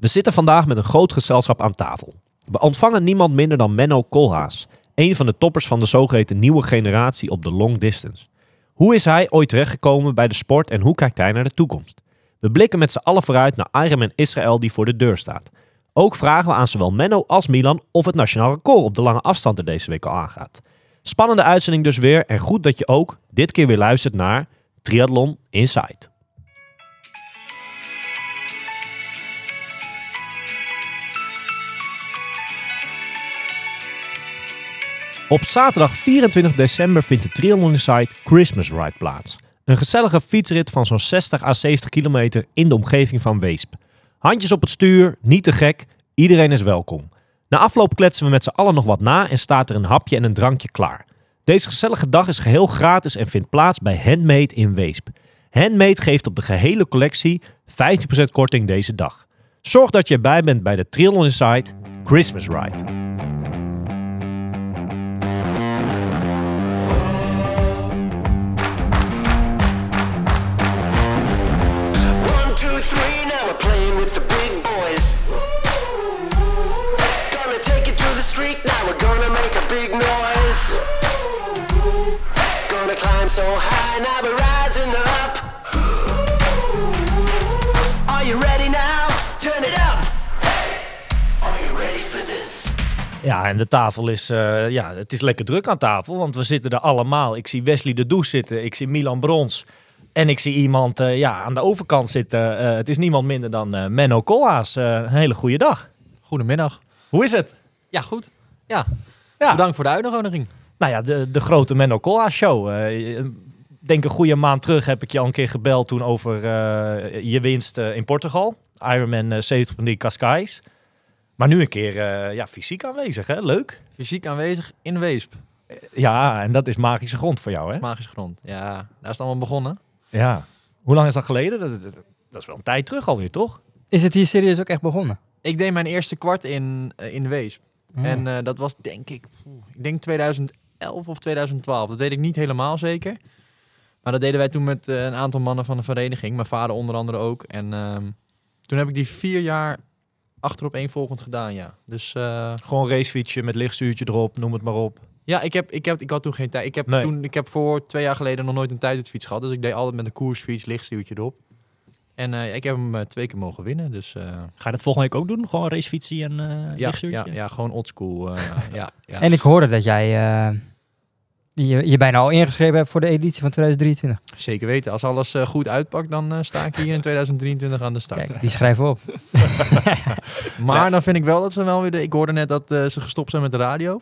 We zitten vandaag met een groot gezelschap aan tafel. We ontvangen niemand minder dan Menno Koolhaas, een van de toppers van de zogeheten nieuwe generatie op de long distance. Hoe is hij ooit terechtgekomen bij de sport en hoe kijkt hij naar de toekomst? We blikken met z'n allen vooruit naar Ironman Israël die voor de deur staat. Ook vragen we aan zowel Menno als Milan of het nationaal record op de lange afstand er deze week al aangaat. Spannende uitzending dus weer en goed dat je ook dit keer weer luistert naar Triathlon Insight. Op zaterdag 24 december vindt de Triathlon Insight Christmas Ride plaats. Een gezellige fietsrit van zo'n 60 à 70 kilometer in de omgeving van Weesp. Handjes op het stuur, niet te gek, iedereen is welkom. Na afloop kletsen we met z'n allen nog wat na en staat er een hapje en een drankje klaar. Deze gezellige dag is geheel gratis en vindt plaats bij Handmade in Weesp. Handmade geeft op de gehele collectie 15% korting deze dag. Zorg dat je erbij bent bij de Triathlon Insight Christmas Ride. We're gonna make a big noise. Gonna climb so high, now we're rising up. Are you ready now? Turn it up. Are you ready for this? Ja, en de tafel is, eh, ja, het is lekker druk aan tafel, want we zitten er allemaal. Ik zie Wesley de Does zitten, ik zie Milan Brons en ik zie iemand eh, ja, aan de overkant zitten. Eh, het is niemand minder dan eh, Menno Koolhaas. Eh, een hele goede dag. Goedemiddag. Hoe is het? Ja, goed. Ja, Ja, bedankt voor de uitnodiging. nou ja, de, de grote Menno Koolhaas show. Eh, ik denk een goede maand terug heb ik je al een keer gebeld toen over eh, je winst eh, in Portugal. Ironman eh 70.3 Cascais. Maar nu een keer eh, ja, fysiek aanwezig, hè? Leuk. Fysiek aanwezig in Weesp. Ja, en dat is magische grond voor jou, hè? Magische grond. Ja, daar is het allemaal begonnen. Ja. Hoe lang is dat geleden? Dat, dat- dat is wel een tijd terug alweer, toch? Is het hier serieus ook echt begonnen? Ik deed mijn eerste kwart in, in Weesp. Oh. En eh, dat was denk ik, ik denk 2011 of 2012. Dat weet ik niet helemaal zeker. Maar dat deden wij toen met eh, een aantal mannen van de vereniging. Mijn vader onder andere ook. En ehm, toen heb ik die vier jaar achterop één volgend gedaan, ja. Dus eh, Gewoon racefietsje met lichtstuurtje erop, noem het maar op. Ja, ik, heb, ik, heb, ik had toen geen tijd. Ik heb, Nee. toen, ik heb voor twee jaar geleden nog nooit een tijdritfiets gehad. Dus ik deed altijd met een koersfiets, lichtstuurtje erop. En eh, ik heb hem eh, twee keer mogen winnen. Dus eh, Ga je dat volgende week ook doen? Gewoon racefietsie en eh ja, ja, ja, gewoon oldschool. eh ja, ja. En ik hoorde dat jij eh, je, je bijna al ingeschreven hebt voor de editie van 2023. Zeker weten. Als alles eh, goed uitpakt, dan sta ik hier in 2023 aan de start. Kijk, die schrijven op. Maar dan vind ik wel dat ze wel weer... De, ik hoorde net dat ze gestopt zijn met de radio.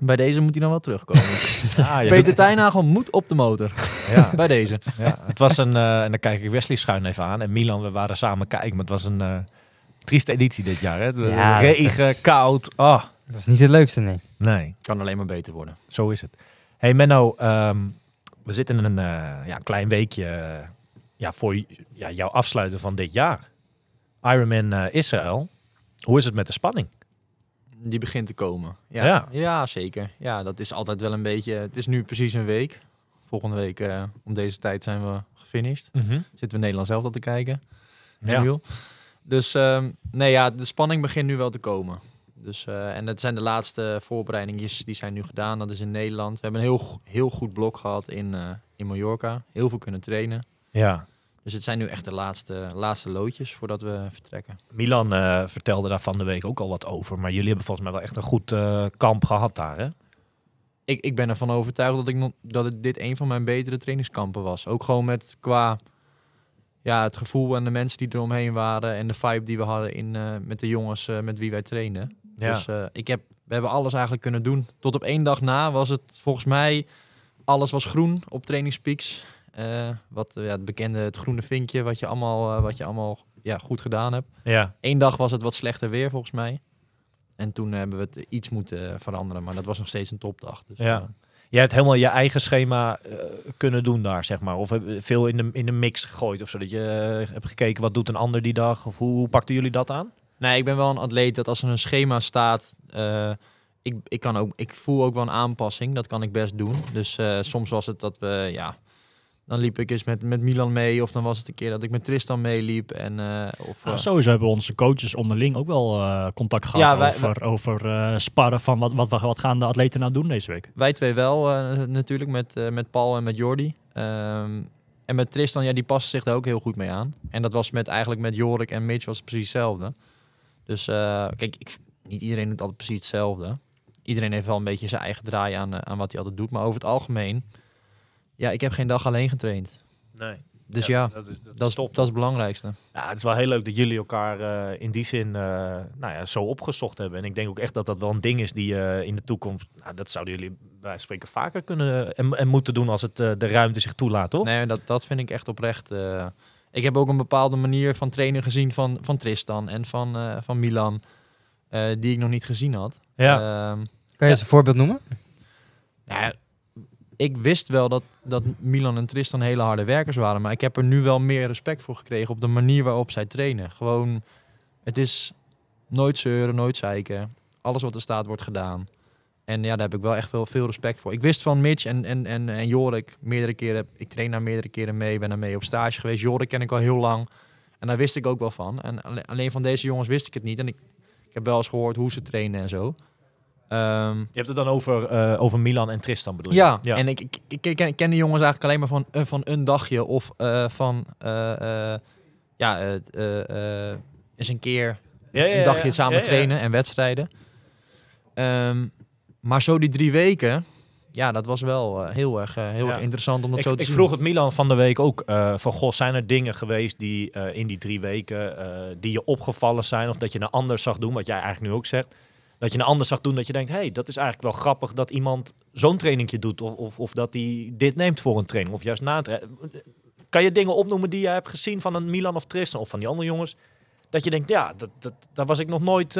Bij deze moet hij dan wel terugkomen. Ah, Peter Tijnagel moet op de motor. Ja, Bij deze. ja, het was een, eh, en dan kijk ik Wesley schuin even aan. En Milan, we waren samen kijken, maar het was een eh, trieste editie dit jaar. Hè? Ja, regen, is- koud. Oh, Dat was niet het leukste, nee. nee, Kan alleen maar beter worden. zo is het. Hey Menno, ehm, we zitten in een eh, ja, klein weekje ja, voor ja, jouw afsluiten van dit jaar. Ironman eh, Israël. Hoe is het met de spanning? Die begint te komen. Ja. Ja. Ja. zeker. Ja, dat is altijd wel een beetje... Het is nu precies een week. Volgende week eh, om deze tijd zijn we gefinished. Zitten we Nederland zelf al te kijken. Ja. Dus ehm, nee, ja, de spanning begint nu wel te komen. Dus, eh, en dat zijn de laatste voorbereidingen die zijn nu gedaan. Dat is in Nederland. We hebben een heel, heel goed blok gehad in, eh, in Mallorca. Heel veel kunnen trainen. Ja. Dus het zijn nu echt de laatste, laatste loodjes voordat we vertrekken. Milan eh, vertelde daar van de week ook al wat over. Maar jullie hebben volgens mij wel echt een goed eh, kamp gehad daar, hè? ik, ik ben ervan overtuigd dat, ik nog, dat het dit een van mijn betere trainingskampen was. Ook gewoon met qua ja, het gevoel en de mensen die eromheen waren en de vibe die we hadden in, eh, met de jongens met wie wij trainen. Ja. Dus ik heb, we hebben alles eigenlijk kunnen doen. Tot op één dag na was het volgens mij, alles was groen op trainingspeaks. Eh, wat eh, ja, het bekende, het groene vinkje, wat je allemaal, eh, wat je allemaal ja, goed gedaan hebt. ja. Eén dag was het wat slechter weer volgens mij. En toen hebben we het iets moeten veranderen, maar dat was nog steeds een topdag. Dus, Ja. Jij hebt helemaal je eigen schema kunnen doen daar, zeg maar. Of heb veel in de, in de mix gegooid of zo. Dat je eh, hebt gekeken, wat doet een ander die dag? Of hoe, hoe pakten jullie dat aan? Nee, ik ben wel een atleet dat als er een schema staat, ik, ik, kan ook, ik voel ook wel een aanpassing. Dat kan ik best doen. Dus soms was het dat we, ja, Dan liep ik eens met, met Milan mee. Of dan was het een keer dat ik met Tristan meeliep. En, eh, of, Ah, eh, sowieso hebben onze coaches onderling ook wel eh, contact gehad Ja, wij- over, over sparren van wat, wat, wat gaan de atleten nou doen deze week. Wij twee wel natuurlijk, met, met Paul en met Jordi. Ehm, en met Tristan, ja, die passen zich daar ook heel goed mee aan. En dat was met eigenlijk met Jorik en Mitch was het precies hetzelfde. Dus kijk, ik, niet iedereen doet altijd precies hetzelfde. Iedereen heeft wel een beetje zijn eigen draai aan, aan wat hij altijd doet. Maar over het algemeen, ja, ik heb geen dag alleen getraind. Nee. Dus ja, dat is, dat dat, is is, top. dat is het belangrijkste. Ja, het is wel heel leuk dat jullie elkaar eh, in die zin eh, nou ja, zo opgezocht hebben. En ik denk ook echt dat dat wel een ding is die eh, in de toekomst... Nou, dat zouden jullie van spreken vaker kunnen en, en moeten doen als het eh, de ruimte zich toelaat, toch? Nee, dat, dat vind ik echt oprecht. ik heb ook een bepaalde manier van trainen gezien van, van Tristan en van, eh, van Milan. eh, die ik nog niet gezien had. Ja. Ehm, Kan je eens een voorbeeld noemen? Nou ja, ik wist wel dat, dat Milan en Tristan hele harde werkers waren. Maar ik heb er nu wel meer respect voor gekregen op de manier waarop zij trainen. Gewoon, het is nooit zeuren, nooit zeiken. Alles wat er staat wordt gedaan. En ja, daar heb ik wel echt veel, veel respect voor. Ik wist van Mitch en, en, en, en Jorik meerdere keren. Ik train daar meerdere keren mee, ben daar mee op stage geweest. Jorik ken ik al heel lang. En daar wist ik ook wel van. En alle- alleen van deze jongens wist ik het niet. En ik, ik heb wel eens gehoord hoe ze trainen en zo. Ehm, Je hebt het dan over, eh, over Milan en Tristan bedoel je? ja, en ik, ik, ik, ik ken, ik ken die jongens eigenlijk alleen maar van, eh, van een dagje of eh, van ja, eens een keer Ja, ja, een dagje samen trainen en wedstrijden. Ehm, maar zo die drie weken, ja, dat was wel heel, erg, heel erg interessant om dat Ik, zo te ik zien. vroeg het Milan van de week ook. van, goh, zijn er dingen geweest die in die drie weken die je opgevallen zijn? Of dat je een ander zag doen, wat jij eigenlijk nu ook zegt. Dat je een ander zag doen dat je denkt, hey, dat is eigenlijk wel grappig dat iemand zo'n trainingje doet. Of, of, of dat hij dit neemt voor een training. Of juist na een training. Kan je dingen opnoemen die je hebt gezien van een Milan of Tristan of van die andere jongens? Dat je denkt, ja, dat, dat, daar was ik nog nooit...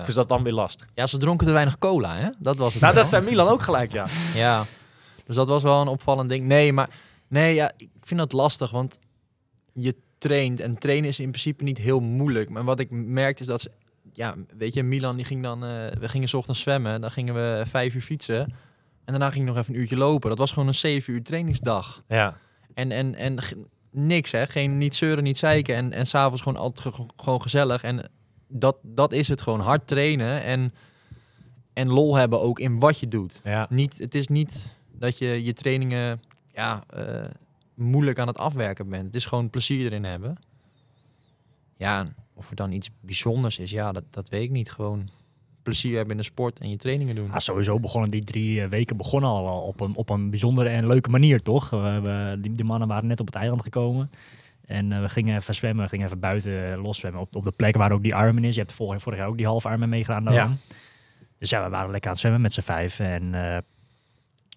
of is dat dan weer lastig? ja, ze dronken te weinig cola, hè? Dat was het Nou, wel. dat zijn Milan ook gelijk, ja. Ja, dus dat was wel een opvallend ding. Nee, maar nee, ja, ik vind dat lastig, want je traint en trainen is in principe niet heel moeilijk. Maar wat ik merkte is dat ze, ja, weet je, Milan die ging dan, eh, we gingen 's ochtends zwemmen, dan gingen we vijf uur fietsen en daarna ging ik nog even een uurtje lopen. Dat was gewoon een zeven uur trainingsdag. Ja, En, en, en niks, hè? Geen, niet zeuren, niet zeiken. En, en s'avonds gewoon altijd ge- gewoon gezellig. En dat, dat is het gewoon. Hard trainen en, en lol hebben ook in wat je doet. ja. Niet, het is niet dat je je trainingen ja, eh, moeilijk aan het afwerken bent. Het is gewoon plezier erin hebben. Ja, of er dan iets bijzonders is, ja, dat, dat weet ik niet. Gewoon plezier hebben in de sport en je trainingen doen. Ja, sowieso begonnen die drie eh, weken begonnen al op een, op een bijzondere en leuke manier, toch? We, we- die, die mannen waren net op het eiland gekomen. En eh, we gingen even zwemmen, we gingen even buiten eh, loszwemmen op, op de plek waar ook die Ironman is. Je hebt vorig, vorig jaar ook die half Ironman meegedaan. Ja. Dus ja, we waren lekker aan het zwemmen met z'n vijf. En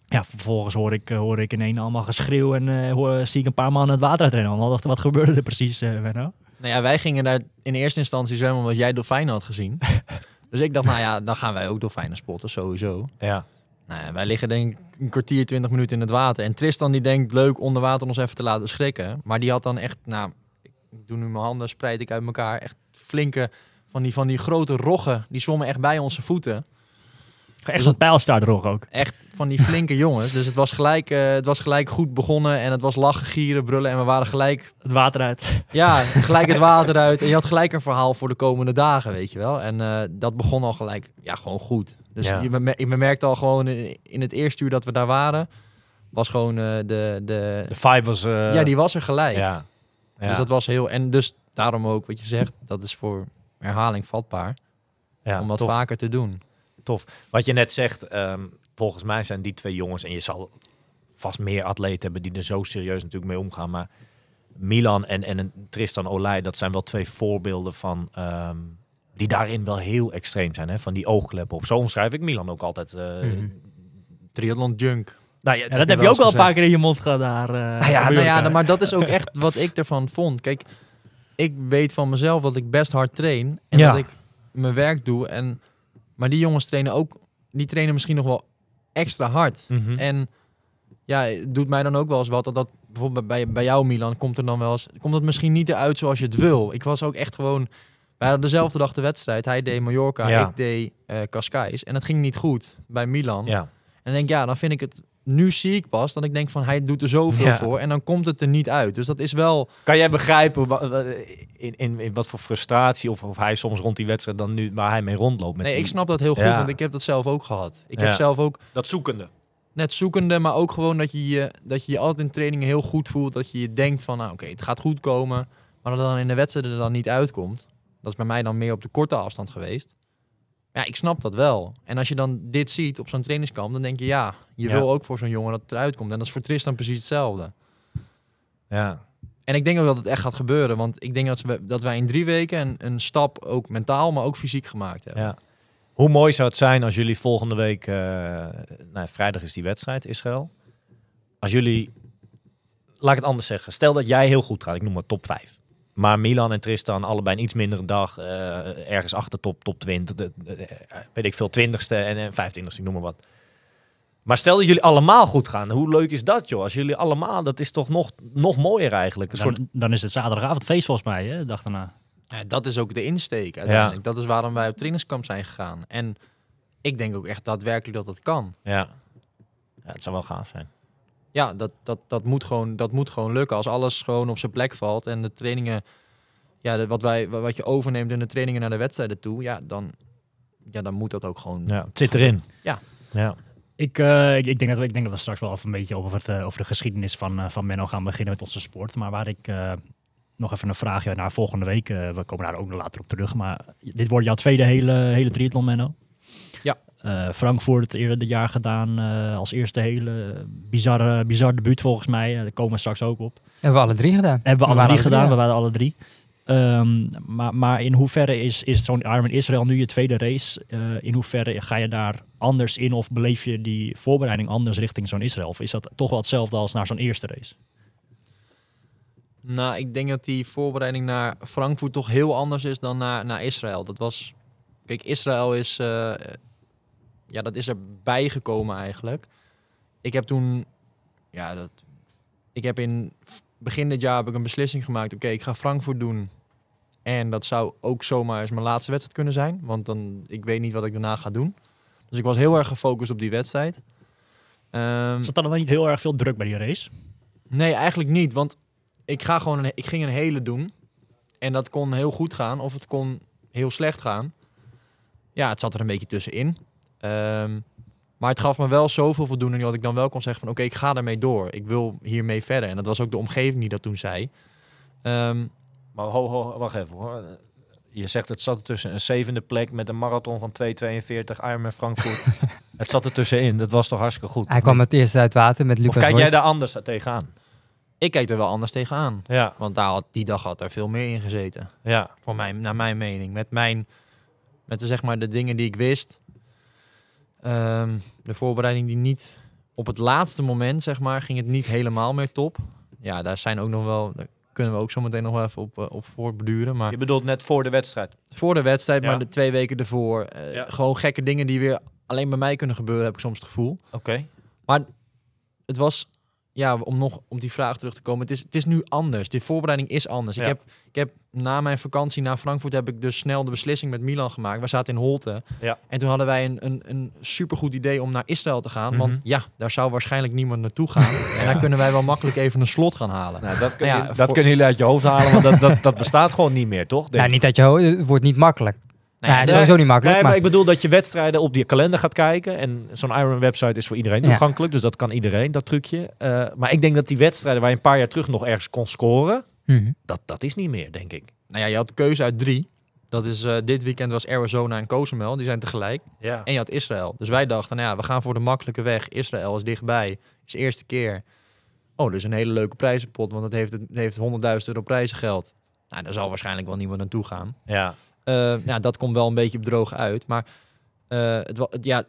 ja, vervolgens hoor ik, hoor ik ineens allemaal geschreeuw en eh, hoor, zie ik een paar mannen het water uitrennen. Wat, dacht, wat gebeurde er precies, Benno? Nou ja, wij gingen daar in eerste instantie zwemmen omdat jij dolfijnen had gezien. dus ik dacht, nou ja, dan gaan wij ook dolfijnen spotten, sowieso. ja. Nou ja, wij liggen denk ik een kwartier, twintig minuten in het water. En Tristan die denkt, leuk onder water ons even te laten schrikken. Maar die had dan echt, nou, ik doe nu mijn handen, spreid ik uit elkaar. Echt flinke, van die, van die grote roggen, die zwommen echt bij onze voeten. Echt zo'n pijlstaart er ook. Echt van die flinke jongens. Dus het was, gelijk, eh, het was gelijk goed begonnen en het was lachen, gieren, brullen. En we waren gelijk Het water uit. Ja, gelijk het water uit. En je had gelijk een verhaal voor de komende dagen, weet je wel. En eh, dat begon al gelijk, ja, gewoon goed. Dus Ja. je, je bemerkte al gewoon in in het eerste uur dat we daar waren, was gewoon eh, de, de... De vibe was... eh, ja, die was er gelijk. Ja. ja. Dus dat was heel... En dus daarom ook, wat je zegt, dat is voor herhaling vatbaar. ja, om dat tof. vaker te doen. Wat je net zegt, ehm, volgens mij zijn die twee jongens... en je zal vast meer atleten hebben die er zo serieus natuurlijk mee omgaan... maar Milan en, en een Tristan Olij, dat zijn wel twee voorbeelden van... ehm, die daarin wel heel extreem zijn, hè? van die oogkleppen op. Zo omschrijf ik Milan ook altijd. eh, Mhm. Triathlon junk. Nou ja, dat heb je ook wel een paar keer in je mond gehad daar. eh, Nou ja, nou ja, maar dat is ook echt wat ik ervan vond. Kijk, ik weet van mezelf dat ik best hard train. En Ja. dat ik mijn werk doe. En, maar die jongens trainen ook... Die trainen misschien nog wel extra hard. Mhm. En ja, het doet mij dan ook wel eens wat. Dat, dat bijvoorbeeld bij, bij jou, Milan, komt er dan wel eens... Komt het misschien niet eruit zoals je het wil. Ik was ook echt gewoon... Wij hadden dezelfde dag de wedstrijd. Hij deed Mallorca, Ja. ik deed eh Cascais. En het ging niet goed bij Milan. ja. En denk ja, dan vind ik het nu zie ik pas dat ik denk van hij doet er zoveel Ja. voor en dan komt het er niet uit. Dus dat is wel. Kan jij begrijpen in, in, in wat voor frustratie of, of hij soms rond die wedstrijd dan nu waar hij mee rondloopt? Met Nee, die- ik snap dat heel goed, Ja. want ik heb dat zelf ook gehad. Ik Ja. heb zelf ook dat zoekende. net zoekende, maar ook gewoon dat je je, dat je, je altijd in trainingen heel goed voelt. Dat je je denkt van, nou oké, het gaat goed komen. Maar dat het dan in de wedstrijden er dan niet uitkomt. Dat is bij mij dan meer op de korte afstand geweest. Ja, ik snap dat wel. En als je dan dit ziet op zo'n trainingskamp, dan denk je, ja, je Ja. wil ook voor zo'n jongen dat het eruit komt. En dat is voor Tristan precies hetzelfde. Ja. En ik denk ook dat het echt gaat gebeuren. Want ik denk dat, we, dat wij in drie weken een, een stap, ook mentaal, maar ook fysiek gemaakt hebben. ja. Hoe mooi zou het zijn als jullie volgende week, eh, nou, vrijdag is die wedstrijd, Israël. Als jullie, laat ik het anders zeggen, stel dat jij heel goed gaat, ik noem maar top 5. Maar Milan en Tristan allebei een iets mindere dag, eh, ergens achter top, top 20, de, de- eh, weet ik veel, 20ste en, en 25ste, ik noem maar wat. Maar stel dat jullie allemaal goed gaan, hoe leuk is dat joh? Als jullie allemaal, dat is toch nog, nog mooier eigenlijk. Een soort, Dan, dan is het zaterdagavond feest volgens mij, hè, de dag daarna. Ja, dat is ook de insteek uiteindelijk. Dat is waarom wij op trainingskamp zijn gegaan. En ik denk ook echt daadwerkelijk dat het kan. ja. ja, het zou wel gaaf zijn. Ja, dat, dat, dat, moet gewoon, dat moet gewoon lukken. Als alles gewoon op zijn plek valt en de trainingen, ja, de- wat, wij, wat je overneemt in de trainingen naar de wedstrijden toe, ja, dan, ja, dan moet dat ook gewoon. Ja, het zit erin. Ja. ja. Ik, eh, ik, ik denk dat we, ik denk dat we straks wel even een beetje over, het, eh, over de geschiedenis van, eh, van Menno gaan beginnen met onze sport. Maar waar ik eh, nog even een vraagje naar volgende week, eh, we komen daar ook nog later op terug. Maar dit wordt jouw tweede hele, hele triathlon, Menno. Eh, Frankfurt eerder dit jaar gedaan eh, als eerste hele bizarre, bizar debuut volgens mij. Eh, daar komen we straks ook op. Hebben we alle drie gedaan. Hebben we alle waren drie gedaan, we ja. waren alle drie. Ehm, maar, maar in hoeverre is, is zo'n Ironman Israël nu je tweede race? Eh, in hoeverre ga je daar anders in of beleef je die voorbereiding anders richting zo'n Israël? Of is dat toch wel hetzelfde als naar zo'n eerste race? Nou, ik denk dat die voorbereiding naar Frankfurt toch heel anders is dan naar, naar Israël. Dat was, kijk, Israël is, eh, ja, dat is erbij gekomen eigenlijk. Ik heb toen, ja, dat, ik heb in begin dit jaar heb ik een beslissing gemaakt. Oké, ik ga Frankfurt doen. En dat zou ook zomaar eens mijn laatste wedstrijd kunnen zijn. Want dan, ik weet niet wat ik daarna ga doen. Dus ik was heel erg gefocust op die wedstrijd. Ehm, Zat er dan niet heel erg veel druk bij die race? Nee, eigenlijk niet. Want ik, ga gewoon een, ik ging een hele doen. En dat kon heel goed gaan of het kon heel slecht gaan. Ja, het zat er een beetje tussenin. Ehm, maar het gaf me wel zoveel voldoening dat ik dan wel kon zeggen van... oké, ik ga daarmee door. Ik wil hiermee verder. En dat was ook de omgeving die dat toen zei. Ehm, Maar ho, ho, wacht even hoor. Je zegt het zat er tussen een zevende plek met een marathon van 2,42 Ironman Frankfurt. het zat er tussenin. Dat was toch hartstikke goed. Hij kwam het eerst uit water met of Lucas kijk jij daar anders tegenaan? ik kijk er wel anders tegenaan. Ja, Want daar had, die dag had er veel meer in gezeten. ja. Voor mij, naar mijn mening. Met mijn, met de, zeg maar, de dingen die ik wist. Ehm, de voorbereiding die niet op het laatste moment, zeg maar, ging het niet helemaal meer top. Ja, daar zijn ook nog wel, daar kunnen we ook zo meteen nog wel even op, eh, op voortbeduren. Maar Je bedoelt net voor de wedstrijd. voor de wedstrijd, Ja. maar de twee weken ervoor. eh, Ja. Gewoon gekke dingen die weer alleen bij mij kunnen gebeuren, heb ik soms het gevoel. Oké. Maar het was, ja, om nog om die vraag terug te komen. Het is, het is nu anders. De voorbereiding is anders. Ik, heb, ik heb na mijn vakantie naar Frankfurt heb ik dus snel de beslissing met Milan gemaakt. We zaten in Holte. Ja. En toen hadden wij een, een, een supergoed idee om naar Israël te gaan. Mhm. Want ja, daar zou waarschijnlijk niemand naartoe gaan. En daar kunnen wij wel makkelijk even een slot gaan halen. Nou, dat, kun Nou je- dat voor- kunnen jullie uit je hoofd halen, want dat, dat, dat bestaat gewoon niet meer, toch? Denk Nou, niet dat je ho- het wordt niet makkelijk. Nou Nou, het is sowieso niet makkelijk. Nee, maar maar ik bedoel dat je wedstrijden op die kalender gaat kijken. En zo'n Iron website is voor iedereen Ja. toegankelijk. Dus dat kan iedereen, dat trucje. Eh, maar ik denk dat die wedstrijden waar je een paar jaar terug nog ergens kon scoren. Mhm. Dat, dat is niet meer, denk ik. nou ja, je had keuze uit drie. Dat is, eh, dit weekend was Arizona en Cozumel. Die zijn tegelijk. Ja. En je had Israël. Dus wij dachten, nou ja, we gaan voor de makkelijke weg. Israël is dichtbij. Is de eerste keer. Oh, dus een hele leuke prijzenpot. Want het heeft, het heeft 100.000 euro prijzengeld. Nou, daar zal waarschijnlijk wel niemand naartoe gaan. ja. Eh, ja, dat komt wel een beetje op droog uit. Maar eh, het, het, ja,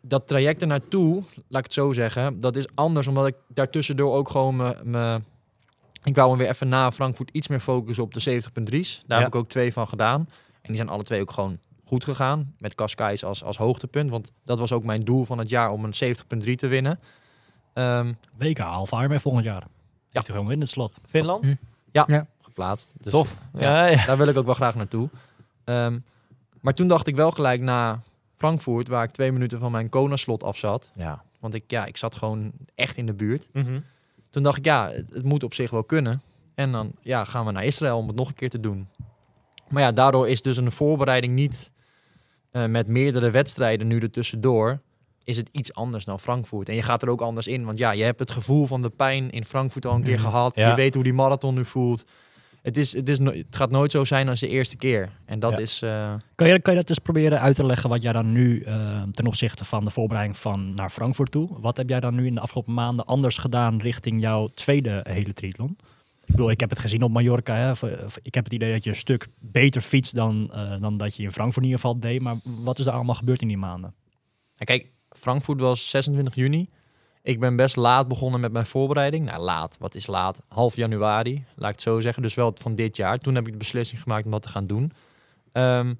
dat traject er naartoe, laat ik het zo zeggen, dat is anders. Omdat ik daartussendoor ook gewoon me... me ik wou me weer even na Frankfurt iets meer focussen op de 70.3's. Daar Ja. heb ik ook twee van gedaan. En die zijn alle twee ook gewoon goed gegaan. Met Cascais als, als hoogtepunt. Want dat was ook mijn doel van het jaar om een 70.3 te winnen. Ehm, WK half Ironman volgend jaar. Ja. gewoon in het slot. Finland? Hm. Geplaatst. Dus Tof. ja. Ja. Daar wil ik ook wel graag naartoe. Ehm, maar toen dacht ik wel gelijk na Frankfurt, waar ik twee minuten van mijn Kona-slot af zat. Ja. Want ik, ja, ik zat gewoon echt in de buurt. Mhm. Toen dacht ik, ja, het, het moet op zich wel kunnen. En dan ja, gaan we naar Israël om het nog een keer te doen. Maar ja, daardoor is dus een voorbereiding niet eh, met meerdere wedstrijden nu er tussendoor. Is het iets anders dan Frankfurt. En je gaat er ook anders in. Want ja, je hebt het gevoel van de pijn in Frankfurt al een keer Mhm. gehad. Ja. Je weet hoe die marathon nu voelt. Het, is, het, is het gaat nooit zo zijn als de eerste keer. En dat Ja. is... eh, Kan je, kan je dat dus proberen uit te leggen wat jij dan nu eh, ten opzichte van de voorbereiding van naar Frankfurt toe? Wat heb jij dan nu in de afgelopen maanden anders gedaan richting jouw tweede hele triathlon? Ik bedoel, ik heb het gezien op Mallorca. Hè. Ik heb het idee dat je een stuk beter fietst dan, eh, dan dat je in Frankfurt in ieder geval deed. Maar wat is er allemaal gebeurd in die maanden? Ja, kijk, Frankfurt was 26 juni. Ik ben best laat begonnen met mijn voorbereiding. Nou, laat. Wat is laat? Half januari, laat ik het zo zeggen. Dus wel van dit jaar. Toen heb ik de beslissing gemaakt om dat te gaan doen. Ehm,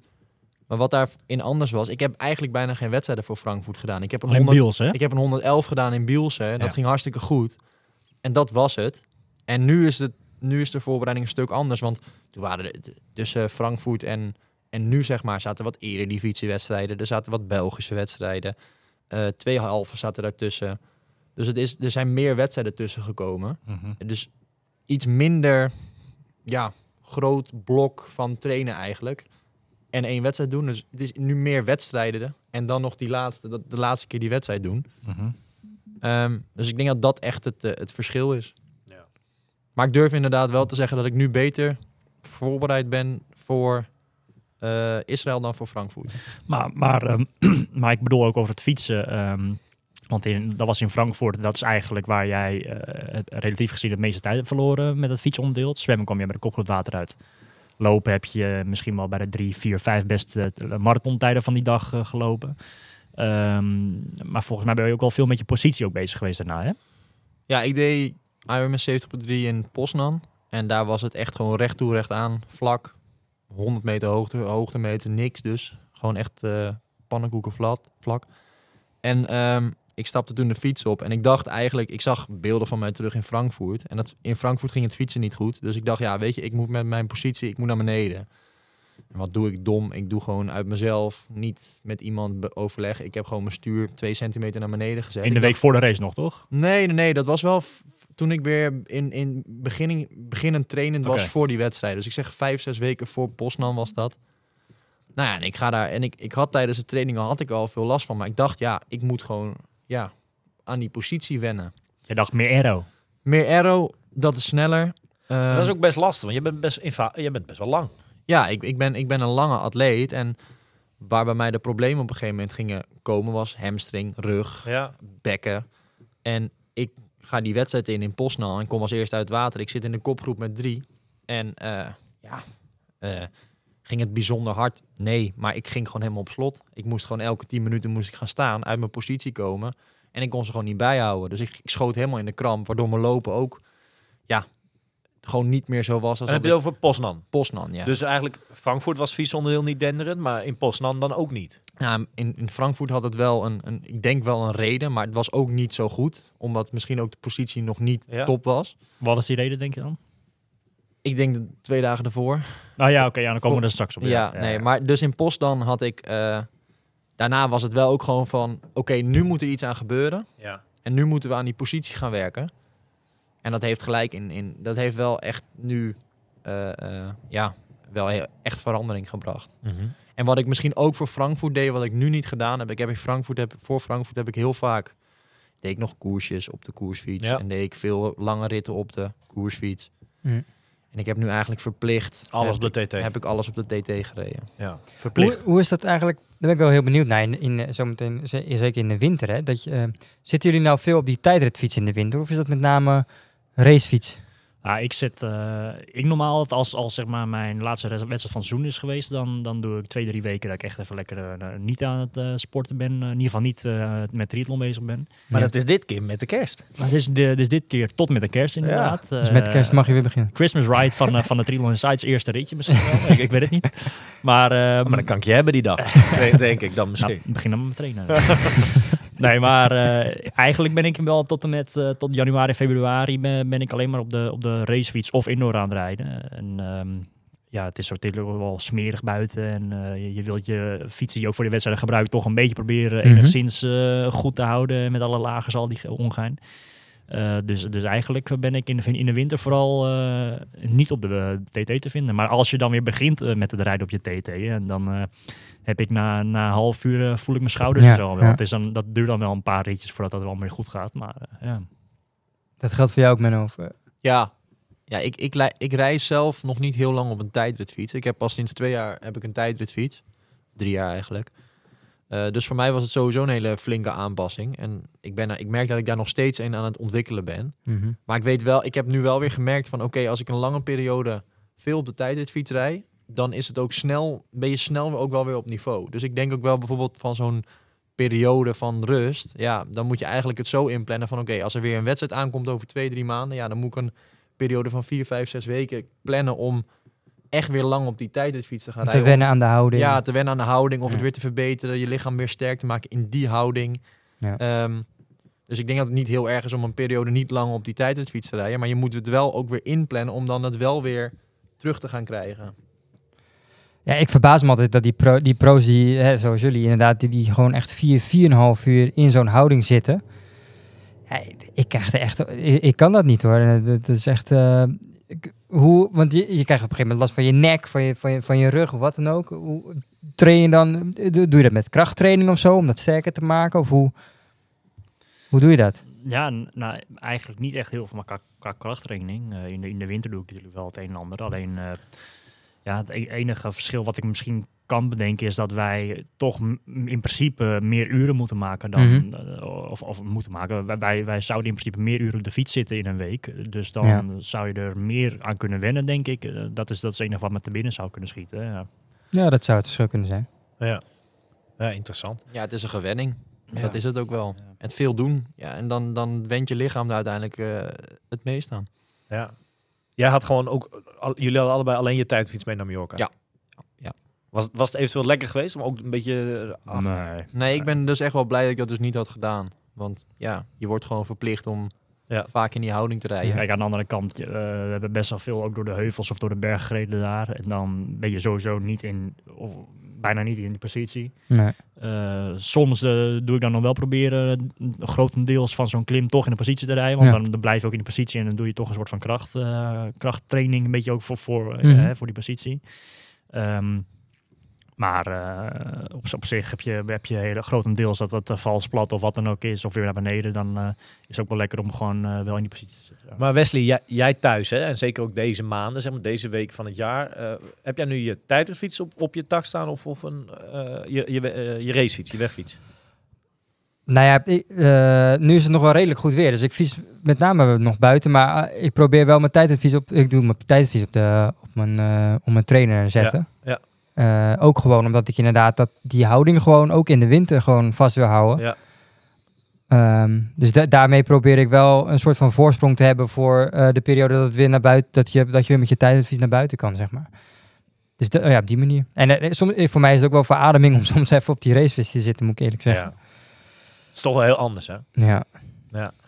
maar wat daarin anders was, ik heb eigenlijk bijna geen wedstrijden voor Frankfurt gedaan. Ik heb een, Alleen 100, Biels, hè? ik heb een 111 gedaan in Bielsen. en Dat Ja. ging hartstikke goed. En dat was het. En nu is, het, nu is de voorbereiding een stuk anders. Want toen waren er tussen Frankfurt en, en nu, zeg maar, zaten wat eredivisiewedstrijden. Er zaten wat Belgische wedstrijden. Eh, twee halve zaten daartussen. Dus het is, er zijn meer wedstrijden tussen gekomen. Mhm. Dus iets minder ja, groot blok van trainen eigenlijk. En één wedstrijd doen. Dus het is nu meer wedstrijden. En dan nog die laatste, dat, de laatste keer die wedstrijd doen. Mhm. Ehm, dus ik denk dat dat echt het, eh, het verschil is. Ja. Maar ik durf inderdaad wel te zeggen dat ik nu beter voorbereid ben voor eh, Israël dan voor Frankfurt. Maar, maar, ehm, maar ik bedoel ook over het fietsen. ehm, want in, dat was in Frankfurt. Dat is eigenlijk waar jij eh, relatief gezien het meeste tijd hebt verloren met het fietsonderdeel. Zwemmen kwam je met de kop water uit. Lopen heb je misschien wel bij de drie, vier, vijf beste eh, maratontijden van die dag eh, gelopen. Ehm, maar volgens mij ben je ook wel veel met je positie ook bezig geweest daarna, hè? Ja, ik deed Ironman 70.3 in Poznan. En daar was het echt gewoon recht toe, recht aan, vlak. 100 meter hoogte, hoogtemeter, niks dus. Gewoon echt eh pannenkoeken vlak, vlak. En ehm, ik stapte toen de fiets op en ik dacht eigenlijk, ik zag beelden van mij terug in Frankfurt. En dat, in Frankfurt ging het fietsen niet goed. Dus ik dacht, ja, weet je, ik moet met mijn positie, ik moet naar beneden. En wat doe ik dom? Ik doe gewoon uit mezelf, niet met iemand overleg. Ik heb gewoon mijn stuur twee centimeter naar beneden gezet. In de Ik week voor de race nog, toch? Nee, nee, nee. Dat was wel toen ik weer in, in beginning, beginnend trainen was voor die wedstrijd. Dus ik zeg vijf, zes weken voor Poznan was dat. Nou ja, en ik ga daar en ik, ik had tijdens de training al had ik al veel last van, maar ik dacht ja, ik moet gewoon ja aan die positie wennen. Je dacht meer aero. Meer aero, dat is sneller. Ehm, dat is ook best lastig, want je bent best, je bent best wel lang. Ja, ik, ik, ben, ik ben een lange atleet en waar bij mij de problemen op een gegeven moment gingen komen was hamstring, rug, Ja. bekken. En ik ga die wedstrijd in in Poznan en kom als eerste uit het water. Ik zit in een kopgroep met drie. En eh, ja, eh, ging het bijzonder hard? Nee, maar ik ging gewoon helemaal op slot. Ik moest gewoon elke tien minuten moest ik gaan staan, uit mijn positie komen. En ik kon ze gewoon niet bijhouden. Dus ik, ik schoot helemaal in de kramp, waardoor mijn lopen ook ja, gewoon niet meer zo was als En heb dat je over Poznan. Poznan, ja. Dus eigenlijk, Frankfurt was fietsonderdeel niet denderend, maar in Poznan dan ook niet. Ja, in, in Frankfurt had het wel een, een, ik denk wel een reden, maar het was ook niet zo goed. Omdat misschien ook de positie nog niet Ja. top was. Wat was die reden, denk je dan? Ik denk de twee dagen ervoor. Nou ja, oké, ja, dan komen we er straks op. Ja, nee, maar dus in Postdan had ik, eh, daarna was het wel ook gewoon van, oké, nu moet er iets aan gebeuren. Ja. En nu moeten we aan die positie gaan werken. En dat heeft gelijk in, in dat heeft wel echt nu, eh, eh, ja, wel heel- echt verandering gebracht. En wat ik misschien ook voor Frankfurt deed, wat ik nu niet gedaan heb. Ik heb in Frankfurt, heb, voor Frankfurt heb ik heel vaak, deed ik nog koersjes op de koersfiets. Ja. En deed ik veel lange ritten op de koersfiets. Hm. En ik heb nu eigenlijk verplicht, Alles heb, op de TT. heb ik alles op de TT gereden. ja. Hoe, Verplicht. hoe is dat eigenlijk? Daar ben ik wel heel benieuwd naar. In, in, eh, zometeen, ze- zeker in de winter. Hè, dat je, eh, zitten jullie nou veel op die tijdritfiets in de winter? Of is dat met name racefiets? Ja, ik zit, eh, ik normaal altijd als, als zeg maar mijn laatste wedstrijd van het seizoen is geweest, dan, dan doe ik twee, drie weken dat ik echt even lekker eh, niet aan het eh, sporten ben. Eh, in ieder geval niet eh, met triathlon bezig ben. Maar Ja. dat is dit keer met de kerst. Maar het is, de, dus dit keer tot met de kerst inderdaad. Dus met Eh, kerst mag je weer beginnen. Christmas ride van, eh, van de Triathlon Insights eerste ritje misschien wel. ik, ik weet het niet. Maar, eh, maar dan kan ik je hebben die dag. denk, denk ik dan Nou, misschien. begin dan met trainen. nee, maar eh, eigenlijk ben ik wel tot en met eh, tot januari, februari ben, ben ik alleen maar op de, op de racefiets of indoor aan het rijden. En ehm, ja, het is natuurlijk wel smerig buiten. En eh, je, je wilt je fiets die je ook voor de wedstrijden gebruikt toch een beetje proberen Mhm. enigszins goed te houden met alle lagers al die ge- Eh, dus, dus eigenlijk ben ik in de, in de winter vooral eh, niet op de eh, TT te vinden. Maar als je dan weer begint eh, met het rijden op je TT, en dan eh, heb ik na, na een half uur eh, voel ik mijn schouders Ja, en zo wel. ja. Het is dan, dat duurt dan wel een paar ritjes voordat dat wel weer goed gaat. Maar eh, ja. Dat geldt voor jou ook, Menno. Eh, Ja, ja ik, ik, ik reis zelf nog niet heel lang op een tijdritfiets. Ik heb pas sinds twee jaar heb ik een tijdritfiets. Drie jaar eigenlijk. Eh, dus voor mij was het sowieso een hele flinke aanpassing. En ik, ben, ik merk dat ik daar nog steeds een aan het ontwikkelen ben. mhm. Maar ik weet wel, ik heb nu wel weer gemerkt van oké, als ik een lange periode veel op de tijdritfiets rij, dan is het ook snel, ben je snel ook wel weer op niveau. Dus ik denk ook wel bijvoorbeeld van zo'n periode van rust, ja, dan moet je eigenlijk het zo inplannen van oké, als er weer een wedstrijd aankomt over twee, drie maanden, ja, dan moet ik een periode van vier, vijf, zes weken plannen om echt weer lang op die tijdritfiets te gaan Om te rijden. wennen aan de houding. Ja, te wennen aan de houding of het weer te verbeteren, je lichaam weer sterk te maken in die houding. Ja. Ehm, dus ik denk dat het niet heel erg is om een periode niet lang op die tijdritfiets te rijden, maar je moet het wel ook weer inplannen om dan het wel weer terug te gaan krijgen. Ja, ik verbaas me altijd dat die, pro, die pro's, die, hè, zoals jullie inderdaad, die, die gewoon echt vier, vier en een half uur in zo'n houding zitten. Ja, ik krijg er echt, ik, ik kan dat niet hoor. Dat, is echt, eh, hoe, want je, krijgt op een gegeven moment last van je nek, van je, van je, van je rug of wat dan ook. Hoe train je dan, doe je dat met krachttraining of zo, om dat sterker te maken? Of hoe, hoe doe je dat? Ja, nou, eigenlijk niet echt heel veel, maar qua krachttraining. eh, in, de, in de winter doe ik natuurlijk wel het een en ander. Alleen, eh, ja, het e- enige verschil wat ik misschien kan bedenken is dat wij toch in principe meer uren moeten maken dan, Mhm. eh, of, of moeten maken. Wij- Wij, zouden in principe meer uren op de fiets zitten in een week. Dus dan Ja. zou je er meer aan kunnen wennen, denk ik. Eh, dat, is, dat is het enige wat me te binnen zou kunnen schieten. Ja. Ja, dat zou het verschil kunnen zijn. Ja. ja, interessant. Ja, het is een gewenning. Ja. Dat is het ook wel. Ja. Het veel doen. Ja, en dan, dan went je lichaam daar uiteindelijk eh, het meest aan. Ja. Jij had gewoon ook, al- jullie hadden allebei alleen je tijdfiets mee naar Mallorca. Ja. Was, was het eventueel lekker geweest om ook een beetje eh, af? Nee. Nee, ik ben dus echt wel blij dat ik dat dus niet had gedaan. Want ja, je wordt gewoon verplicht om Ja. vaak in die houding te rijden. Kijk, aan de andere kant, eh, we hebben best wel veel ook door de heuvels of door de berg gereden daar. En dan ben je sowieso niet in, of bijna niet in die positie. Nee. Eh, soms eh, doe ik dan nog wel proberen grotendeels van zo'n klim toch in de positie te rijden. Want Ja. dan, dan blijf je ook in de positie en dan doe je toch een soort van kracht, eh, krachttraining. Een beetje ook voor, voor, Mhm. hè, voor die positie. Ehm, maar eh, op, op zich heb je, heb je hele grotendeels dat het uh, vals plat of wat dan ook is, of weer naar beneden. Dan eh, is het ook wel lekker om gewoon wel in die positie te zitten. ja. Maar Wesley, jij, jij thuis, hè, en zeker ook deze maanden, zeg maar deze week van het jaar, eh, heb jij nu je tijdritfiets op, op je tak staan of, of een, eh, je, je, je racefiets, je wegfiets? Nou ja, ik, eh, nu is het nog wel redelijk goed weer. Dus ik fiets met name nog buiten. Maar ik probeer wel mijn tijdadvies op. Ik doe mijn tijdadvies op, de, op mijn, eh op mijn trainer zetten. ja. Eh, ook gewoon omdat ik inderdaad dat die houding gewoon ook in de winter gewoon vast wil houden. Ja. Ehm, dus da- daarmee probeer ik wel een soort van voorsprong te hebben voor eh, de periode dat het weer naar buiten, dat je, dat je weer met je tijdadvies naar buiten kan, zeg maar. Dus de- ja, op die manier. En eh, soms, voor mij is het ook wel verademing om soms even op die racefiets te zitten, moet ik eerlijk zeggen. Ja. Het is toch wel heel anders, hè? ja.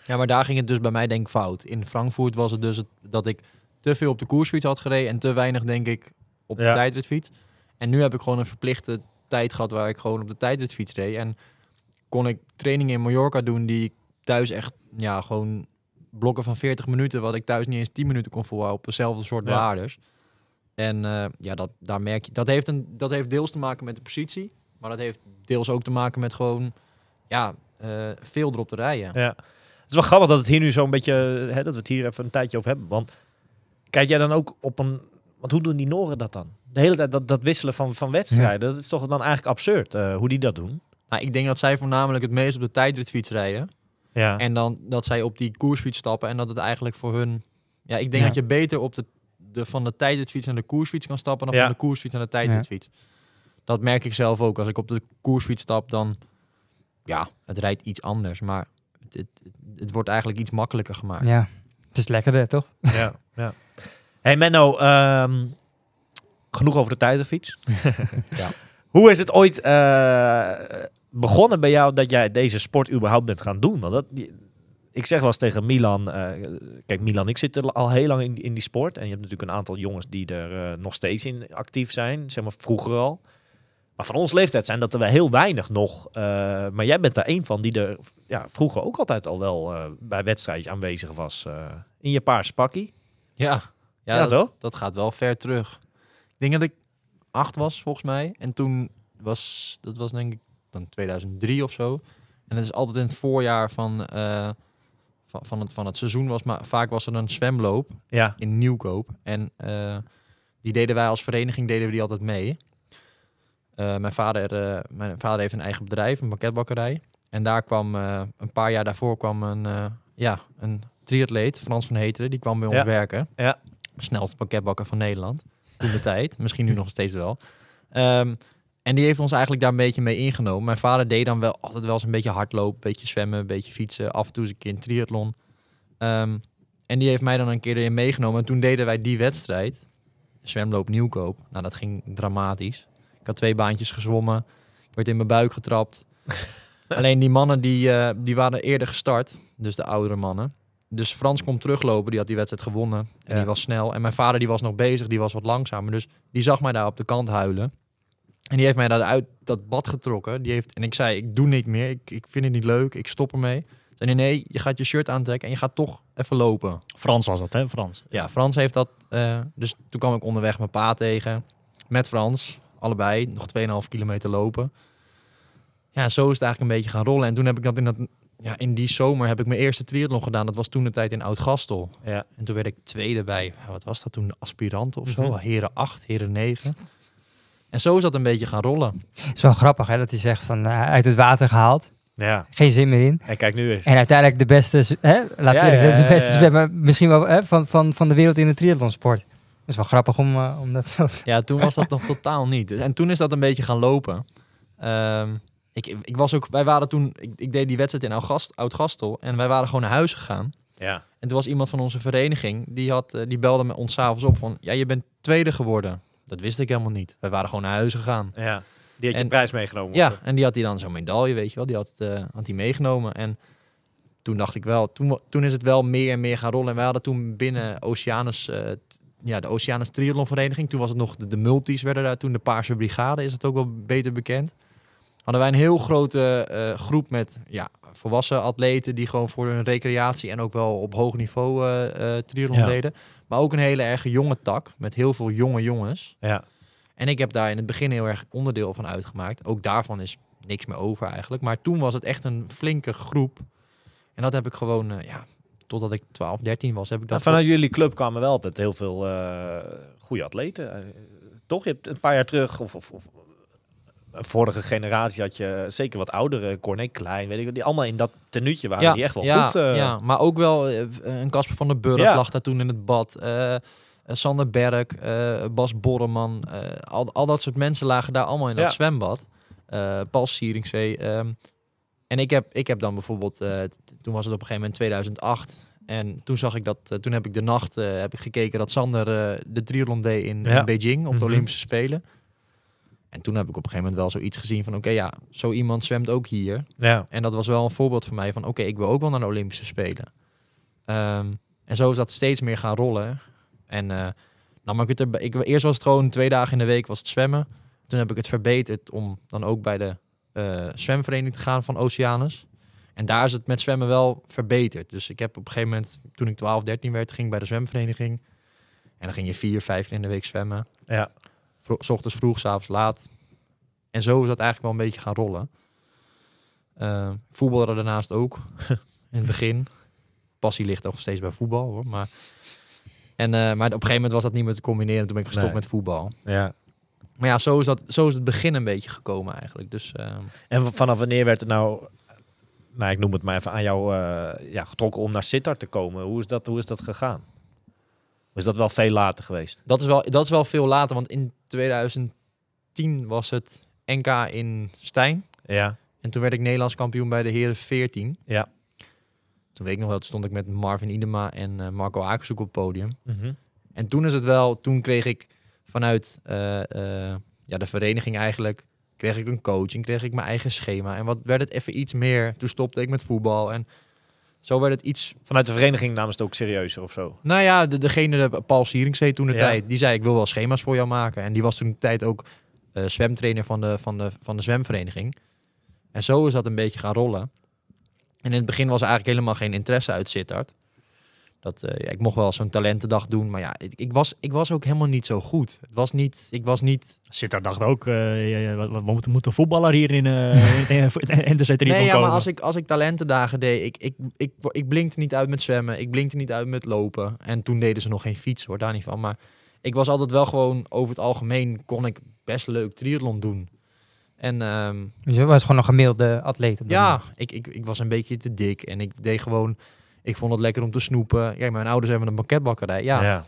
Ja, maar daar ging het dus bij mij denk ik fout. In Frankfurt was het dus het, dat ik te veel op de koersfiets had gereden en te weinig denk ik op de Ja. tijdritfiets. En nu heb ik gewoon een verplichte tijd gehad waar ik gewoon op de tijdritfiets reed. En kon ik trainingen in Mallorca doen die ik thuis echt, ja, gewoon blokken van 40 minuten, wat ik thuis niet eens 10 minuten kon volhouden op dezelfde soort Ja. waardes. En eh, ja, dat, daar merk je, dat heeft, een, dat heeft deels te maken met de positie, maar dat heeft deels ook te maken met gewoon, ja, eh, veel erop te rijden. Ja. Het is wel grappig dat het hier nu zo'n beetje, hè, dat we het hier even een tijdje over hebben. Want kijk jij dan ook op een, want hoe doen die Noren dat dan? De hele tijd dat, dat wisselen van, van wedstrijden, dat is toch dan eigenlijk absurd eh, hoe die dat doen? Nou, ik denk dat zij voornamelijk het meest op de tijdritfiets rijden. Ja. En dan dat zij op die koersfiets stappen en dat het eigenlijk voor hun... Ja, ik denk Ja. dat je beter op de, de, van de tijdritfiets naar de koersfiets kan stappen dan Ja. van de koersfiets naar de tijdritfiets. Dat merk ik zelf ook. Als ik op de koersfiets stap, dan... Ja, het rijdt iets anders, maar het, het, het, het wordt eigenlijk iets makkelijker gemaakt. ja. Het is lekkerder, toch? ja, ja. Hey Menno, ehm, genoeg over de tijdritfiets. Ja. Hoe is het ooit eh, begonnen bij jou dat jij deze sport überhaupt bent gaan doen? Want dat, ik zeg wel eens tegen Milan, eh, kijk Milan, ik zit er al heel lang in, in die sport. En je hebt natuurlijk een aantal jongens die er eh, nog steeds in actief zijn, zeg maar vroeger al. Maar van ons leeftijd zijn dat er wel heel weinig nog. Maar jij bent daar een van die er ja, vroeger ook altijd al wel bij wedstrijdjes aanwezig was. in je paarse pakkie. Ja, ja, Ja, dat, dat gaat wel ver terug. Denk dat ik acht was, volgens mij. En toen was, dat was denk ik dan 2003 of zo. En het is altijd in het voorjaar van, eh, van, van, het, van het seizoen. Was maar, vaak was er een zwemloop Ja, in Nieuwkoop. En eh, die deden wij als vereniging deden we die altijd mee. Eh, mijn, vader, mijn vader heeft een eigen bedrijf, een banketbakkerij. En daar kwam een paar jaar daarvoor kwam een, ja, een triatleet, Frans van Heteren, die kwam bij ons Ja. werken. Ja. Snelste pakketbakker van Nederland. Toen de tijd. Misschien nu nog steeds wel. Ehm, en die heeft ons eigenlijk daar een beetje mee ingenomen. Mijn vader deed dan wel altijd wel eens een beetje hardlopen, een beetje zwemmen, een beetje fietsen. Af en toe eens een keer een triathlon. Ehm, en die heeft mij dan een keer erin meegenomen. En toen deden wij die wedstrijd. Zwemloop Nieuwkoop. Nou, dat ging dramatisch. Ik had twee baantjes gezwommen. Ik werd in mijn buik getrapt. Alleen die mannen die, eh, die waren eerder gestart. Dus de oudere mannen. Dus Frans komt teruglopen. Die had die wedstrijd gewonnen. En Ja. die was snel. En mijn vader die was nog bezig. Die was wat langzamer. Dus die zag mij daar op de kant huilen. En die heeft mij daar uit dat bad getrokken. Die heeft, en ik zei, ik doe niet meer. Ik, ik vind het niet leuk. Ik stop ermee. Zei nee, nee, je gaat je shirt aantrekken en je gaat toch even lopen. Frans was dat, hè? Frans. Ja, Frans heeft dat. eh, dus toen kwam ik onderweg mijn pa tegen. Met Frans. Allebei. Nog 2,5 kilometer lopen. Ja, zo is het eigenlijk een beetje gaan rollen. En toen heb ik dat in, dat, ja, in die zomer heb ik mijn eerste triathlon gedaan. Dat was toen de tijd in Oud-Gastel. ja. En toen werd ik tweede bij, wat was dat toen, aspirant of zo? Mhm. Heren 8, heren 9. En zo is dat een beetje gaan rollen. Het is wel grappig hè, dat hij zegt van eh, uit het water gehaald. ja. Geen zin meer in. En kijk nu eens. En uiteindelijk de beste, hè, laten we Ja, eerlijk ja, zeggen, de beste ja. zwemmer misschien wel hè, van, van, van de wereld in de triathlonsport. Dat is wel grappig om, eh, om dat zo Ja, toen was dat nog totaal niet. Dus, en toen is dat een beetje gaan lopen. Ehm, ik, ik was ook, wij waren toen, ik, ik deed die wedstrijd in Oud-Gast- Oud-Gastel en wij waren gewoon naar huis gegaan. Ja. En toen was iemand van onze vereniging, die, had, eh, die belde me ons s'avonds op van, ja, je bent tweede geworden. Dat wist ik helemaal niet. Wij waren gewoon naar huis gegaan. ja. Die had je En- prijs meegenomen. Ja, en die had hij dan zo'n medaille, weet je wel. Die had, eh, had hij meegenomen. En toen dacht ik wel, toen, toen is het wel meer en meer gaan rollen. En wij hadden toen binnen Oceanus, eh, t- ja, de Oceanus Triathlonvereniging. Toen was het nog de, de multis, werden daar toen de Paarse Brigade, is het ook wel beter bekend. Hadden wij een heel grote eh, groep met ja, volwassen atleten die gewoon voor hun recreatie en ook wel op hoog niveau triathlon Ja. deden. Maar ook een hele erge jonge tak met heel veel jonge jongens. Ja. En ik heb daar in het begin heel erg onderdeel van uitgemaakt. Ook daarvan is niks meer over eigenlijk. Maar toen was het echt een flinke groep. En dat heb ik gewoon, ja, totdat ik 12, 13 was, heb ik Nou, dat... vanuit jullie club kwamen wel altijd heel veel goede atleten. Toch? Je hebt een paar jaar terug, of, of, of vorige generatie had je zeker wat oudere, Corné Klein, weet ik wat, die allemaal in dat tenuutje waren, die echt wel ja, goed... eh, ja, maar ook wel eh, een Casper van der Burg Ja. lag daar toen in het bad. eh, Sander Berg, eh, Bas Borreman. al, al dat soort mensen lagen daar allemaal in dat zwembad. Paul Sieringzee. ehm, en ik heb, ik heb dan bijvoorbeeld, toen was het op een gegeven moment 2008. En toen zag ik dat, toen heb ik de nacht heb ik gekeken dat Sander de triathlon deed in Beijing op de Mhm. Olympische Spelen. En toen heb ik op een gegeven moment wel zoiets gezien van, oké ja, zo iemand zwemt ook hier. ja. En dat was wel een voorbeeld voor mij van, oké, ik wil ook wel naar de Olympische Spelen. Ehm, en zo is dat steeds meer gaan rollen. En eh nou, maar ik het er, ik, eerst was het gewoon twee dagen in de week was het zwemmen. Toen heb ik het verbeterd om dan ook bij de eh, zwemvereniging te gaan van Oceanus. En daar is het met zwemmen wel verbeterd. Dus ik heb op een gegeven moment, toen ik 12, 13 werd, ging ik bij de zwemvereniging. En dan ging je vier, vijf keer in de week zwemmen. Ja. Vro- s ochtends vroeg, s avonds laat. En zo is dat eigenlijk wel een beetje gaan rollen. Uh, voetballen daarnaast ook. in het begin. Passie ligt nog steeds bij voetbal hoor. Maar, en, eh, maar op een gegeven moment was dat niet meer te combineren. Toen ben ik gestopt Nee. met voetbal. ja. Maar ja, zo is, dat, zo is het begin een beetje gekomen eigenlijk. Dus ehm, En vanaf wanneer werd het nou, nou ik noem het maar even, aan jou eh, ja, getrokken om naar Sittard te komen? Hoe is dat, hoe is dat gegaan? Is dat wel veel later geweest? dat, is wel, dat is wel veel later. Want in 2010 was het NK in Stijn. Ja. En toen werd ik Nederlands kampioen bij de heren 14. Ja. Toen weet ik nog wel, stond ik met Marvin Idema en eh, Marco Akershoek op het podium. Mhm. En toen is het wel, toen kreeg ik vanuit eh, eh, ja, de vereniging eigenlijk, kreeg ik een coaching, kreeg ik mijn eigen schema. En wat werd het even iets meer, toen stopte ik met voetbal. En zo werd het iets Vanuit de vereniging namen ze het ook serieuzer of zo. Nou ja, de, degene, de, Paul Sieringzee toen de Ja. tijd, die zei ik wil wel schema's voor jou maken. En die was toen de tijd ook eh, zwemtrainer van de, van, de, van de zwemvereniging. En zo is dat een beetje gaan rollen. En in het begin was er eigenlijk helemaal geen interesse uit Sittard. Dat, eh, ja, ik mocht wel zo'n talentendag doen, maar ja, ik, ik, was, ik was ook helemaal niet zo goed. Het was niet, ik was niet... Zit daar dacht ook, eh, ja, wat- moeten, moeten voetballer hier in, eh in NTC Triathlon Nee, ja, komen. maar als ik, als ik talentendagen deed, ik, ik, ik, ik blinkte niet uit met zwemmen, ik blinkte niet uit met lopen. En toen deden ze nog geen fiets, hoor, daar niet van. Maar ik was altijd wel gewoon, over het algemeen, kon ik best leuk triathlon doen. En ehm, Dus je was gewoon een gemiddelde atleet. Op ja, moment. ik, ik, ik was een beetje te dik en ik deed gewoon, ik vond het lekker om te snoepen. Ja, mijn ouders hebben een banketbakkerij. Ja, ja.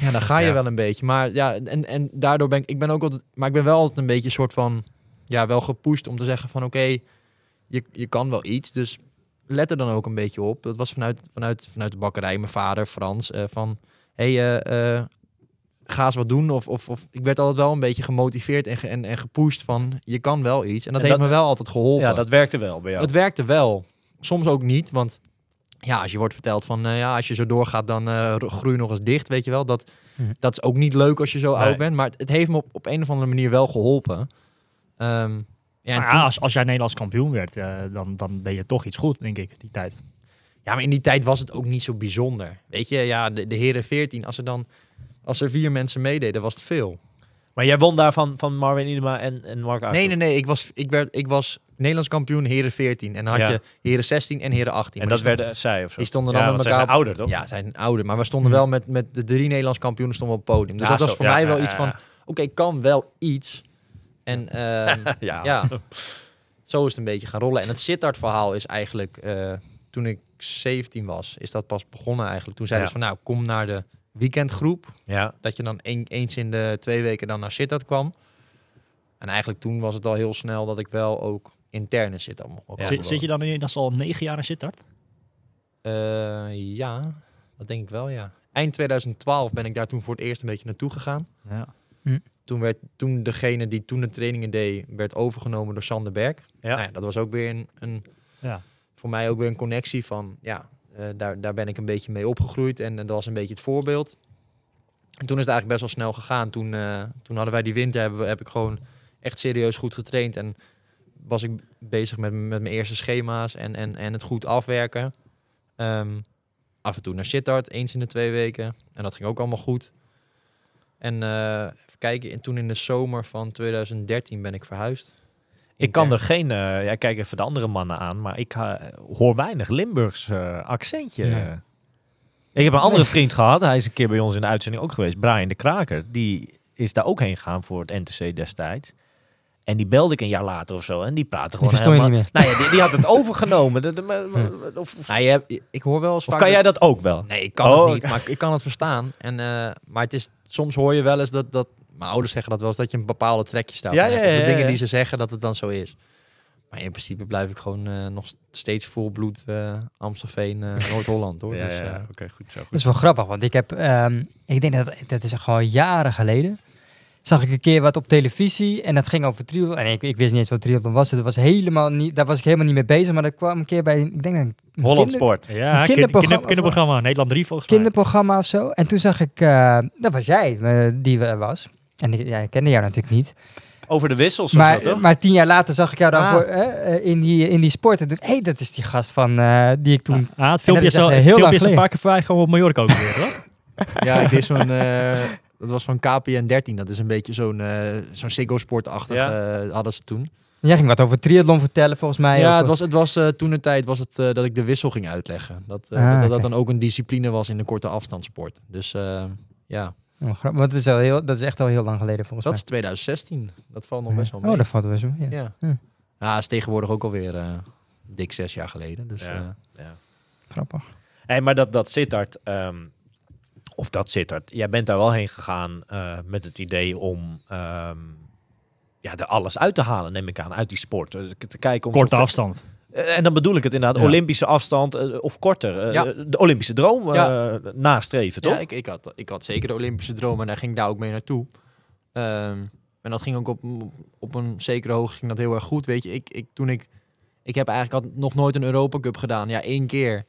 dan ga je Ja. wel een beetje. Maar ja, en, en daardoor ben ik, ik ben ook altijd, maar ik ben wel altijd een beetje een soort van, ja, wel gepusht om te zeggen van oké, je, je kan wel iets, dus let er dan ook een beetje op. Dat was vanuit, vanuit, vanuit de bakkerij, mijn vader, Frans, eh, van hé, hey, eh, eh, ga eens wat doen. Of, of, of ik werd altijd wel een beetje gemotiveerd en, ge- en, en gepusht van je kan wel iets. En dat En heeft me wel altijd geholpen. Ja, dat werkte wel bij jou. Het werkte wel. Soms ook niet, want ja, als je wordt verteld van eh, ja, als je zo doorgaat, dan eh, groei je nog eens dicht, weet je wel. Dat, Mhm. dat is ook niet leuk als je zo Nee. oud bent, maar het, het heeft me op, op een of andere manier wel geholpen. Ehm, ja, Maar toen- ja, als, als jij Nederlands kampioen werd, eh, dan, dan ben je toch iets goed, denk ik, die tijd. ja, maar in die tijd was het ook niet zo bijzonder. Weet je, ja, de, de heren 14, als er dan als er vier mensen meededen, was het veel. Maar jij won daarvan van Marvin Idema en, en Mark Nee, Akker. nee, nee. Ik was, ik werd, ik was Nederlands kampioen heren 14. En dan had Ja. je heren 16 en heren 18. En Maar dat werden zij of zo. die stonden ja, dan met want zij elkaar zijn ouder, toch? Ja, zijn ouder. Maar we stonden Hmm. wel met, met de drie Nederlands kampioenen stonden op het podium. Dus Ja, dat was voor ja, mij wel ja, iets ja, van, ja. oké, ik kan wel iets. En ehm, ja. ja, zo is het een beetje gaan rollen. En het Sittard verhaal is eigenlijk, eh, toen ik 17 was, is dat pas begonnen eigenlijk. Toen zeiden Ja. ze van, nou, kom naar de weekendgroep. ja. Dat je dan een, eens in de twee weken dan naar Sittard kwam. En eigenlijk toen was het al heel snel dat ik wel ook interne Sittard mocht. Ja. Zit, zit je dan in, dat is al negen jaar in Sittard? Eh, ja, dat denk ik wel, ja. Eind 2012 ben ik daar toen voor het eerst een beetje naartoe gegaan. Ja. Toen werd toen degene die toen de trainingen deed, werd overgenomen door Sander Berg. Ja. Nou ja, dat was ook weer een, een, Ja. voor mij ook weer een connectie van, ja, eh, daar, daar ben ik een beetje mee opgegroeid en, dat was een beetje het voorbeeld. En toen is het eigenlijk best wel snel gegaan. Toen, eh, toen hadden wij die winter, heb ik gewoon echt serieus goed getraind en was ik bezig met, met mijn eerste schema's en, en, en het goed afwerken. Ehm, af en toe naar Sittard, eens in de twee weken. En dat ging ook allemaal goed. En eh, even kijken, en toen in de zomer van 2013 ben ik verhuisd. Ik kan er geen... eh, ja, kijk even de andere mannen aan, maar ik eh, hoor weinig Limburgs eh, accentje. Nee. Ik heb een andere Nee. vriend gehad, hij is een keer bij ons in de uitzending ook geweest, Brian de Kraker. Die is daar ook heen gegaan voor het NTC destijds. En die belde ik een jaar later of zo en die praatte gewoon je helemaal... niet meer. Nou ja, die, die had het overgenomen. De- de- maar- of, of, Nou, je hebt, ik hoor wel eens of vaak kan dat- jij dat ook wel? Nee, ik kan Oh. het niet, maar ik- ik kan het verstaan. En, eh, maar het is, soms hoor je wel eens dat, dat... Mijn ouders zeggen dat wel eens, dat je een bepaalde trekje staat. Ja, Ja, ja, ja, de dingen die ze zeggen, dat het dan zo is. Maar in principe blijf ik gewoon eh, nog steeds vol bloed eh Amstelveen, eh, Noord-Holland, hoor. Ja, dus, ja, ja. oké, goed zo. Dat is wel grappig, want ik heb, ehm, ik denk dat dat is gewoon jaren geleden. Zag ik een keer wat op televisie en dat ging over triathlon. En ik, ik wist niet eens wat triathlon was. Het was helemaal niet, daar was ik helemaal niet mee bezig. Maar dat kwam een keer bij, ik denk een Holland kinder- Sport. Ja, kinderprogramma- kinder- kinderprogramma, Nederland 3 volgens mij. kinderprogramma of zo. En toen zag ik, eh, dat was jij die er was. En ik, ja, ik kende jou natuurlijk niet. Over de wissels of Maar, zo, toch? maar tien jaar later zag ik jou dan Ah. voor, eh, eh, in, die, in die sport. En toen, hé, hey, dat is die gast van, eh, die ik toen... Ah, het filmpje is is, al, het heel filmpje lang is een paar keer voorbij gewoon op Mallorca ook weer, hoor. ja, ik deed zo'n... eh, dat was van KPN 13. Dat is een beetje zo'n eh zo'n Ziggo Sport-achtig Ja. eh, hadden ze toen. Jij ging wat over triathlon vertellen, volgens mij. ja, over- het was, het was eh, toen de tijd was het eh, dat ik de wissel ging uitleggen. Dat, eh, Ah, dat, dat dan ook een discipline was in de korte afstandssport. Dus eh, ja, Oh, want dat is, al heel, dat is echt al heel lang geleden, volgens dat is mij. 2016. Dat valt nog best wel Oh, mee. dat valt wel zo. Ja. Ja. Ja, is tegenwoordig ook alweer eh dik zes jaar geleden. Dus Ja. eh, Ja. Grappig. Hey, maar dat, dat Sittard, ehm, of dat Sittard, jij bent daar wel heen gegaan eh, met het idee om ehm, ja, er alles uit te halen, neem ik aan, uit die sport. Te kijken om Korte afstand. Eh, En dan bedoel ik het inderdaad, Ja. Olympische afstand eh, of korter. eh, Ja. De Olympische droom Ja. nastreven, toch? ja, ik, ik, had, ik had zeker de Olympische droom en daar ging ik daar ook mee naartoe. Ehm, en dat ging ook op, op een zekere hoogte ging dat heel erg goed. Weet je, ik, ik, toen ik ik heb eigenlijk al nog nooit een Europa Cup gedaan. Ja, één keer.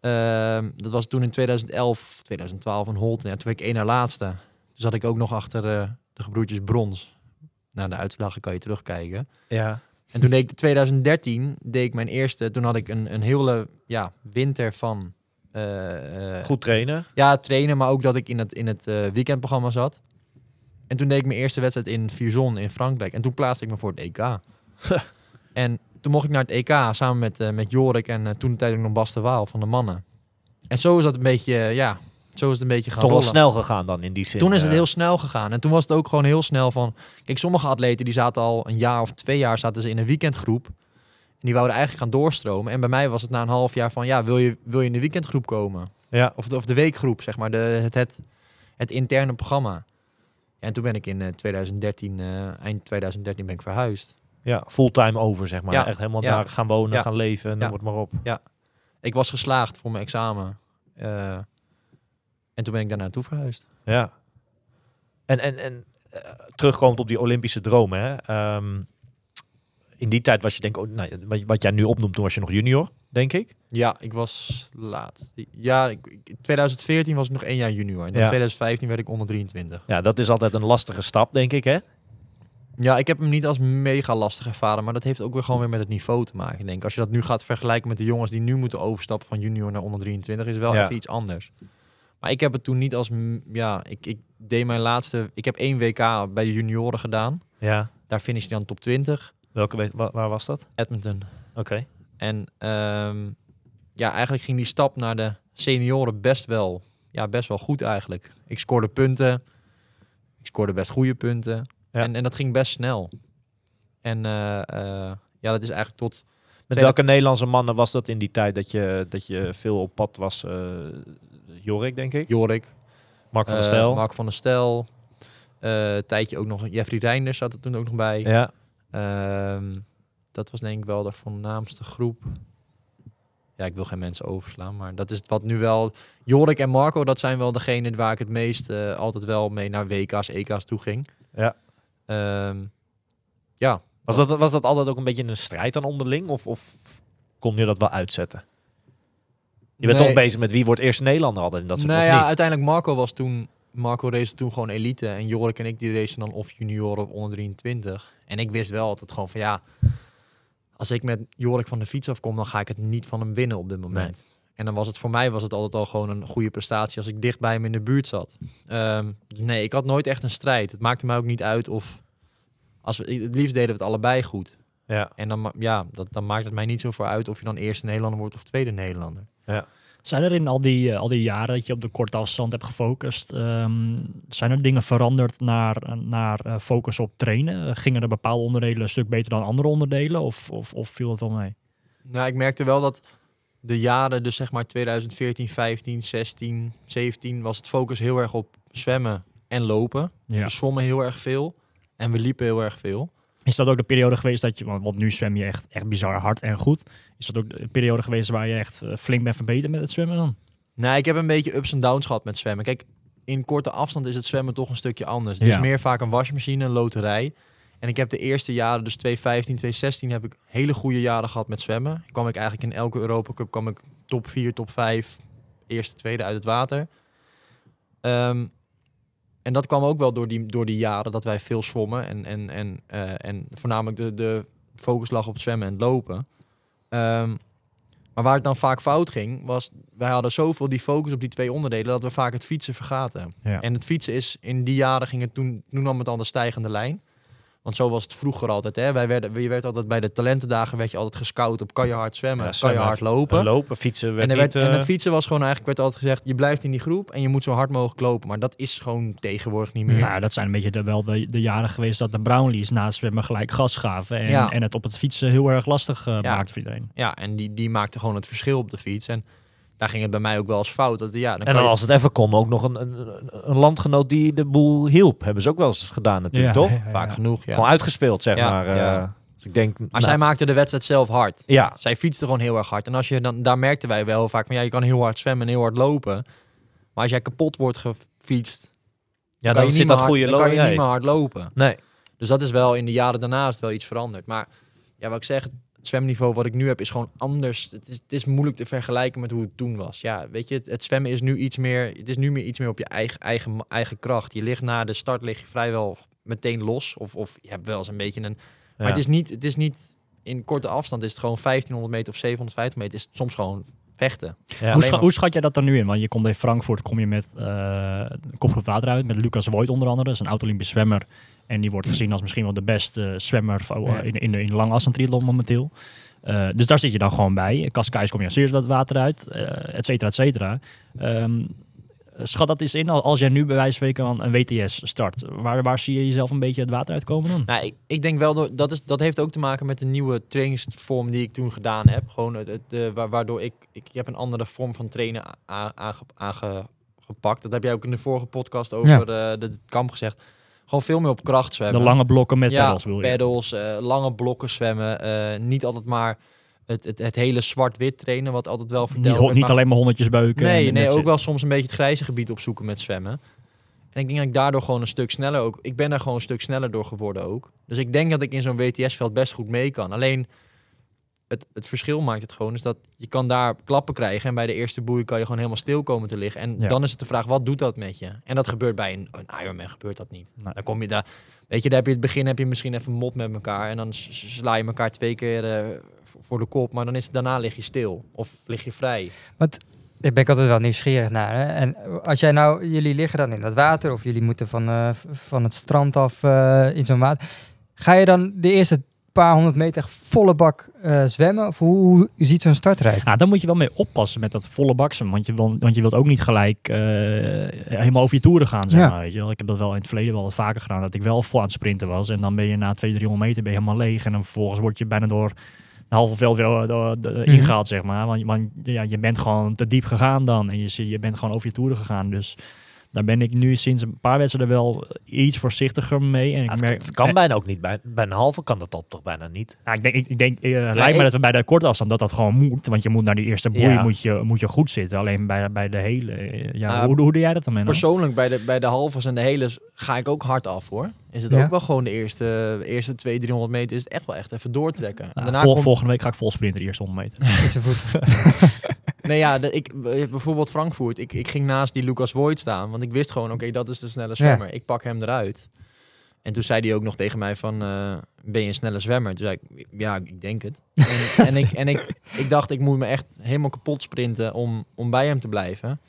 Ehm, dat was toen in 2011, 2012 in Holten. Ja, toen werd ik één na laatste. Toen zat ik ook nog achter de gebroedjes Brons. Naar de uitslagen kan je terugkijken. Ja. En toen deed ik 2013, deed ik mijn eerste. Toen had ik een, een hele ja, winter van eh, eh, Goed trainen. ja, trainen, maar ook dat ik in het, in het eh, weekendprogramma zat. En toen deed ik mijn eerste wedstrijd in Vierzon in Frankrijk. En toen plaatste ik me voor het EK. en toen mocht ik naar het EK samen met, met Jorik en toen tijdens nog Bas de Waal van de mannen. En zo is dat een beetje, ja, zo is het een beetje gaan Toch wel rollen. snel gegaan dan in die zin. Toen is het eh. heel snel gegaan. En toen was het ook gewoon heel snel van... Kijk, sommige atleten die zaten al een jaar of twee jaar zaten ze in een weekendgroep. En die wouden eigenlijk gaan doorstromen. En bij mij was het na een half jaar van... Ja, wil je, wil je in de weekendgroep komen? Ja. Of de, of de weekgroep, zeg maar. De, het, het, het interne programma. Ja, en toen ben ik in eh, 2013, eh, eind 2013 ben ik verhuisd. Ja, fulltime over, zeg maar. Ja, Echt helemaal ja. daar gaan wonen, Ja. gaan leven, noem Ja. het maar op. Ik was geslaagd voor mijn examen. Eh, en toen ben ik daar naartoe verhuisd. Ja. En, en, en eh, terugkomend op die Olympische dromen, hè. Ehm, in die tijd was je denk ik ook, nou, wat, wat jij nu opnoemt, toen was je nog junior, denk ik. Ja, ik was laat. Ja, ik, ik- 2014 was ik nog één jaar junior. En in Ja. 2015 werd ik onder 23. Ja, dat is altijd een lastige stap, denk ik, hè. Ja, ik heb hem niet als mega lastig ervaren, maar dat heeft ook weer gewoon weer met het niveau te maken. Ik denk, als je dat nu gaat vergelijken met de jongens die nu moeten overstappen van junior naar onder 23, is het wel Ja. even iets anders. Maar ik heb het toen niet als, ja, ik, ik deed mijn laatste, ik heb één WK bij de junioren gedaan. Ja. Daar finish ik dan top 20, Welke, waar was dat? Edmonton. Oké. En ehm, ja, eigenlijk ging die stap naar de senioren best wel, ja, best wel goed eigenlijk. Ik scoorde punten, ik scoorde best goede punten. Ja. En, en dat ging best snel. En eh, eh, ja, dat is eigenlijk tot Met welke Nederlandse mannen was dat in die tijd dat je, dat je veel op pad was? eh Jorik, denk ik. Jorik, Mark van der eh, Stel. Mark van der Stel. eh, tijdje ook nog Jeffrey Reinders zat er toen ook nog bij. Ja. Ehm, dat was denk ik wel de voornaamste groep. Ja, ik wil geen mensen overslaan, maar dat is het wat nu wel. Jorik en Marco, dat zijn wel degenen waar ik het meest eh, altijd wel mee naar WK's, EK's toe ging. Ja. Ehm, ja, Was dat, was dat altijd ook een beetje een strijd dan onderling? Of, of kon je dat wel uitzetten? Je bent Nee. toch bezig met wie wordt eerst Nederlander altijd in dat soort nou ja, niet? uiteindelijk Marco was toen. Marco race toen gewoon elite. En Jorik en ik die racen dan of junior of onder 23. En ik wist wel altijd gewoon van ja. Als ik met Jorik van de fiets afkom, dan ga ik het niet van hem winnen op dit moment. En dan was het voor mij was het altijd al gewoon een goede prestatie als ik dicht bij hem in de buurt zat. Ehm, dus nee, ik had nooit echt een strijd. Het maakte mij ook niet uit of. Als we, het liefst deden we het allebei goed. Ja. En dan, ja, dat, dan maakt het mij niet zo voor uit of je dan eerste Nederlander wordt of tweede Nederlander. Zijn er in al die, eh, al die jaren dat je op de korte afstand hebt gefocust, ehm, zijn er dingen veranderd naar, naar eh, focus op trainen? Gingen er bepaalde onderdelen een stuk beter dan andere onderdelen? Of, of, of viel het wel mee? Nou, ik merkte wel dat de jaren, dus zeg maar 2014, 15, 16, 17, was het focus heel erg op zwemmen en lopen. Dus Ja. we zwommen heel erg veel en we liepen heel erg veel. Is dat ook de periode geweest dat je, want, nu zwem je echt, echt bizar hard en goed. Is dat ook de periode geweest waar je echt eh, flink bent verbeterd met het zwemmen dan? Nou, ik heb een beetje ups en downs gehad met zwemmen. Kijk, in korte afstand is het zwemmen toch een stukje anders. Het Ja. is meer vaak een wasmachine, een loterij. En ik heb de eerste jaren, dus 2015, 2016, heb ik hele goede jaren gehad met zwemmen. Kwam ik eigenlijk in elke Europa Cup kwam ik top 4, top 5, eerste, tweede uit het water. Ehm, en dat kwam ook wel door die, door die jaren dat wij veel zwommen. En, en, en, eh, en voornamelijk de, de focus lag op het zwemmen en het lopen. Ehm, maar waar het dan vaak fout ging, was wij hadden zoveel die focus op die twee onderdelen dat we vaak het fietsen vergaten. Ja. En het fietsen is in die jaren ging het toen, toen nam het al de stijgende lijn. Want zo was het vroeger altijd. Hè? Wij werden, je werd altijd bij de talentendagen werd je altijd gescout op kan je hard zwemmen, Ja, kan je hard lopen. En lopen, fietsen werd En, er werd, niet, en eh, het fietsen was gewoon eigenlijk, werd altijd gezegd, je blijft in die groep en je moet zo hard mogelijk lopen. Maar dat is gewoon tegenwoordig niet meer. Nou, dat zijn een beetje de, wel de, de jaren geweest dat de Brownlees na het zwemmen gelijk gas gaven. En, Ja. en het op het fietsen heel erg lastig eh Ja. maakte voor iedereen. Ja, en die, die maakte gewoon het verschil op de fiets. En daar ging het bij mij ook wel eens fout. Dat, ja, dan En kan dan je- als het even kon, ook nog een, een, een landgenoot die de boel hielp. Hebben ze ook wel eens gedaan natuurlijk, toch? vaak genoeg. Ja. Gewoon uitgespeeld, zeg Ja, maar. eh. ja. Dus ik denk... Maar nou, zij maakte de wedstrijd zelf hard. Ja, Zij fietste gewoon heel erg hard. En als je dan, daar merkten wij wel vaak van ja, je kan heel hard zwemmen en heel hard lopen. Maar als jij kapot wordt gefietst, ja dan zit dat goede hard, dan kan je lopen. niet meer hard lopen. Nee. Dus dat is wel in de jaren daarna is het wel iets veranderd. Maar ja, wat ik zeg, het zwemniveau wat ik nu heb is gewoon anders. Het is, het is moeilijk te vergelijken met hoe het toen was. Ja, weet je, het, het zwemmen is nu iets meer, het is nu meer iets meer op je eigen, eigen, eigen kracht. Je ligt na de start lig je vrijwel meteen los. Of, of je hebt wel eens een beetje een... Maar het is, niet, het is niet in korte afstand, is het gewoon 1500 meter of 750 meter. Is het soms gewoon vechten. Ja. Hoe, alleen scha- maar- hoe schat jij dat er nu in? Want je komt in Frankfurt, kom je met eh kopgroep water uit, met Lucas Voigt onder andere. Dat is een oud-Olympisch zwemmer. En die wordt gezien als misschien wel de beste zwemmer Ja. in, in, de, in de lange afstand triathlon momenteel. Eh, dus daar zit je dan gewoon bij. Cascais kom je eerste dat water uit, eh et cetera, et cetera. Ehm, schat dat eens in al- als jij nu bij wijze van spreken een WTS start. Waar, waar zie je jezelf een beetje het water uitkomen dan? Nou, ik, ik denk wel, door, dat, is, dat heeft ook te maken met de nieuwe trainingsvorm die ik toen gedaan heb. Gewoon het, het, de- wa- waardoor ik, ik, ik heb een andere vorm van trainen a- aange- aangepakt. Dat heb jij ook in de vorige podcast over eh, de, de kamp gezegd. Gewoon veel meer op kracht zwemmen. De lange blokken met ja, wil je? pedals, eh, lange blokken zwemmen. eh, niet altijd maar het, het, het hele zwart-wit trainen, wat altijd wel Niet, verteld niet maar alleen maar honderdjes beuken. Nee, nee ook wel soms een beetje het grijze gebied opzoeken met zwemmen. En ik denk dat ik daardoor gewoon een stuk sneller ook... Ik ben daar gewoon een stuk sneller door geworden ook. Dus ik denk dat ik in zo'n WTS-veld best goed mee kan. Alleen het, het verschil maakt het gewoon is dat je kan daar klappen krijgen... en bij de eerste boei kan je gewoon helemaal stil komen te liggen. En Ja. dan is het de vraag, wat doet dat met je? En dat gebeurt bij een, een Ironman, gebeurt dat niet. Nee. Dan kom je daar... Weet je, daar heb je het begin heb je misschien even mot met elkaar... en dan sla je elkaar twee keer eh, voor- de kop... maar dan is het, daarna lig je stil of lig je vrij. Daar ben ik altijd wel nieuwsgierig naar. Hè? En als jij nou, jullie liggen dan in dat water of jullie moeten van, eh, van het strand af eh, in zo'n water. Ga je dan de eerste paar honderd meter volle bak eh, zwemmen? Of hoe, hoe ziet zo'n start eruit? Nou, daar moet je wel mee oppassen met dat volle baksen. Want je, wil, want je wilt ook niet gelijk eh, helemaal over je toeren gaan. Zeg Ja. maar, weet je wel. Ik heb dat wel in het verleden wel wat vaker gedaan. Dat ik wel vol aan het sprinten was. En dan ben je na 200, 300 meter ben je helemaal leeg. En dan vervolgens word je bijna door de halve veld weer eh, door- Mhm. ingehaald, zeg maar. Want, want ja, je bent gewoon te diep gegaan dan. En je, je bent gewoon over je toeren gegaan. Dus daar ben ik nu sinds een paar wedstrijden wel iets voorzichtiger mee. En ik Ja, het, merk, het kan bijna ook niet. Bij, bij een halve kan dat al toch bijna niet. nou, ik denk, ik, ik denk eh, lijkt ik- me dat we bij de korte afstand dat dat gewoon moet. Want je moet naar die eerste boei Ja. moet, je, moet je goed zitten. Alleen bij, bij de hele... eh, ja, hoe, hoe doe jij dat dan, Menno? Persoonlijk bij de, bij de halves en de heles ga ik ook hard af hoor. Is het Ja. ook wel gewoon de eerste, eerste 200, 300 meter is het echt wel echt even doortrekken. En Nou, daarna vol- komt- Volgende week ga ik vol sprinten de eerste 100 meter. Nee ja, de, ik, eh, bijvoorbeeld Frankfurt. Ik, ik ging naast die Lucas Voigt staan. Want ik wist gewoon, oké, dat is de snelle zwemmer. Ik pak hem eruit. En toen zei hij ook nog tegen mij van, eh, ben je een snelle zwemmer? Toen zei ik, ja, ik denk het. en en, ik, en ik, ik dacht, ik moet me echt helemaal kapot sprinten om, om bij hem te blijven.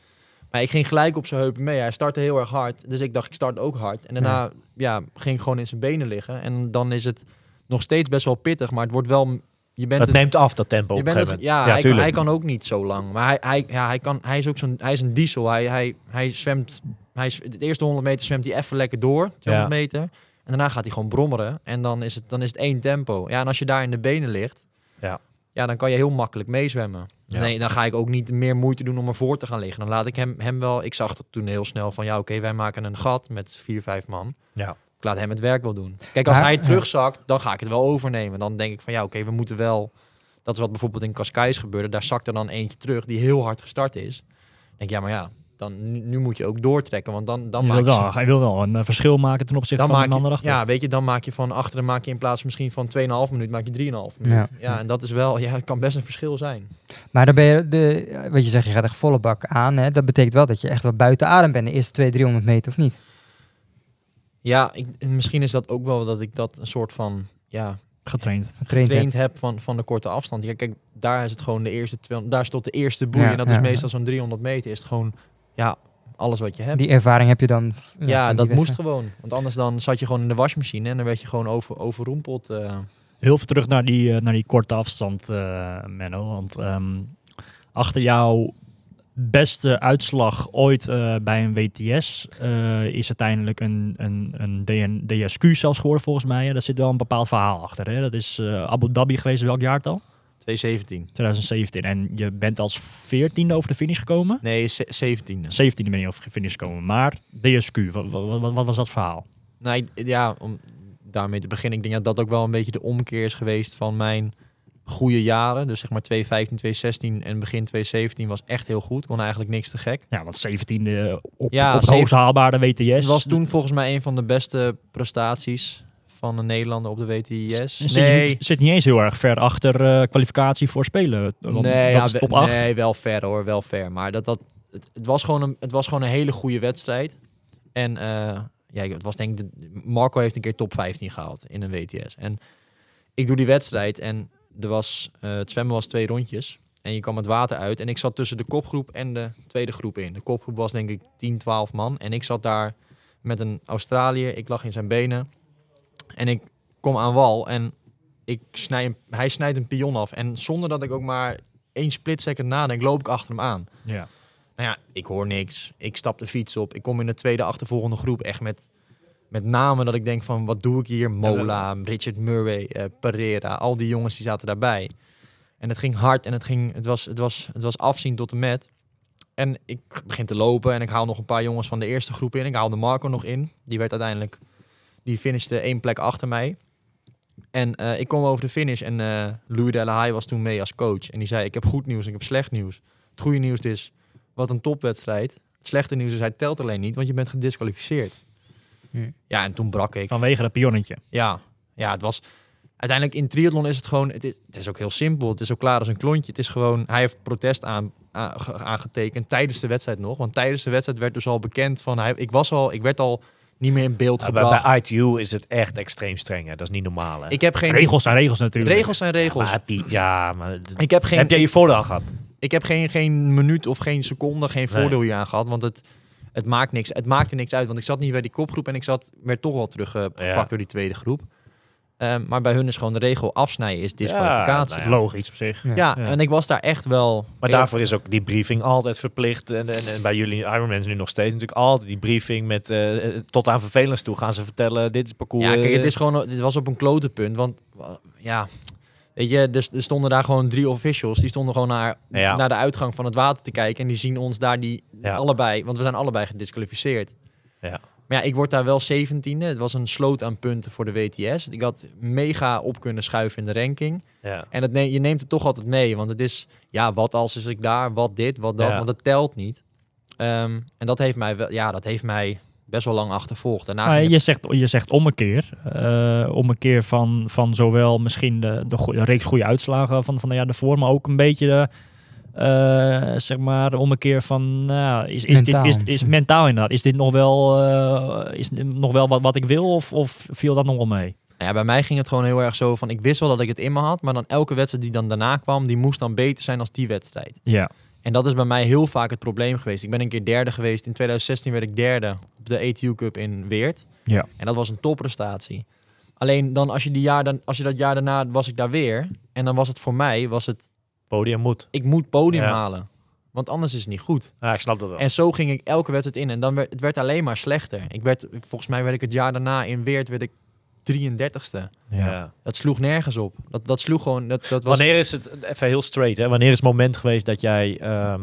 Maar ik ging gelijk op zijn heupen mee. Hij startte heel erg hard. Dus ik dacht, ik start ook hard. En daarna ja. ging ik gewoon in zijn benen liggen. En dan is het nog steeds best wel pittig. Maar het wordt wel... Je bent Het het- neemt af, dat tempo op je bent het, moment. ja, hij, kan, tuurlijk. hij kan ook niet zo lang. Maar hij, hij, ja, hij, kan, hij is ook zo'n, hij is een diesel. Hij, hij, hij zwemt, hij, is- de eerste 100 meter zwemt hij even lekker door, 200 meter. En daarna gaat hij gewoon brommeren. En dan is het, dan is het één tempo. Ja, en als je daar in de benen ligt, Ja. ja, dan kan je heel makkelijk meezwemmen. Ja. Nee, dan ga ik ook niet meer moeite doen om ervoor te gaan liggen. Dan laat ik hem, hem wel... Ik zag dat toen heel snel van, ja, oké, wij maken een gat met vier, vijf man. Ja. Laat hem het werk wel doen. Kijk, als Maar- hij ja. terugzakt, dan ga ik het wel overnemen. Dan denk ik van, ja, oké, we moeten wel... Dat is wat bijvoorbeeld in Cascais gebeurde. Daar zakt er dan eentje terug die heel hard gestart is. Dan denk ik, ja, maar ja, dan, nu, nu moet je ook doortrekken. Want dan, dan je, maak wil je... wel, je wil wel een eh, verschil maken ten opzichte Dan van een ander je, achter. ja, weet je, dan maak je van achteren maak je in plaats misschien van 2,5 minuut, maak je 3,5 minuut. Ja. Ja. en dat is wel, ja, het kan best een verschil zijn. Maar dan ben je, de, wat je zegt, je gaat echt volle bak aan. Hè? Dat betekent wel dat je echt wel buiten adem bent de eerste 200, 300 meter, of niet? Ja, ik, misschien is dat ook wel dat ik dat een soort van, ja, Getraind. Getraind heb van, van de korte afstand. Ja, kijk, daar is het gewoon de eerste 200, daar stond de eerste boei Ja, en dat ja, is ja. meestal zo'n 300 meter. Is het gewoon, ja, alles wat je hebt. Die ervaring heb je dan. eh, ja, dat moest gewoon. Want anders dan zat je gewoon in de wasmachine en dan werd je gewoon over, overrompeld. eh. Heel veel terug naar die, eh, naar die korte afstand, eh, Menno. Want ehm, achter jouw beste uitslag ooit eh, bij een WTS eh, is uiteindelijk een, een, een DSQ zelfs geworden volgens mij. Daar zit wel een bepaald verhaal achter. Hè? Dat is eh, Abu Dhabi geweest, welk jaartal? 217. 2017. En je bent als 14e over de finish gekomen. Nee, ze- 17e. 17e ben je over de finish gekomen. Maar DSQ, wat, wat, wat, wat was dat verhaal? Nou, ik- ja, om daarmee te beginnen. Ik denk dat dat ook wel een beetje de omkeer is geweest van mijn goede jaren. Dus zeg maar 2015, 2016 en begin 2017 was echt heel goed. Kon eigenlijk niks te gek. Ja, want 17e op, Ja, op de zeven- hoogst haalbare WTS. Het was toen volgens mij een van de beste prestaties van een Nederlander op de WTIS. Zit, je, zit niet eens heel erg ver achter eh, kwalificatie voor spelen. Want nee, dat ja, is top 8. nee, wel ver hoor, wel ver. Maar dat, dat, het, het, was gewoon een, het was gewoon een hele goede wedstrijd. En eh, ja, het was denk ik, Marco heeft een keer top 15 gehaald in een WTS. En ik doe die wedstrijd en er was, eh, het zwemmen was twee rondjes. En je kwam het water uit. En ik zat tussen de kopgroep en de tweede groep in. De kopgroep was denk ik 10, 12 man. En ik zat daar met een Australiër. Ik lag in zijn benen. En ik kom aan wal en ik snij een, hij snijdt een pion af. En zonder dat ik ook maar één split second nadenk, loop ik achter hem aan. Ja. Nou ja, ik hoor niks. Ik stap de fiets op. Ik kom in de tweede achtervolgende groep echt met, met namen dat ik denk van wat doe ik hier? Mola, Richard Murray, eh, Pereira, al die jongens die zaten daarbij. En het ging hard en het, ging, het, was, het, was, het was afzien tot en met. En ik begin te lopen en ik haal nog een paar jongens van de eerste groep in. Ik haal de Marco nog in. Die werd uiteindelijk, die finishte één plek achter mij. En eh, ik kom over de finish en eh Louis Delahaye was toen mee als coach. En die zei, ik heb goed nieuws en ik heb slecht nieuws. Het goede nieuws is, wat een topwedstrijd. Het slechte nieuws is, hij telt alleen niet, want je bent gedisqualificeerd. Hm. Ja, en toen brak ik. Vanwege dat pionnetje. Ja, ja, het was... Uiteindelijk in triathlon is het gewoon... Het is, het is ook heel simpel. Het is ook klaar als een klontje. Het is gewoon... Hij heeft protest aan, aan- ge- aangetekend tijdens de wedstrijd nog. Want tijdens de wedstrijd werd dus al bekend van... Hij, ik was al... Ik werd al niet meer in beeld bij, gebracht. bij ITU is het echt extreem streng. Hè. Dat is niet normaal. Hè. ik heb geen... Regels zijn regels natuurlijk. regels zijn regels. Maar heb je, ja, maar ik heb geen... heb jij je voordeel gehad? ik heb geen, geen minuut of geen seconde, geen Nee. voordeel hier aan gehad. Want het, het, maakt niks, het maakte niks uit. Want ik zat niet bij die kopgroep en ik zat, werd toch wel teruggepakt Ja. door die tweede groep. Ehm, maar bij hun is gewoon de regel afsnijden is disqualificatie. Ja, Ja, nou Logisch op zich. Ja. Ja. en ik was daar echt wel... Maar daarvoor is ook die briefing altijd verplicht. En, en, en bij jullie Ironman is nu nog steeds natuurlijk altijd die briefing met eh, eh, tot aan vervelens toe gaan ze vertellen dit is parcours. Ja, kijk, het is gewoon, dit was op een klote punt. Want ja, weet je, er, er stonden daar gewoon drie officials. Die stonden gewoon naar, Ja. naar de uitgang van het water te kijken. En die zien ons daar die Ja. allebei, want we zijn allebei gedisqualificeerd. Ja. Maar ja, ik word daar wel 17e. Het was een sloot aan punten voor de WTS. Ik had mega op kunnen schuiven in de ranking. ja. En het ne- je neemt het toch altijd mee. Want het is, ja, wat als is ik daar, wat dit, wat dat. Ja. Want het telt niet. Ehm, en dat heeft mij wel, ja, dat heeft mij best wel lang achtervolgd. Daarna Maar ging het- je, zegt, je zegt ommekeer. Eh ommekeer van, van zowel misschien de, de, reeks goede uitslagen van, van de jaar daarvoor, maar ook een beetje de, eh, zeg maar, ommekeer van, nou, is, is, dit, Mentaal is, is mentaal inderdaad. Is dit nog wel, eh, is dit nog wel wat, wat ik wil of, of viel dat nog wel mee? Ja, bij mij ging het gewoon heel erg zo van, ik wist wel dat ik het in me had, maar dan elke wedstrijd die dan daarna kwam, die moest dan beter zijn als die wedstrijd. Ja. En dat is bij mij heel vaak het probleem geweest. Ik ben een keer derde geweest. In 2016 werd ik derde op de ATU Cup in Weert. Ja. En dat was een topprestatie. Alleen dan als je, die jaar dan, als je dat jaar daarna was ik daar weer. En dan was het voor mij, was het, Podium moet. ik moet podium Ja. halen. Want anders is het niet goed. Ja, ik snap dat wel. En zo ging ik elke wedstrijd in. En dan werd het werd alleen maar slechter. Ik werd, volgens mij werd ik het jaar daarna in Weert werd ik 33ste. ja. Dat sloeg nergens op. Dat, dat sloeg gewoon. Dat, dat was, Wanneer is het, even heel straight, hè? wanneer is het moment geweest dat jij, ehm,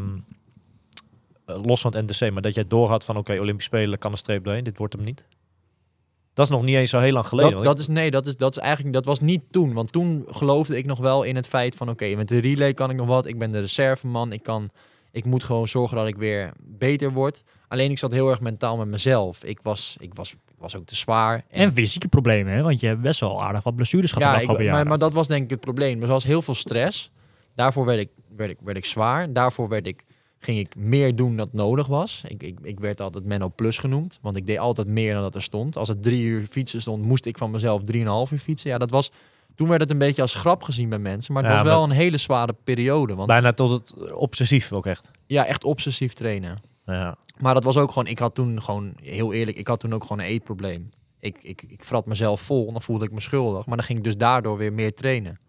eh, los van het NDC, maar dat jij doorhad van oké, Olympisch Spelen kan een streep doorheen, dit wordt hem niet? Dat is nog niet eens zo heel lang geleden. Dat, dat is nee, dat is, dat is eigenlijk dat was niet toen. Want toen geloofde ik nog wel in het feit van oké, met de relay kan ik nog wat. Ik ben de reserveman. Ik kan, ik moet gewoon zorgen dat ik weer beter word. Alleen ik zat heel erg mentaal met mezelf. Ik was, ik was, was ook te zwaar. En fysieke problemen, hè? want je hebt best wel aardig wat blessures gehad de ja, ik, afgelopen maar, jaren. maar dat was denk ik het probleem. Er was heel veel stress. Daarvoor werd ik, werd ik, werd ik zwaar. Daarvoor werd ik, ging ik meer doen dan nodig was. Ik, ik, ik werd altijd Menno Plus genoemd. Want ik deed altijd meer dan dat er stond. Als het drie uur fietsen stond, moest ik van mezelf drieënhalf uur fietsen. Ja, dat was... Toen werd het een beetje als grap gezien bij mensen. Maar het Ja, was wel maar- een hele zware periode. Want Bijna tot het obsessief ook echt. ja, echt obsessief trainen. Ja. Maar dat was ook gewoon... Ik had toen gewoon, heel eerlijk, ik had toen ook gewoon een eetprobleem. Ik, ik, ik vrat mezelf vol en dan voelde ik me schuldig. Maar dan ging ik dus daardoor weer meer trainen.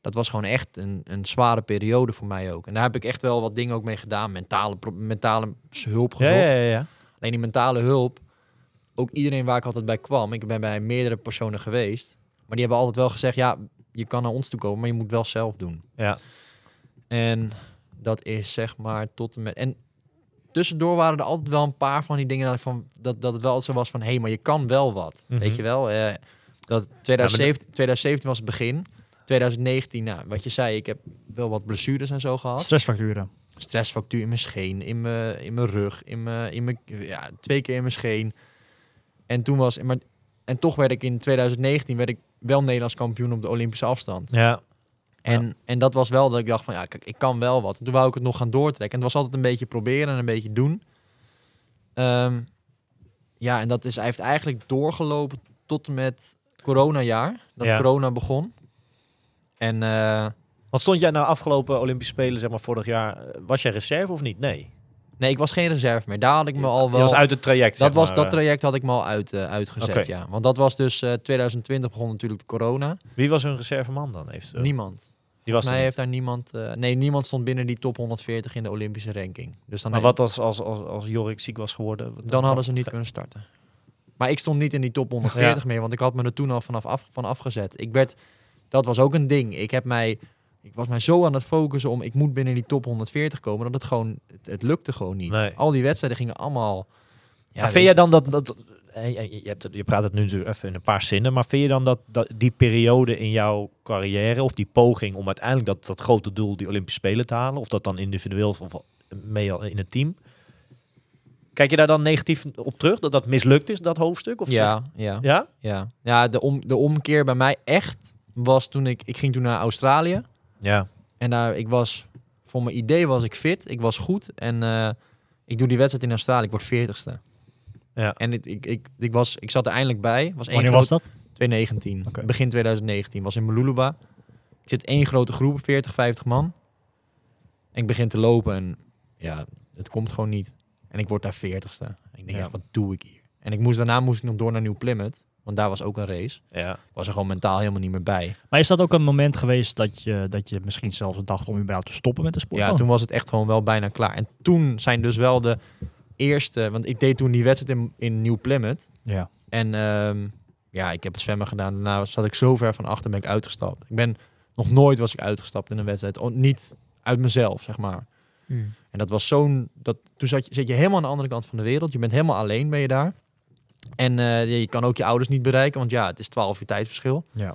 Dat was gewoon echt een, een zware periode voor mij ook. En daar heb ik echt wel wat dingen ook mee gedaan. Mentale, mentale hulp gezocht. ja, ja, ja. Alleen die mentale hulp, ook iedereen waar ik altijd bij kwam. Ik ben bij meerdere personen geweest. Maar die hebben altijd wel gezegd, ja, je kan naar ons toe komen, maar je moet wel zelf doen. Ja. En dat is zeg maar tot en met... En tussendoor waren er altijd wel een paar van die dingen dat, van, dat, dat het wel zo was van... hé, hey, maar je kan wel wat. Mhm. Weet je wel? Eh, dat 2017, 2017 was het begin. 2019, nou, wat je zei, ik heb wel wat blessures en zo gehad. Stressfacturen. Stressfactuur in mijn scheen, in mijn, in mijn rug, in mijn, in mijn, ja, twee keer in mijn scheen. En toen was, maar en toch werd ik in 2019 werd ik wel Nederlands kampioen op de Olympische afstand. Ja. En, en dat was wel dat ik dacht van ja, kijk, ik kan wel wat. En toen wou ik het nog gaan doortrekken. En het was altijd een beetje proberen en een beetje doen. Ehm, ja, en dat is, hij heeft eigenlijk doorgelopen tot en met coronajaar. Dat Ja. corona begon. En eh, Want stond jij nou afgelopen Olympische Spelen, zeg maar vorig jaar, was jij reserve of niet? Nee. nee, ik was geen reserve meer. Daar had ik me al Je wel... was uit het traject. dat, was, maar, dat eh. traject had ik me al uit, eh, uitgezet, ja. Want dat was dus eh 2020 begon natuurlijk de corona. Wie was hun reserveman dan? Heeft, Niemand. Die was Volgens mij heeft daar niemand... eh, nee, niemand stond binnen die top 140 in de Olympische ranking. Dus dan Maar wat als, als, als, als Jorik ziek was geworden? Dan hadden ze niet kunnen starten. Maar ik stond niet in die top 140 meer, want ik had me er toen al vanaf af, van afgezet. Ik werd, dat was ook een ding. Ik heb mij, ik was mij zo aan het focussen om, ik moet binnen die top 140 komen, dat het gewoon, het, het lukte gewoon niet. Nee. Al die wedstrijden gingen allemaal. Ja, vind jij dan dat... dat je, je, hebt het, je praat het nu natuurlijk even in een paar zinnen, maar vind je dan dat, dat die periode in jouw carrière, of die poging om uiteindelijk dat, dat grote doel, die Olympische Spelen te halen, of dat dan individueel of mee al in het team, kijk je daar dan negatief op terug, dat dat mislukt is, dat hoofdstuk? Of ja, ja, zeg- ja? ja. Ja, de, om, de omkeer bij mij echt was toen ik, ik ging toen naar Australië. Ja. En daar, ik was, voor mijn idee was ik fit, ik was goed. En eh, ik doe die wedstrijd in Australië, ik word 40ste. Ja. En ik, ik, ik, ik, was, ik zat er eindelijk bij. Was Wanneer groot- was dat? 2019. Oké. Begin 2019. Was in Maluluba. Ik zit één grote groep, 40, 50 man. En ik begin te lopen en ja, het komt gewoon niet. En ik word daar 40ste. Ik denk, Ja. ja. wat doe ik hier? En ik moest, daarna moest ik nog door naar Nieuw Plymouth. Want daar was ook een race. Ja. Ik was er gewoon mentaal helemaal niet meer bij. Maar is dat ook een moment geweest dat je, dat je misschien zelfs dacht om überhaupt te stoppen met de sport? Ja, dan? toen was het echt gewoon wel bijna klaar. En toen zijn dus wel de eerste... Want ik deed toen die wedstrijd in, in Nieuw Plymouth. Ja. En ehm, ja, ik heb het zwemmen gedaan. Daarna zat ik zo ver van achter ben ik uitgestapt. Ik ben nog nooit was ik uitgestapt in een wedstrijd. O- niet uit mezelf, zeg maar. Hmm. En dat was zo'n... Dat, toen zat je, zit je helemaal aan de andere kant van de wereld. Je bent helemaal alleen, ben je daar. En eh, je je kan ook je ouders niet bereiken, want ja, het is 12 uur tijdverschil. ja.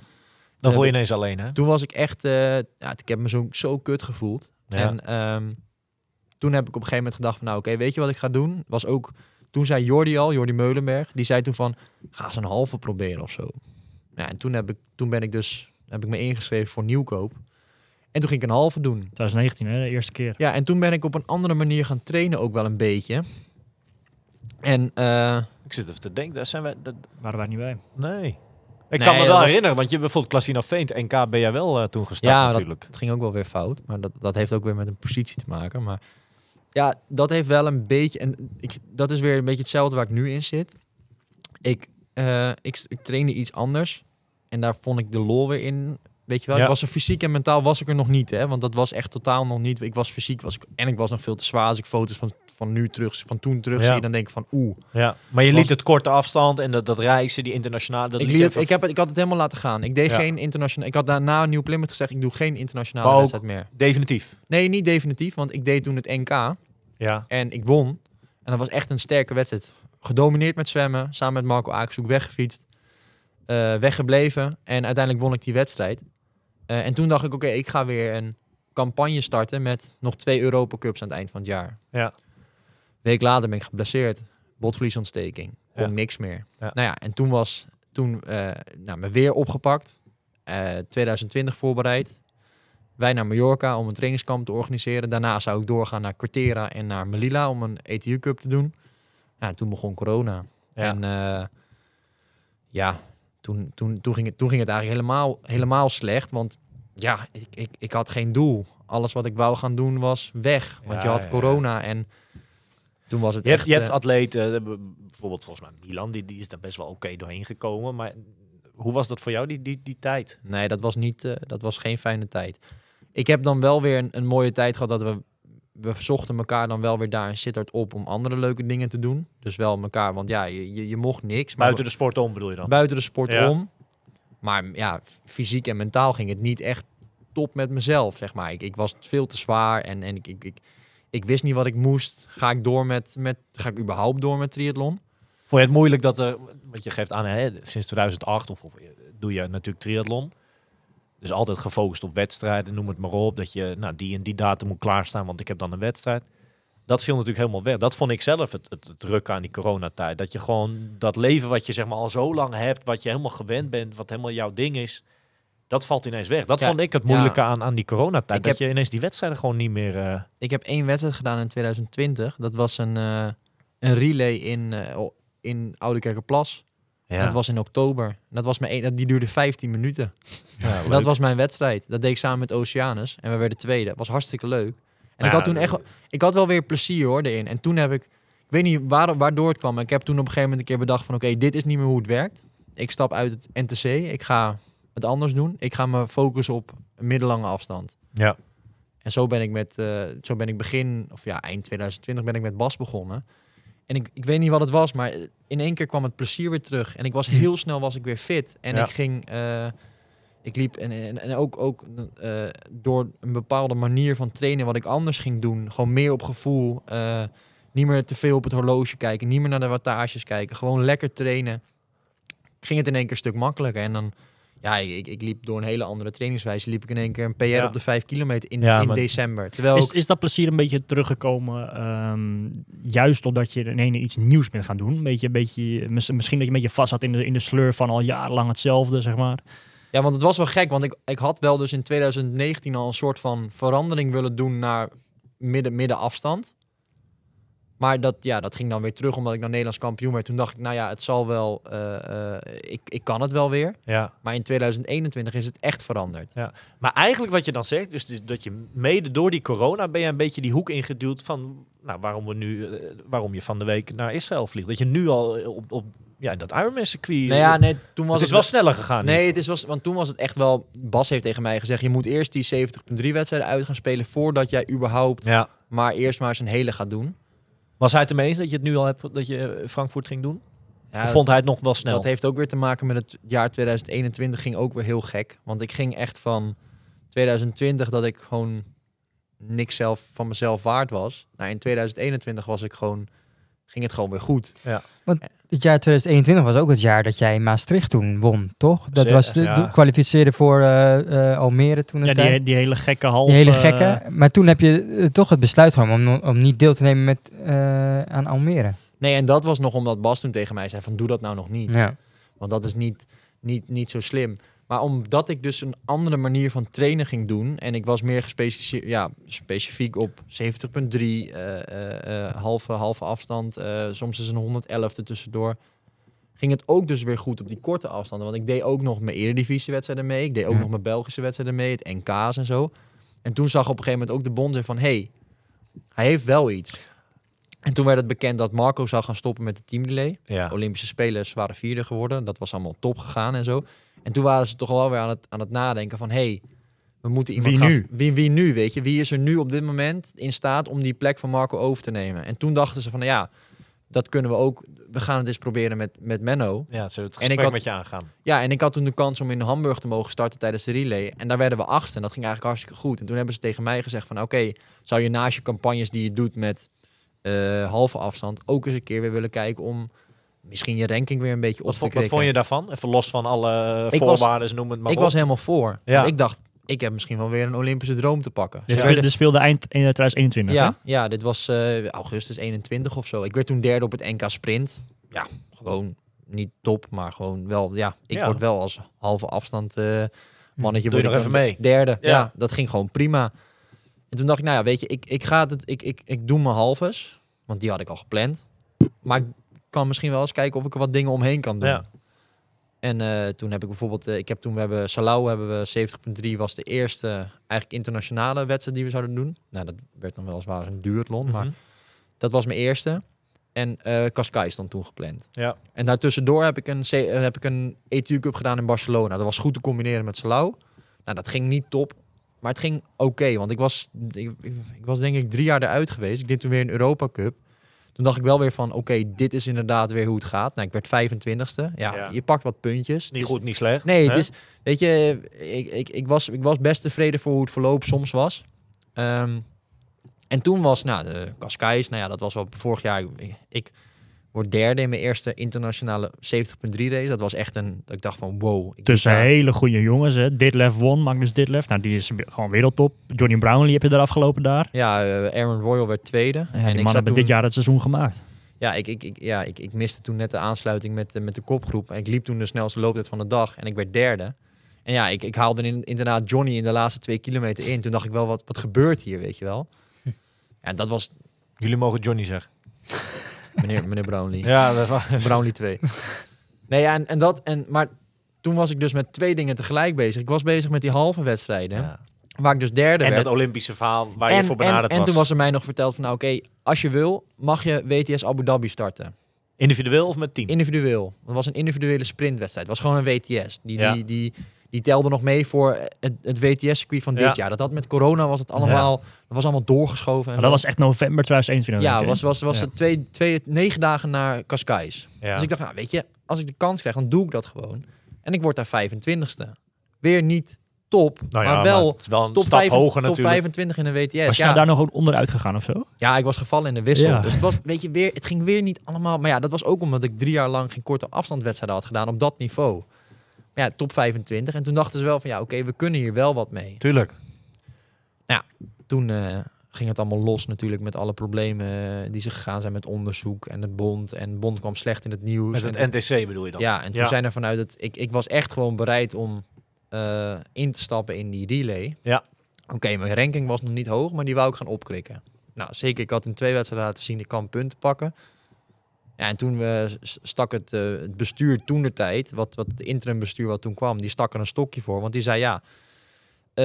Dan voel je heb ineens alleen, hè? Toen was ik echt... eh, ja, ik heb me zo, zo kut gevoeld. Ja. En ehm, toen heb ik op een gegeven moment gedacht van... Nou, oké, weet je wat ik ga doen? Was ook... Toen zei Jordi al, Jordi Meulenberg, die zei toen van... Ga eens een halve proberen of zo. Ja, en toen, heb ik, toen ben ik dus... Heb ik me ingeschreven voor nieuwkoop. En toen ging ik een halve doen. 2019, hè, de eerste keer. Ja, en toen ben ik op een andere manier gaan trainen ook wel een beetje. En eh, Ik zit even te denken, daar zijn we... Dat, Waren wij niet bij. nee. Ik Nee, kan me dat wel was- herinneren, want je bijvoorbeeld Klasina Veent, NK ben jij wel eh, toen gestart ja, dat, natuurlijk. het ging ook wel weer fout. Maar dat, dat heeft ook weer met een positie te maken. Maar ja, dat heeft wel een beetje... En ik, dat is weer een beetje hetzelfde waar ik nu in zit. Ik, eh, ik, ik trainde iets anders. En daar vond ik de lol weer in. Weet je wel, Ja. ik was er fysiek en mentaal was ik er nog niet. Hè? Want dat was echt totaal nog niet. Ik was fysiek was ik, en ik was nog veel te zwaar. Als ik foto's van, van nu terug, van toen terug Ja. zie, dan denk ik van oeh. Ja, maar je Was- liet het korte afstand en dat, dat reizen, die internationale... Dat Ik, liet even- ik, heb het, ik had het helemaal laten gaan. Ik deed Ja. geen internationaal. Ik had daarna Nieuw Plymouth gezegd, ik doe geen internationale wedstrijd meer. Definitief. Nee, niet definitief, want ik deed toen het NK Ja. en ik won. En dat was echt een sterke wedstrijd. Gedomineerd met zwemmen, samen met Marco Akershoek weggefietst, eh, weggebleven en uiteindelijk won ik die wedstrijd. Eh, en toen dacht ik, oké, ik ga weer een campagne starten met nog twee Europa Cups aan het eind van het jaar. Ja. Week later ben ik geblesseerd, botvliesontsteking, kon Ja. niks meer. Ja. Nou ja, en toen was toen eh nou, me weer opgepakt, eh 2020 voorbereid. Wij naar Mallorca om een trainingskamp te organiseren. Daarna zou ik doorgaan naar Cortera en naar Melilla om een ETU Cup te doen. Ja, toen begon corona. Ja. En eh, ja, toen, toen, toen, ging het, toen ging het eigenlijk helemaal, helemaal slecht. Want ja, ik, ik, ik had geen doel. Alles wat ik wou gaan doen was weg. Want Ja, je had ja, ja. corona en toen was het Je hebt, echt... je hebt eh, atleten, eh, bijvoorbeeld volgens mij Milan, die, die is daar best wel oké doorheen gekomen. Maar hoe was dat voor jou, die, die, die tijd? Nee, dat was, niet, eh, dat was geen fijne tijd. Ik heb dan wel weer een, een mooie tijd gehad dat we... We zochten elkaar dan wel weer daar in Sittard op om andere leuke dingen te doen. Dus wel elkaar, want ja, je, je, je mocht niks. Maar Buiten de sport om bedoel je dan? buiten de sport Ja. om. Maar ja, fysiek en mentaal ging het niet echt top met mezelf, zeg maar. Ik, ik was veel te zwaar en, en ik, ik, ik, ik wist niet wat ik moest. Ga ik door met, met ga ik überhaupt door met triathlon? Vond je het moeilijk dat er, want je geeft aan, hè, sinds 2008 of, of doe je natuurlijk triathlon. Dus altijd gefocust op wedstrijden, noem het maar op. Dat je nou, die en die datum moet klaarstaan, want ik heb dan een wedstrijd. Dat viel natuurlijk helemaal weg. Dat vond ik zelf het, het, drukke aan die coronatijd. Dat je gewoon dat leven wat je zeg maar al zo lang hebt, wat je helemaal gewend bent, wat helemaal jouw ding is, dat valt ineens weg. Dat Ja, vond ik het ja. moeilijke aan, aan die coronatijd. Ik dat heb- je ineens die wedstrijden gewoon niet meer... eh, Ik heb één wedstrijd gedaan in 2020. Dat was een, eh, een relay in, eh, in Oudekerkenplas. Ja. Dat was in oktober. Dat was mijn, een- die duurde 15 minuten. Ja, dat was mijn wedstrijd. Dat deed ik samen met Oceanus. En we werden tweede. Dat was hartstikke leuk. En ik Ja, had toen echt... Ik had wel weer plezier hoor, erin. En toen heb ik... Ik weet niet waar, waardoor het kwam. Maar ik heb toen op een gegeven moment een keer bedacht van... Oké, dit is niet meer hoe het werkt. Ik stap uit het NTC. Ik ga het anders doen. Ik ga me focussen op een middellange afstand. Ja. En zo ben ik met... eh, zo ben ik begin... Of ja, eind 2020 ben ik met Bas begonnen. En ik, ik weet niet wat het was, maar in één keer kwam het plezier weer terug. En ik was heel snel was ik weer fit. En Ja. ik ging... eh, ik liep en, en, en ook, ook eh, door een bepaalde manier van trainen wat ik anders ging doen. Gewoon meer op gevoel. eh, niet meer te veel op het horloge kijken. Niet meer naar de wattages kijken. Gewoon lekker trainen. Ging het in één keer een stuk makkelijker. En dan, ja, ik, ik liep door een hele andere trainingswijze. Liep ik in één keer een PR Ja. op de 5 kilometer in, Ja, in december. Terwijl Is, is dat plezier een beetje teruggekomen, ehm, juist doordat je ineens iets nieuws bent gaan doen? Een beetje, een beetje, mis- misschien dat je een beetje vast zat in de, in de sleur van al jarenlang hetzelfde, zeg maar. Ja, want het was wel gek, want ik, ik had wel dus in 2019 al een soort van verandering willen doen naar midden, middenafstand. Maar dat, ja, dat ging dan weer terug omdat ik dan Nederlands kampioen werd. Toen dacht ik, nou ja, het zal wel, eh, eh, ik, ik kan het wel weer. ja. Maar in 2021 is het echt veranderd. Maar eigenlijk wat je dan zegt, dus, dus dat je mede door die corona ben je een beetje die hoek ingeduwd van nou, waarom, we nu, eh, waarom je van de week naar Israël vliegt. Dat je nu al op, op ja, dat Ironman circuit... Nou ja, nee, toen was het is wel sneller gegaan. Nee, het is was, want toen was het echt wel. Bas heeft tegen mij gezegd: je moet eerst die 70.3 wedstrijden uit gaan spelen voordat jij überhaupt Ja. maar eerst maar eens een hele gaat doen. Was hij het ermee eens dat je het nu al hebt, dat je eh, Frankfurt ging doen? Ja, of vond hij het nog wel snel? Dat heeft ook weer te maken met het jaar 2021 ging ook weer heel gek. Want ik ging echt van 2020 dat ik gewoon niks zelf van mezelf waard was. Nou, in 2021 was ik gewoon, ging het gewoon weer goed. Het jaar 2021 was ook het jaar dat jij Maastricht toen won, toch? Dat was de, ja. de kwalificeerde voor eh, eh, Almere toen. Ja, die, die hele gekke halve... Die hele gekke. Maar toen heb je eh, toch het besluit genomen om, om niet deel te nemen met, eh, aan Almere. Nee, en dat was nog omdat Bas toen tegen mij zei van doe dat nou nog niet. Ja. Want dat is niet, niet, niet zo slim. Maar omdat ik dus een andere manier van trainen ging doen. En ik was meer gespecificeerd, ja, specifiek op 70.3, eh, eh, eh, halve, halve afstand. soms is een 111 er tussendoor. Ging het ook dus weer goed op die korte afstanden. Want ik deed ook nog mijn eredivisiewedstrijden mee. Ik deed ook Ja. nog mijn Belgische wedstrijden mee. Het NK's en zo. En toen zag op een gegeven moment ook de bond van... hey, hij heeft wel iets. En toen werd het bekend dat Marco zou gaan stoppen met de teamdelay. ja. De Olympische Spelers waren vierde geworden. Dat was allemaal top gegaan en zo. En toen waren ze toch wel weer aan het, aan het nadenken van... hey, we moeten iemand Wie gaan... nu? Wie, wie nu, weet je? Wie is er nu op dit moment in staat om die plek van Marco over te nemen? En toen dachten ze van, ja, dat kunnen we ook... We gaan het eens proberen met, met Menno. Ja, ze het En gesprek ik had- met je aangaan. Ja, en ik had toen de kans om in Hamburg te mogen starten tijdens de relay. En daar werden we achtste en dat ging eigenlijk hartstikke goed. En toen hebben ze tegen mij gezegd van... oké, zou je naast je campagnes die je doet met eh, halve afstand... ook eens een keer weer willen kijken om misschien je ranking weer een beetje Wat, op te vond- wat vond je daarvan? Even los van alle Ik was- voorwaarden, noem het maar ik op. was helemaal voor. Ja. Want ik dacht, ik heb misschien wel weer een Olympische droom te pakken. Dit Ze speelde, werden- dit speelde eind in 2021, ja, ja, dit was eh, augustus 21 of zo. Ik werd toen derde op het NK Sprint. Ja, gewoon niet top, maar gewoon wel, ja, ik Ja. word wel als halve afstand eh, mannetje. Doe je nog even mee? Derde, ja. Ja. dat ging gewoon prima. En toen dacht ik, nou ja, weet je, ik, ik ga het, ik, ik, ik doe mijn halves, want die had ik al gepland. Maar ik kan misschien wel eens kijken of ik er wat dingen omheen kan doen. Ja. En eh, toen heb ik bijvoorbeeld, eh, ik heb toen we hebben Salau hebben we 70.3 was de eerste eigenlijk internationale wedstrijd die we zouden doen. Nou, dat werd dan weliswaar een duurtlon, maar Mhm. dat was mijn eerste. En eh Cascais stond toen gepland. Ja. En daartussendoor heb ik een, heb ik een ETU Cup gedaan in Barcelona. Dat was goed te combineren met Salau. Nou, dat ging niet top, maar het ging oké. want ik was, ik, ik was denk ik drie jaar eruit geweest. Ik deed toen weer een Europa Cup. Toen dacht ik wel weer van, oké, dit is inderdaad weer hoe het gaat. Nou, ik werd 25ste. Ja, Ja. je pakt wat puntjes. Niet Dus- goed, niet slecht. Nee, het hè? is, weet je, ik, ik, ik, was, ik was best tevreden voor hoe het verloop soms was. Ehm, en toen was, nou, de Cascais, nou ja, dat was wel vorig jaar. Ik, ik Word derde in mijn eerste internationale 70.3 race. Dat was echt een, dat ik dacht van wow. Ik Tussen hele goede jongens. Hè. Ditlef won, Magnus Ditlef. Nou, die is gewoon wereldtop. Johnny Brownlee heb je eraf gelopen daar. Ja, eh, Aaron Royal werd tweede. Ja, die en ik mannen zat hebben toen, dit jaar het seizoen gemaakt. Ja, ik, ik, ik, ja ik, ik miste toen net de aansluiting met, de- met de kopgroep. En ik liep toen de snelste looptijd van de dag. En ik werd derde. En ja, ik, ik haalde in, inderdaad Johnny in de laatste twee kilometer in. Toen dacht ik wel, wat, wat gebeurt hier, weet je wel? En dat was Jullie mogen Johnny zeggen. meneer, meneer Brownlee. Ja, dat was... Brownlee 2. Nee, ja, en, en dat, en, maar toen was ik dus met twee dingen tegelijk bezig. Ik was bezig met die halve wedstrijden, Ja. waar ik dus derde En werd. dat Olympische verhaal waar en, je voor benaderd en, en was. toen was er mij nog verteld van, nou oké, als je wil, mag je WTS Abu Dhabi starten. Individueel of met team? Individueel. Dat was een individuele sprintwedstrijd. Het was gewoon een WTS. Die, Ja. die, die, die telde nog mee voor het, het WTS-circuit van dit Ja. jaar. Dat had met corona was het allemaal, dat was allemaal doorgeschoven. En Maar dat zo. was echt november 2021. ja, was, was, was Ja. het twee, twee, negen dagen naar Cascais. Dus ik dacht, nou, weet je, als ik de kans krijg, dan doe ik dat gewoon. En ik word daar 25ste. Weer niet top, Nou maar wel top, stap 25, hoger top natuurlijk. 25 in de WTS. Was je ja. nou daar nog onderuit gegaan of zo? ja, ik was gevallen in de wissel. Dus het was, weet je, weer, het ging weer niet allemaal. Maar ja, dat was ook omdat ik drie jaar lang geen korte afstandwedstrijden had gedaan op dat niveau. Ja, top 25. En toen dachten ze wel van, ja, oké, we kunnen hier wel wat mee. Tuurlijk. Toen eh, ging het allemaal los natuurlijk met alle problemen eh, die ze gegaan zijn met onderzoek en het bond. En het bond kwam slecht in het nieuws. Met En- het NTC bedoel je dan? Ja, en toen Ja. zijn er vanuit het... Ik, ik was echt gewoon bereid om eh, in te stappen in die relay. Ja. Oké, mijn ranking was nog niet hoog, maar die wou ik gaan opkrikken. Nou, zeker. Ik had in twee wedstrijden laten zien, ik kan punten pakken. Ja, en toen we stak het, eh, het bestuur toen de tijd, wat, wat het interim bestuur wat toen kwam, die stak er een stokje voor. Want die zei ja, eh,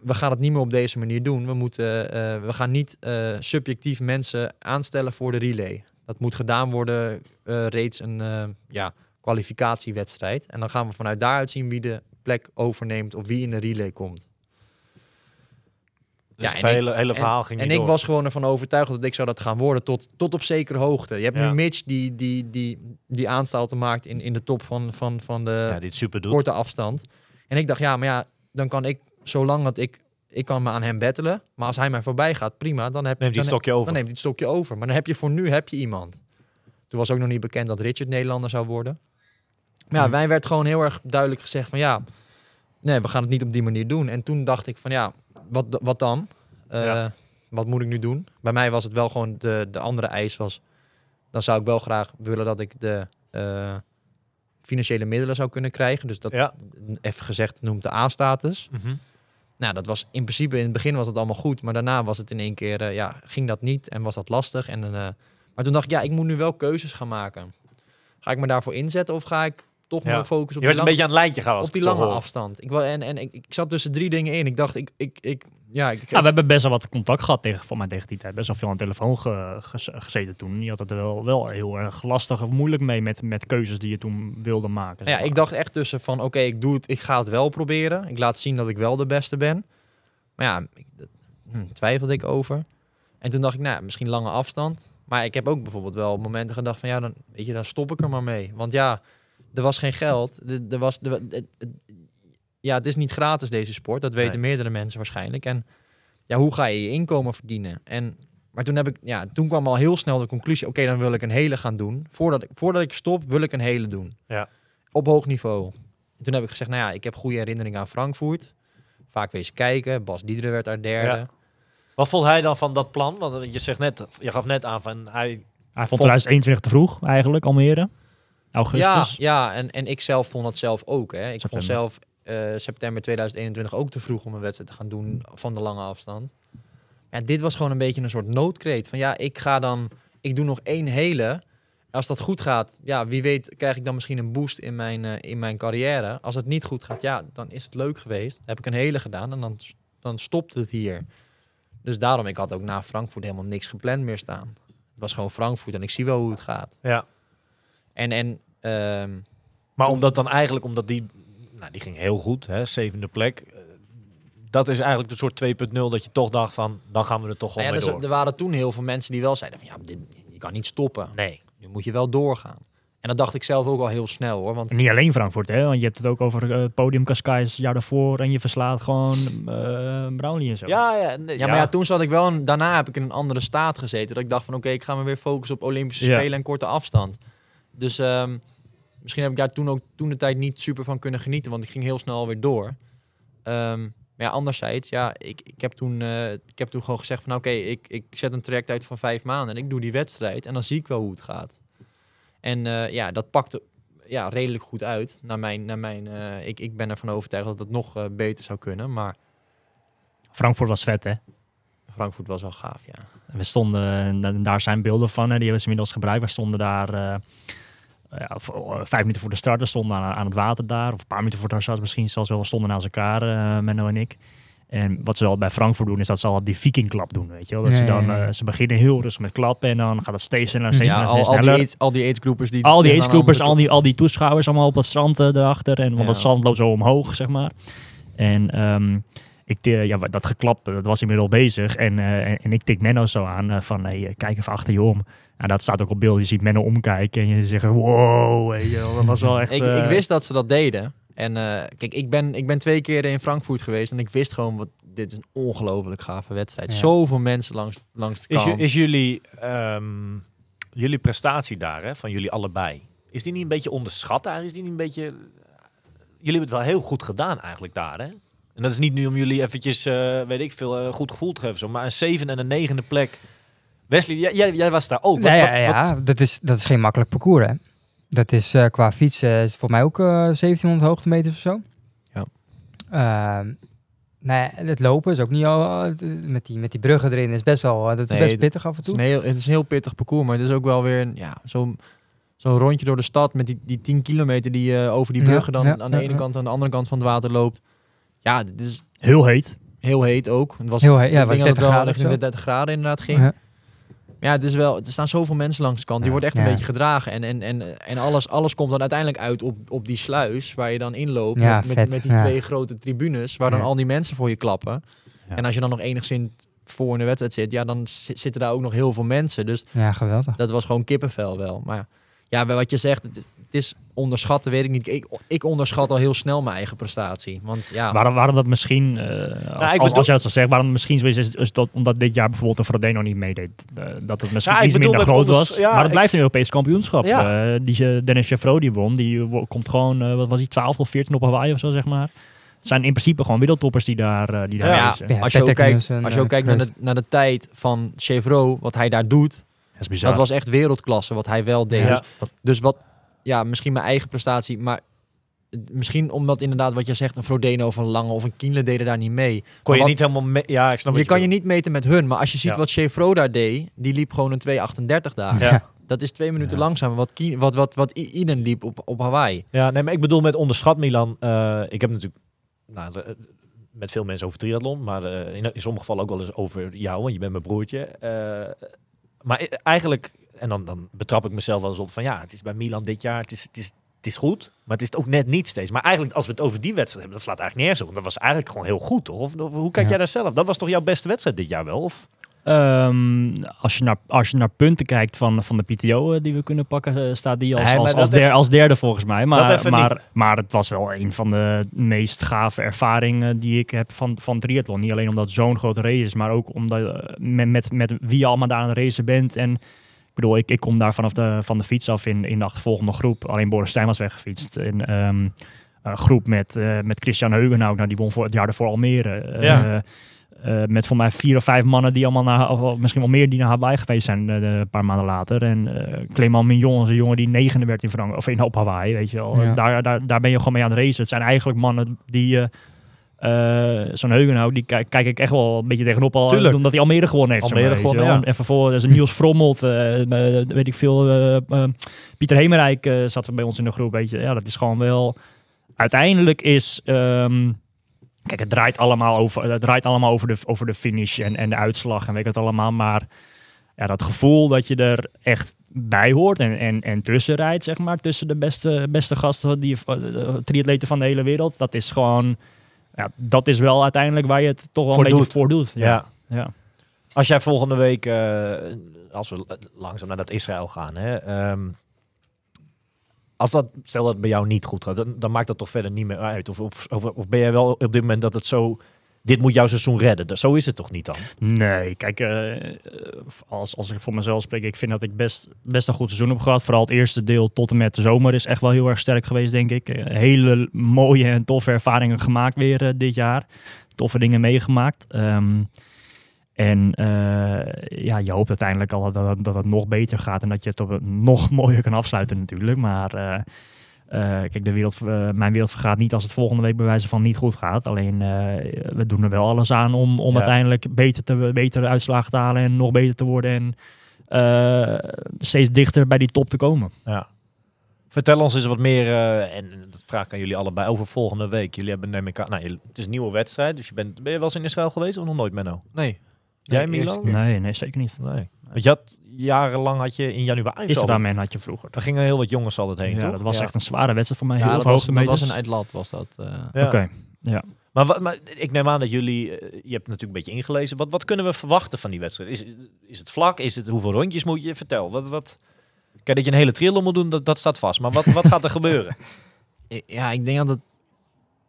we gaan het niet meer op deze manier doen. We, moeten, eh, we gaan niet subjectief mensen aanstellen voor de relay. Dat moet gedaan worden reeds een ja, kwalificatiewedstrijd. En dan gaan we vanuit daaruit zien wie de plek overneemt of wie in de relay komt. Dus Ja, het ik- hele, hele verhaal ging En ik was gewoon ervan overtuigd dat ik zou dat gaan worden tot, tot op zekere hoogte. Je hebt Ja. nu Mitch die, die, die, die aanstalten maakt in, in de top van, van, van de Ja, super korte afstand. En ik dacht, ja, maar ja, dan kan ik, zolang dat ik, ik kan me aan hem bettelen. Maar als hij mij voorbij gaat, prima. Dan heb Neemt die dan, stokje over. Dan neemt hij het stokje over. Maar dan heb je voor nu heb je iemand. Toen was ook nog niet bekend dat Richard Nederlander zou worden. Maar ja, Hmm. wij werd gewoon heel erg duidelijk gezegd van ja, nee, we gaan het niet op die manier doen. En toen dacht ik van ja, wat, wat dan? Eh, Ja. Wat moet ik nu doen? Bij mij was het wel gewoon de, de andere eis was, dan zou ik wel graag willen dat ik de eh, financiële middelen zou kunnen krijgen. Dus dat, Ja. even gezegd, noemt de A-status. Mhm. Nou, dat was in principe in het begin was het allemaal goed, maar daarna was het in één keer, eh, ja, ging dat niet en was dat lastig. En, maar toen dacht ik, ja, ik moet nu wel keuzes gaan maken. Ga ik me daarvoor inzetten of ga ik toch Ja. maar focussen Je op werd een beetje aan het lijntje gehouden. op die lange afstand? Ik, wil, en en ik, ik zat tussen drie dingen in. Ik dacht, ik, ik, ik ja, ik, Ja, we hebben best wel wat contact gehad tegen, voor mij tegen die tijd. Best wel veel aan de telefoon ge- gezeten toen. Je had het er wel, wel heel erg lastig of moeilijk mee met, met keuzes die je toen wilde maken. zeg ja, ik dacht echt tussen van, oké, ik doe het, ik ga het wel proberen. Ik laat zien dat ik wel de beste ben. Maar ja, ik, hm, twijfelde ik over. En toen dacht ik, nou, misschien lange afstand. Maar ik heb ook bijvoorbeeld wel momenten gedacht van, ja, dan, weet je, dan stop ik er maar mee. Want ja, er was geen geld. Er, er was, er, ja, het is niet gratis deze sport. Dat weten Nee. meerdere mensen waarschijnlijk. En ja, hoe ga je je inkomen verdienen? En, maar toen, heb ik, ja, toen kwam al heel snel de conclusie, oké, dan wil ik een hele gaan doen. Voordat ik, voordat ik stop, wil ik een hele doen. Ja. Op hoog niveau. En toen heb ik gezegd, nou ja, ik heb goede herinneringen aan Frankfurt. Vaak wees kijken. Bas Diederen werd daar derde. Ja. Wat vond hij dan van dat plan? Want je, zegt net, je gaf net aan van hij... Hij vond 2021 te vroeg eigenlijk, Almere. Ja, Augustus. ja en, en ik zelf vond dat zelf ook. Hè. Ik vond zelf eh, september 2021 ook te vroeg om een wedstrijd te gaan doen van de lange afstand. Ja, dit was gewoon een beetje een soort noodkreet. Van ja, ik ga dan, ik doe nog één hele. Als dat goed gaat, ja, wie weet krijg ik dan misschien een boost in mijn, eh, in mijn carrière. Als het niet goed gaat, ja, dan is het leuk geweest. Dan heb ik een hele gedaan en dan, dan stopt het hier. Dus daarom, ik had ook na Frankfurt helemaal niks gepland meer staan. Het was gewoon Frankfurt en ik zie wel hoe het gaat. Ja. En, en ehm, Maar omdat dan eigenlijk, omdat die... Nou, die ging heel goed, hè, zevende plek. Eh, Dat is eigenlijk de soort 2.0 dat je toch dacht van, dan gaan we er toch Nou gewoon ja, mee dus door. er waren toen heel veel mensen die wel zeiden van ja, dit, je kan niet stoppen. Nee. Nu moet je wel doorgaan. En dat dacht ik zelf ook al heel snel hoor. Want En niet alleen Frankfurt, hè? Want je hebt het ook over eh podium Cascais jaar daarvoor. En je verslaat gewoon Brownlee en zo. Ja, ja, nee, Ja, maar ja, toen zat ik wel, een- daarna heb ik in een andere staat gezeten. Dat ik dacht van oké, ik ga me weer focussen op Olympische Ja. Spelen en korte afstand. Dus ehm, misschien heb ik daar toen ook toen de tijd niet super van kunnen genieten, want ik ging heel snel weer door. Ehm, maar ja, anderzijds, ja, ik, ik, heb toen, eh, ik heb toen gewoon gezegd van oké, ik, ik zet een traject uit van vijf maanden en ik doe die wedstrijd en dan zie ik wel hoe het gaat. En eh, ja, dat pakte ja, redelijk goed uit. Naar mijn, naar mijn, eh, ik, ik ben ervan overtuigd dat het nog beter zou kunnen, maar Frankfurt was vet, hè? Frankfurt was wel gaaf, ja. We stonden, en daar zijn beelden van, hè, die hebben ze inmiddels gebruikt. We stonden daar vijf minuten voor de start, we stonden aan, aan het water daar. Of een paar minuten voor de start misschien zelfs wel. We stonden naast elkaar, eh, Menno en ik. En wat ze al bij Frankfurt doen, is dat ze al die vikingklap doen, weet je wel. Dat Ja, ze dan, ja. eh, ze beginnen heel rustig met klappen en dan gaat het steeds sneller, steeds Ja, sneller, al, steeds al, die sneller. age, al die agegroepers die... al die agegroepers, al die, al die toeschouwers allemaal op het strand eh, erachter. En, want Ja. het strand loopt zo omhoog, zeg maar. En ehm, ik, eh, ja, dat geklap, dat was inmiddels bezig. En, eh, en, ik tik Menno zo aan eh, van, hey, eh, kijk even achter je om. En dat staat ook op beeld. Je ziet Menno omkijken en je zegt, wow, weet je wel. Dat was wel echt... ik, eh, ik wist dat ze dat deden. En eh, kijk, ik ben, ik ben twee keer in Frankfurt geweest en ik wist gewoon, wat, dit is een ongelooflijk gave wedstrijd. Ja. Zoveel mensen langs, langs de Is, kant. is jullie, ehm, jullie prestatie daar, hè, van jullie allebei, is die niet een beetje onderschat daar? Is die niet een beetje... Jullie hebben het wel heel goed gedaan eigenlijk daar, hè? En dat is niet nu om jullie eventjes, eh, weet ik veel, eh, goed gevoel te geven, zo, maar een zevende en een negende plek. Wesley, jij, jij, jij was daar ook. Wat- ja, wat- ja wat- dat, is, dat is geen makkelijk parcours, hè. Dat is eh, qua fietsen is voor mij ook eh 1700 hoogtemeters of zo. Ja. Nou ja, het lopen is ook niet al... eh, met, die, met die bruggen erin is best wel... dat is Nee, best pittig af en het, is toe. een heel, het is een heel pittig parcours, maar het is ook wel weer een, ja, zo'n zo'n rondje door de stad met die, die 10 kilometer die je over die bruggen dan ja, aan de ja, ene ja. kant en aan de andere kant van het water loopt. Ja, dit is Heel heet. heel heet ook. Het was, Heel heet, ja, het was denk dat 30 het wel graden richting of de zo. 30 graden inderdaad ging. Ja. Ja, het is wel, er staan zoveel mensen langs de kant. Die wordt echt Ja. een beetje gedragen. En, en, en, en alles, alles komt dan uiteindelijk uit op, op die sluis waar je dan inloopt. Ja, met, met, vet, met die ja. twee grote tribunes waar dan al die mensen voor je klappen. Ja. En als je dan nog enigszins voor in de wedstrijd zit, ja, dan zi- zitten daar ook nog heel veel mensen. Dus Ja, geweldig. dat was gewoon kippenvel wel. Maar ja, wat je zegt, het, is- het is onderschatten, weet ik niet. Ik, ik onderschat al heel snel mijn eigen prestatie. Want ja, Waarom, waarom dat misschien, eh, als, als, bedoel- als jij dat zo zegt, waarom misschien zo is, is, is dat omdat dit jaar bijvoorbeeld de Frodeno niet meedeed. eh, dat het misschien Ja, ik iets minder groot was. ja, maar het ik- blijft een Europees kampioenschap. Ja. Eh, die Dennis Chevrolet die won, die komt gewoon, wat was hij, 12 of 14 op Hawaii of zo, zeg maar. Het zijn in principe gewoon wereldtoppers die daar, die daar Ja, als je ook kijkt, als je ook kijkt naar, de, naar de tijd van Chevrolet, wat hij daar doet, Dat is bizar. dat was echt wereldklasse wat hij wel deed. Ja. Dus, dus wat, ja, misschien mijn eigen prestatie, maar misschien omdat inderdaad wat je zegt, een Frodeno of een Lange of een Kienle deden daar niet mee. kon je wat- niet helemaal... ja, ik snap Je wat kan je niet meten met hun, maar als je ziet Ja. wat Chevrolet daar deed, die liep gewoon een 2.38 daar. Ja. Dat is twee minuten Ja. langzamer wat, Kien- wat, wat, wat Iden liep op, op Hawaii. Ja, nee, maar ik bedoel met onderschat Milan. eh, ik heb natuurlijk nou, eh, met veel mensen over triathlon, maar eh, in, in sommige gevallen ook wel eens over jou, want je bent mijn broertje. Eh, maar eigenlijk, en dan, dan betrap ik mezelf wel eens op van ja, het is bij Milan dit jaar, het is, het is, het is goed, maar het is ook net niet steeds. Maar eigenlijk, als we het over die wedstrijd hebben, dat slaat eigenlijk nergens op. Want dat was eigenlijk gewoon heel goed, toch? Of, of hoe kijk Ja. jij daar zelf? Dat was toch jouw beste wedstrijd dit jaar wel? Of? Ehm, als, je naar, als je naar punten kijkt van, van de PTO eh, die we kunnen pakken, eh, staat die als, Nee, als, als, der- even- als derde volgens mij. Maar, maar, niet. maar het was wel een van de meest gave ervaringen die ik heb van, van triathlon. Niet alleen omdat het zo'n grote race is, maar ook omdat eh, met, met, met wie je allemaal daar aan het racen bent. En ik bedoel, ik, ik kom daar vanaf de, van de fiets af in, in de achtervolgende groep. Alleen Boris Stijn was weggefietst. In ehm, een groep met, eh, met Christian Heugenhout, nou, die won voor het jaar ervoor Almere. Eh, Ja. eh, met voor mij vier of vijf mannen die allemaal naar, of misschien wel meer die naar Hawaii geweest zijn een paar maanden later. En eh Clement Mignon is een jongen die negende werd in Frankrijk, of in op Hawaii, weet je wel. Ja. Daar, daar, daar ben je gewoon mee aan het racen. Het zijn eigenlijk mannen die, eh zo'n Heugenhout, die kijk, kijk ik echt wel een beetje tegenop al, Tuurlijk. omdat hij Almere gewonnen heeft. zeg Almere maar, weet je gewonnen, ja. En vervolgens is Niels Frommelt, eh, eh, weet ik veel, Pieter Hemerijk zat er bij ons in de groep, weet je. Ja, dat is gewoon wel... Uiteindelijk is... ehm, Kijk, het draait allemaal over, het draait allemaal over, de, over de finish en, en de uitslag en weet ik het allemaal. Maar ja, dat gevoel dat je er echt bij hoort en, en, en tussen rijdt, zeg maar, tussen de beste, beste gasten, die triatleten van de hele wereld, dat is gewoon, ja, dat is wel uiteindelijk waar je het toch wel Voor een beetje voor doet. Ja. ja. Als jij volgende week, eh, als we langzaam naar dat Israël gaan, hè, ehm, Als dat, stel dat het bij jou niet goed gaat, dan, dan maakt dat toch verder niet meer uit. Of, of, of, of ben jij wel op dit moment dat het zo, dit moet jouw seizoen redden. Zo is het toch niet dan? Nee, kijk, eh, eh, als, als ik voor mezelf spreek, ik vind dat ik best, best een goed seizoen heb gehad. Vooral het eerste deel tot en met de zomer is echt wel heel erg sterk geweest, denk ik. Eh, hele mooie en toffe ervaringen gemaakt weer dit jaar. Toffe dingen meegemaakt. Ehm, en ja, je hoopt uiteindelijk al dat, dat, dat het nog beter gaat en dat je het nog mooier kan afsluiten natuurlijk. Maar kijk, de wereld, eh, mijn wereld vergaat niet als het volgende week bij wijze van niet goed gaat. Alleen eh, we doen er wel alles aan om, om Ja. uiteindelijk beter te, betere uitslagen te halen en nog beter te worden. En eh, steeds dichter bij die top te komen. Ja. Vertel ons eens wat meer, eh, en dat vraag ik aan jullie allebei, over volgende week. Jullie hebben, neem ik aan, nou, het is een nieuwe wedstrijd, dus je bent, ben je wel eens in Israël geweest of nog nooit, Menno? Nee. Jij, Nee, eerste Milo? keer. Nee, nee, zeker niet. Nee. Want je had, jarenlang had je in januari... Is al- er daar men had je vroeger. Daar gingen heel wat jongens altijd heen, Ja, toch? dat was Ja. echt een zware wedstrijd voor mij. Ja, heel dat was, dat was een uitlat, was dat. eh. Ja. Oké. Maar, wat, maar ik neem aan dat jullie, eh, je hebt natuurlijk een beetje ingelezen. Wat, wat kunnen we verwachten van die wedstrijd? Is, is het vlak? Is het, hoeveel rondjes moet je? Vertel. Wat, wat, kijk, dat je een hele triller moet doen, dat, dat staat vast. Maar wat, wat gaat er gebeuren? Ja, ik denk dat het...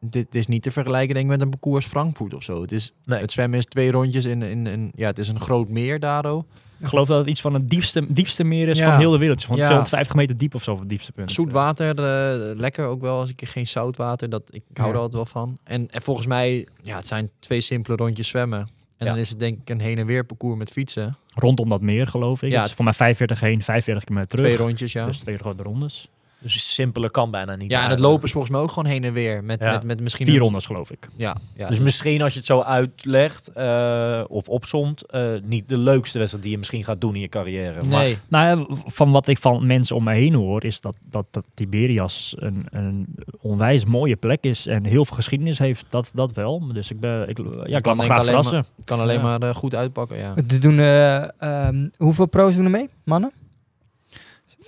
Dit is niet te vergelijken denk ik, met een parcours Frankfurt of zo. Het, is, Nee. het zwemmen is twee rondjes in, in, in... Ja, het is een groot meer daardoor. Ik geloof dat het iets van het diepste, diepste meer is Ja. van heel de wereld. Van Ja. 250 meter diep of zo, het diepste punt. Zoet water, eh, lekker ook wel. Als ik geen zout water, dat, ik hou Ja. er altijd wel van. En, en volgens mij, ja, het zijn twee simpele rondjes zwemmen. En Ja. dan is het denk ik een heen en weer parcours met fietsen. Rondom dat meer, geloof ik. Ja. Het is voor mij 45 heen, 45 kilometer terug. Twee rondjes, ja. Dus twee grote rondes. Dus simpeler kan bijna niet. ja, en het lopen is volgens mij ook gewoon heen en weer. Met, Ja. met, met misschien Vier een- rondes, geloof ik. Ja, ja Dus misschien als je het zo uitlegt eh, of opzomt, eh, niet de leukste wedstrijd die je misschien gaat doen in je carrière. Maar- Nee, Nou ja, van wat ik van mensen om me heen hoor, is dat, dat, dat Tiberias een, een onwijs mooie plek is en heel veel geschiedenis heeft. Dat, dat wel. Dus ik, ben, ik, ja, ik kan me graag alleen verrassen. het kan alleen Ja. maar eh, goed uitpakken, ja. Er doen, eh, ehm, hoeveel pro's doen er mee, mannen?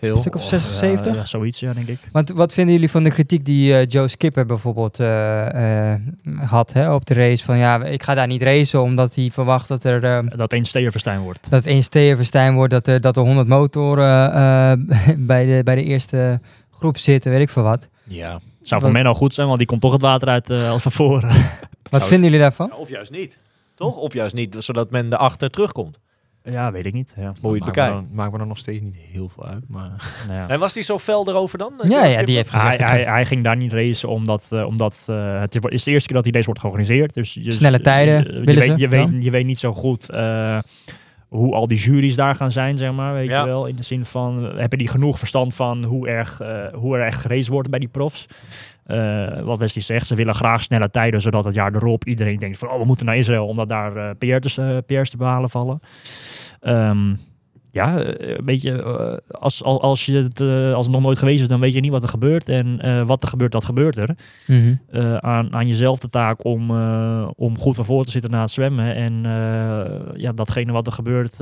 Veel. Een stuk of 60, Ja, 70? Ja, zoiets, ja, denk ik. Want wat vinden jullie van de kritiek die eh, Joe Skipper bijvoorbeeld eh, eh, had hè, op de race? Van ja, ik ga daar niet racen omdat hij verwacht dat er Dat één Steerverstijn wordt. dat één Stevenstein wordt, dat er, dat er 100 motoren eh, bij, de, bij de eerste groep zitten, weet ik veel wat. Ja. Zou voor Wat- Menno goed zijn, want die komt toch het water uit eh, als van voren. Wat Zou- vinden jullie daarvan? Of juist niet. Toch? Of juist niet, zodat men erachter terugkomt. Ja, weet ik niet. Ja. Hoe je het Maakt me bekijkt. dan- Maakt me dan nog steeds niet heel veel uit, maar... Nou ja. En was hij zo fel erover dan? Ja, ja, die heeft Hij, gezegd. hij, hij ging daar niet racen omdat, eh, omdat eh, het is de eerste keer dat die race wordt georganiseerd. Dus je, Snelle tijden je, willen je, weet, ze je, weet, je weet niet zo goed eh, hoe al die juries daar gaan zijn, zeg maar. Weet Ja. je wel? In de zin van, hebben die genoeg verstand van hoe, erg, eh, hoe er echt geraced wordt bij die profs? Eh, wat Wesley zegt, ze willen graag snelle tijden, zodat het jaar erop iedereen denkt van, oh, we moeten naar Israël, omdat daar eh PR's, eh, PR's te behalen vallen. Ehm, ja, een beetje, als, als, als, je het, als het nog nooit geweest is, dan weet je niet wat er gebeurt. En wat er gebeurt, dat gebeurt er. Mhm. Aan, aan jezelf de taak om, om goed van voor te zitten na het zwemmen. En ja, datgene wat er gebeurt,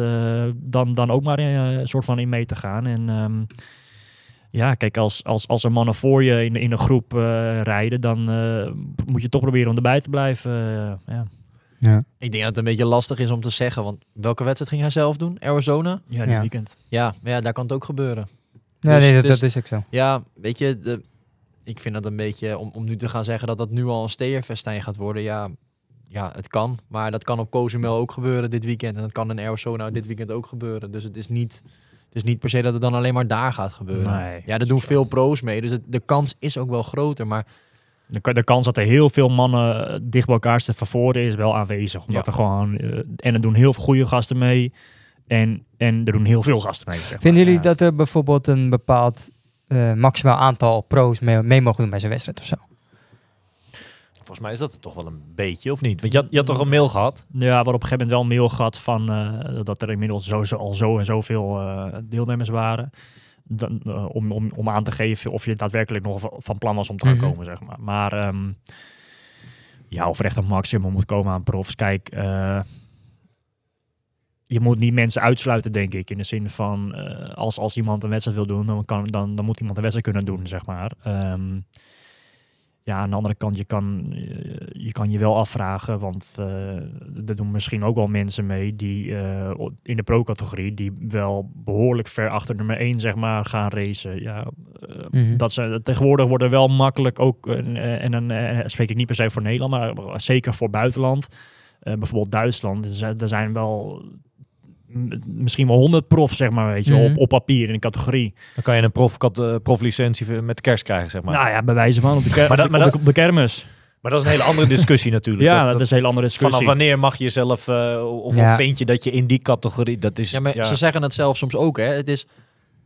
dan, dan ook maar een soort van in mee te gaan. En ehm, ja, kijk, als, als, als er mannen voor je in, in een groep eh, rijden, dan eh, moet je toch proberen om erbij te blijven. eh, ja. Ja. Ik denk dat het een beetje lastig is om te zeggen, want welke wedstrijd ging hij zelf doen? Arizona? ja, dit Ja. weekend. Ja, maar ja, daar kan het ook gebeuren. Ja, Dus nee, dat, is- dat is ook zo. Ja, weet je, de, ik vind dat een beetje, om, om nu te gaan zeggen dat dat nu al een steerfestijn gaat worden, ja, ja, het kan. Maar dat kan op Cozumel ook gebeuren dit weekend. En dat kan in Arizona dit weekend ook gebeuren. Dus het is niet, is niet per se dat het dan alleen maar daar gaat gebeuren. Nee, ja, er doen veel pro's mee, dus het, de kans is ook wel groter. Maar De, ka- de kans dat er heel veel mannen eh, dicht bij elkaar staan van voren is wel aanwezig. Omdat Ja. er gewoon, eh, en er doen heel veel goede gasten mee. En, en er doen heel veel gasten mee. Zeg maar. Vinden jullie Ja. dat er bijvoorbeeld een bepaald eh, maximaal aantal pro's mee, mee mogen doen bij zijn wedstrijd of zo? Volgens mij is dat het toch wel een beetje, of niet? Want je had, je had toch een mail gehad? Ja, waar op een gegeven moment wel een mail gehad van eh, dat er inmiddels zo, zo, al zo en zoveel eh deelnemers waren. Dan, eh, om, om, om aan te geven of je daadwerkelijk nog van- plan was om te gaan Mhm. komen, zeg maar. Maar ehm, ja, of er echt een maximum moet komen aan profs. Kijk, je moet niet mensen uitsluiten, denk ik. In de zin van, als, als iemand een wedstrijd wil doen, dan, kan, dan, dan moet iemand een wedstrijd kunnen doen, zeg maar. Ehm, Ja, aan de andere kant, je kan eh, je, kan je wel afvragen, want eh er doen misschien ook wel mensen mee die eh, in de pro-categorie, die wel behoorlijk ver achter nummer 1 zeg maar, gaan racen. Ja, Mhm. dat ze, tegenwoordig worden wel makkelijk ook, en dan spreek ik niet per se voor Nederland, maar zeker voor buitenland. Bijvoorbeeld Duitsland, er zijn, wel misschien wel 100 profs, zeg maar, weet je, Mhm. op, op papier in een categorie. Dan kan je een prof, uh, proflicentie met kerst krijgen, zeg maar. Nou ja, bij wijze van op de, ker- Maar dat- op de- maar op de, op de kermis. Maar dat is een hele andere discussie natuurlijk. Ja, dat, is een hele andere discussie. Vanaf wanneer mag je jezelf, eh, of, Ja. vind je dat je in die categorie, dat is... Ja, maar ze zeggen het zelf soms ook, hè. Het is,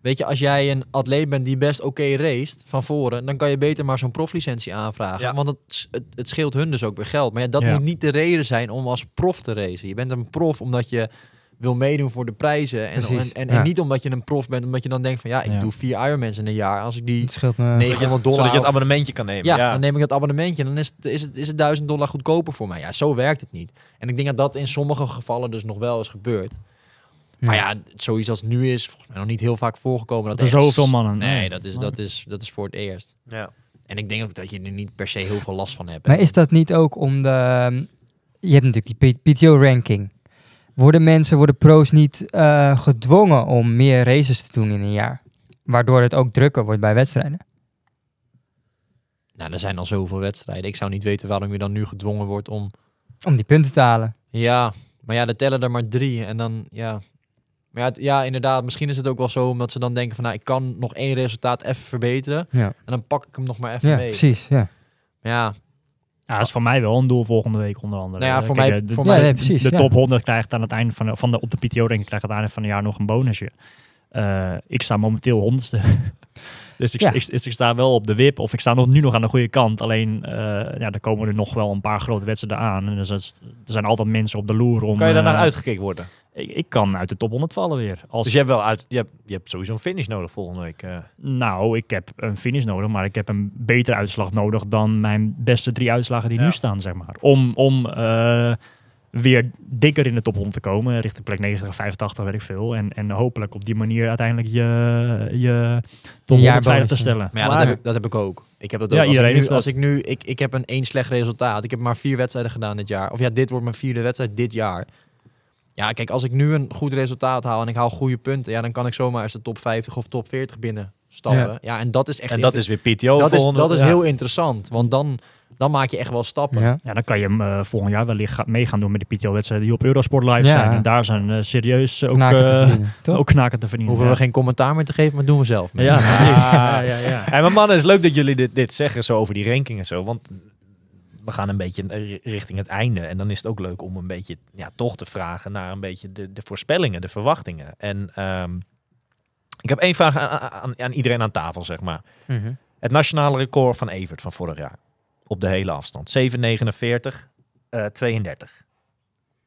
weet je, als jij een atleet bent die best oké raced van voren, dan kan je beter maar zo'n proflicentie aanvragen. Ja. Want het, het, het scheelt hun dus ook weer geld. Maar ja, dat Ja. moet niet de reden zijn om als prof te racen. Je bent een prof omdat je wil meedoen voor de prijzen. En, en, en, ja. en niet omdat je een prof bent, omdat je dan denkt van ja, ik Ja. doe vier Ironmans in een jaar. Als ik die me... 900 dollar... Zodat je het abonnementje kan nemen. ja, Ja, dan neem ik het abonnementje en dan is het, is, het, is het 1000 dollar goedkoper voor mij. Ja, zo werkt het niet. En ik denk dat dat in sommige gevallen dus nog wel is gebeurd. Maar ja, zoiets als het nu is, volgens mij nog niet heel vaak voorgekomen. Dat, Dat er zoveel mannen- Nee, dat is, Maar- dat, is, dat is voor het eerst. Ja. En ik denk ook dat je er niet per se heel veel last van hebt. Maar is dat niet ook om de... Je hebt natuurlijk die PTO-ranking. Worden mensen, worden pro's niet eh, gedwongen om meer races te doen in een jaar? Waardoor het ook drukker wordt bij wedstrijden. Nou, er zijn al zoveel wedstrijden. Ik zou niet weten waarom je dan nu gedwongen wordt om... Om die punten te halen. Ja, maar ja, er tellen er maar drie. En dan, ja... Maar ja, het- ja, inderdaad, misschien is het ook wel zo omdat ze dan denken van... Nou, ik kan nog één resultaat even verbeteren. Ja, En dan pak ik hem nog maar even ja mee. precies. Ja. Maar ja, Ja, dat is voor mij wel een doel volgende week onder andere. Nou ja, voor kijk, mij- eh, de, voor de- mij- Ja, nee, precies, de ja. top 100 krijgt aan het einde van de, van de op de PTO denk ik krijgt aan het einde van het jaar nog een bonusje. Eh, ik sta momenteel honderdste. dus, ik, Ja. ik, dus ik sta wel op de wip of ik sta nog, nu nog aan de goede kant. Alleen eh, ja, er komen er nog wel een paar grote wedstrijden aan. En dus er zijn altijd mensen op de loer om. Kan je daarnaar eh, uitgekeken worden? Ik, ik kan uit de top 100 vallen weer. Als, Dus je hebt wel uit, je hebt, je hebt sowieso een finish nodig volgende week. eh. Nou, ik heb een finish nodig, maar ik heb een betere uitslag nodig dan mijn beste drie uitslagen die Ja. nu staan, zeg maar. Om, om eh, weer dikker in de top 100 te komen, richting plek 90, 85, weet ik veel. En, en hopelijk op die manier uiteindelijk je, je top 100 veilig te jaarbonusje. stellen. Maar ja, dat heb, ik, dat heb ik ook. Ik heb dat Ja, ook. als, ik iedereen nu, als ik nu, ik, ik heb een één slecht resultaat. Ik heb maar vier wedstrijden gedaan dit jaar. Of ja, dit wordt mijn vierde wedstrijd dit jaar. Ja, kijk, als ik nu een goed resultaat haal en ik haal goede punten, ja, dan kan ik zomaar eens de top 50 of top 40 binnen stappen. Ja, en dat is echt En dat is weer PTO dat is, dat is ja. heel interessant, want dan, dan maak je echt wel stappen. Ja. Ja, dan kan je hem eh, volgend jaar wellicht ga- mee gaan doen met de PTO-wedstrijden die op Eurosport live Ja. zijn. En daar zijn eh, serieus ook, Knaken te eh, ook knaken te verdienen. Hoeven ja. we geen commentaar meer te geven, maar doen we zelf. Ja, precies. Ja, ja, ja. Hey, maar mannen, het is leuk dat jullie dit, dit zeggen zo over die ranking en zo. Want we gaan een beetje eh, richting het einde. En dan is het ook leuk om een beetje ja, toch te vragen naar een beetje de, de voorspellingen, de verwachtingen. En ehm, ik heb één vraag aan, aan, aan iedereen aan tafel, zeg maar. Mhm. Het nationale record van Evert van vorig jaar. Op de hele afstand. 7,49, eh 32.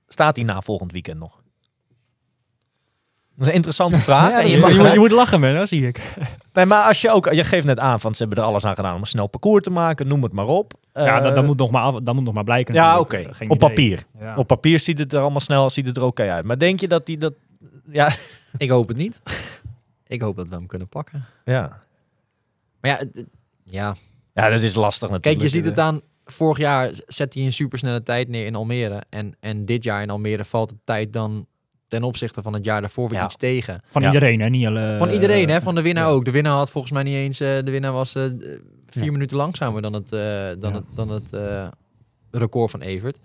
Staat hij na volgend weekend nog? Dat is een interessante vraag. Ja, En dat je is mag je, moet, gelijk- je moet lachen, man, dat zie ik. Nee, maar als je ook, je geeft net aan van ze hebben er alles aan gedaan om een snel parcours te maken, noem het maar op. ja, dat, Eh, dat, moet nog maar af, dat moet nog maar blijken. Ja, oké. Op papier. Ja. Op papier ziet het er allemaal snel, ziet het er oké uit. Maar denk je dat die dat, ja, Ik hoop het niet. ik hoop dat we hem kunnen pakken. ja, Maar ja, ja, ja, dat is lastig natuurlijk. Kijk, je ziet het aan. Vorig jaar zet hij een supersnelle tijd neer in Almere. En, en dit jaar in Almere valt de tijd dan ten opzichte van het jaar daarvoor weer Ja. iets tegen. Van Ja. iedereen, hè? Niet alle, Van iedereen, hè? Van de winnaar ja. ook. De winnaar had volgens mij niet eens. eh, de winnaar was eh, vier Ja. minuten langzamer dan het, eh, dan Ja. het, dan het eh, record van Evert.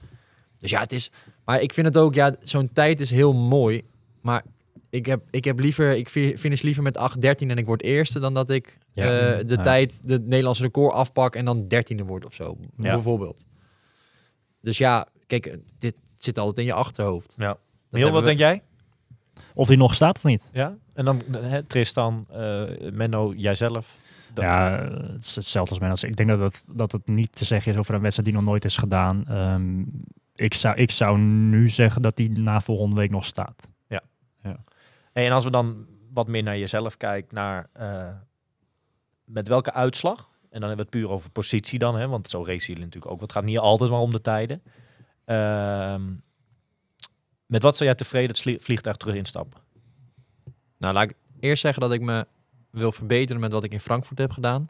Dus ja, het is. Maar ik vind het ook, ja, zo'n tijd is heel mooi. Maar ik heb, ik heb liever, ik fi- finish liever met 8-13 en ik word eerste dan dat ik Ja. eh, de Ja. tijd, de Nederlandse record afpak en dan dertiende word of zo. Ja. Bijvoorbeeld. Dus ja, kijk, dit zit altijd in je achterhoofd. Ja. Heel, wat we- denk jij? Of die nog staat of niet. Ja. En dan hè, Tristan, eh, Menno, jijzelf. Dan- Ja, het is hetzelfde als. Als ik denk dat het, dat het niet te zeggen is over een wedstrijd die nog nooit is gedaan. Ehm, ik, zou, ik zou nu zeggen dat die na volgende week nog staat. Hey, en als we dan wat meer naar jezelf kijken, naar eh, met welke uitslag? En dan hebben we het puur over positie dan, hè? want zo racen jullie natuurlijk ook. Het gaat niet altijd maar om de tijden. Ehm, met wat zou jij tevreden het vliegtuig terug instappen? Nou, laat ik eerst zeggen dat ik me wil verbeteren met wat ik in Frankfurt heb gedaan.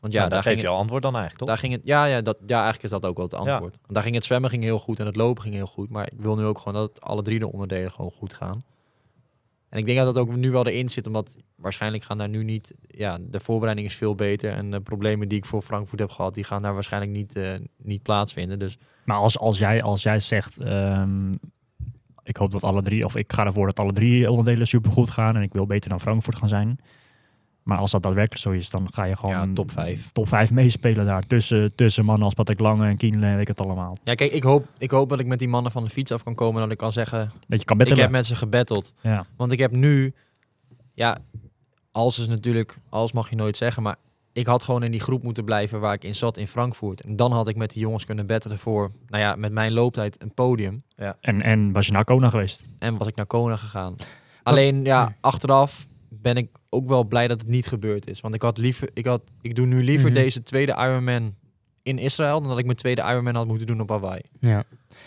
Want Ja, ja, daar geef ging je al antwoord dan eigenlijk, toch? daar ging het, ja, ja, dat, ja, eigenlijk is dat ook wel het antwoord. Want daar ging het zwemmen ging heel goed en het lopen ging heel goed. Maar ik wil nu ook gewoon dat het alle drie de onderdelen gewoon goed gaan. En ik denk dat dat ook nu wel erin zit, omdat waarschijnlijk gaan daar nu niet... Ja, de voorbereiding is veel beter en de problemen die ik voor Frankfurt heb gehad, die gaan daar waarschijnlijk niet, eh, niet plaatsvinden. Dus Maar als, als, jij, als jij zegt, ehm, ik hoop dat alle drie, of ik ga ervoor dat alle drie onderdelen supergoed gaan en ik wil beter dan Frankfurt gaan zijn. Maar als dat daadwerkelijk zo is, dan ga je gewoon ja, top 5. top 5 meespelen daar. Tussen, tussen mannen als Patrick Lange en Kienle en weet ik het allemaal. Ja, kijk, ik hoop, ik hoop dat ik met die mannen van de fiets af kan komen en dat ik kan zeggen, Dat je kan ik bettelen. heb met ze gebatteld. Ja. Want ik heb nu, ja, als is natuurlijk, als mag je nooit zeggen, maar ik had gewoon in die groep moeten blijven waar ik in zat in Frankfurt. En dan had ik met die jongens kunnen battelen voor, nou ja, met mijn looptijd een podium. En, en was je naar Kona geweest? En was ik naar Kona gegaan. Alleen, ja, achteraf ben ik ook wel blij dat het niet gebeurd is. Want ik had liever, ik had, ik doe nu liever Mhm. deze tweede Ironman in Israël dan dat ik mijn tweede Ironman had moeten doen op Hawaii. Ja.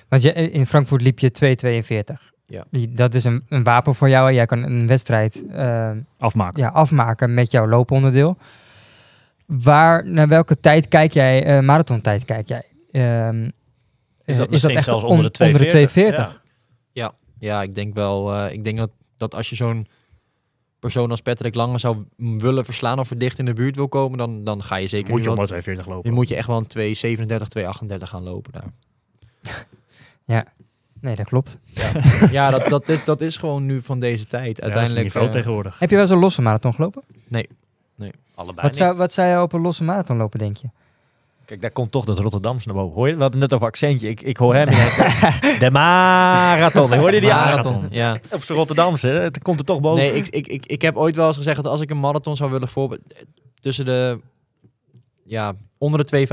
Want je, in Frankfurt liep je 2,42. Ja. Dat is een, een wapen voor jou. Jij kan een wedstrijd eh, Afmaken. ja, afmaken met jouw looponderdeel. Waar, naar welke tijd kijk jij, eh marathontijd kijk jij? Ehm, Is dat eh, misschien zelfs onder de on- 240? 240? Ja. Ja, ik denk wel. eh, ik denk dat, dat als je zo'n persoon als Patrick Lange zou willen verslaan of er dicht in de buurt wil komen, dan, dan ga je zeker Moet je onder 240 lopen. dan moet je echt wel een 237, 238 gaan lopen daar. Nee, dat klopt. ja, dat, dat, is, dat is gewoon nu van deze tijd. Ja, dat is Uiteindelijk. eh, tegenwoordig. Heb je wel eens een losse marathon gelopen? Allebei Wat niet. zou, wat zou je op een losse marathon lopen, denk je? Kijk, daar komt toch dat Rotterdamse naar boven. Hoor je? We hadden net over accentje. Ik, ik hoor hem. de marathon. Hoorde je die? Marathon. Ja. Op zijn Rotterdamse. hè? Het komt er toch boven. Nee, ik, ik, ik, ik heb ooit wel eens gezegd dat als ik een marathon zou willen voor tussen de ja, onder de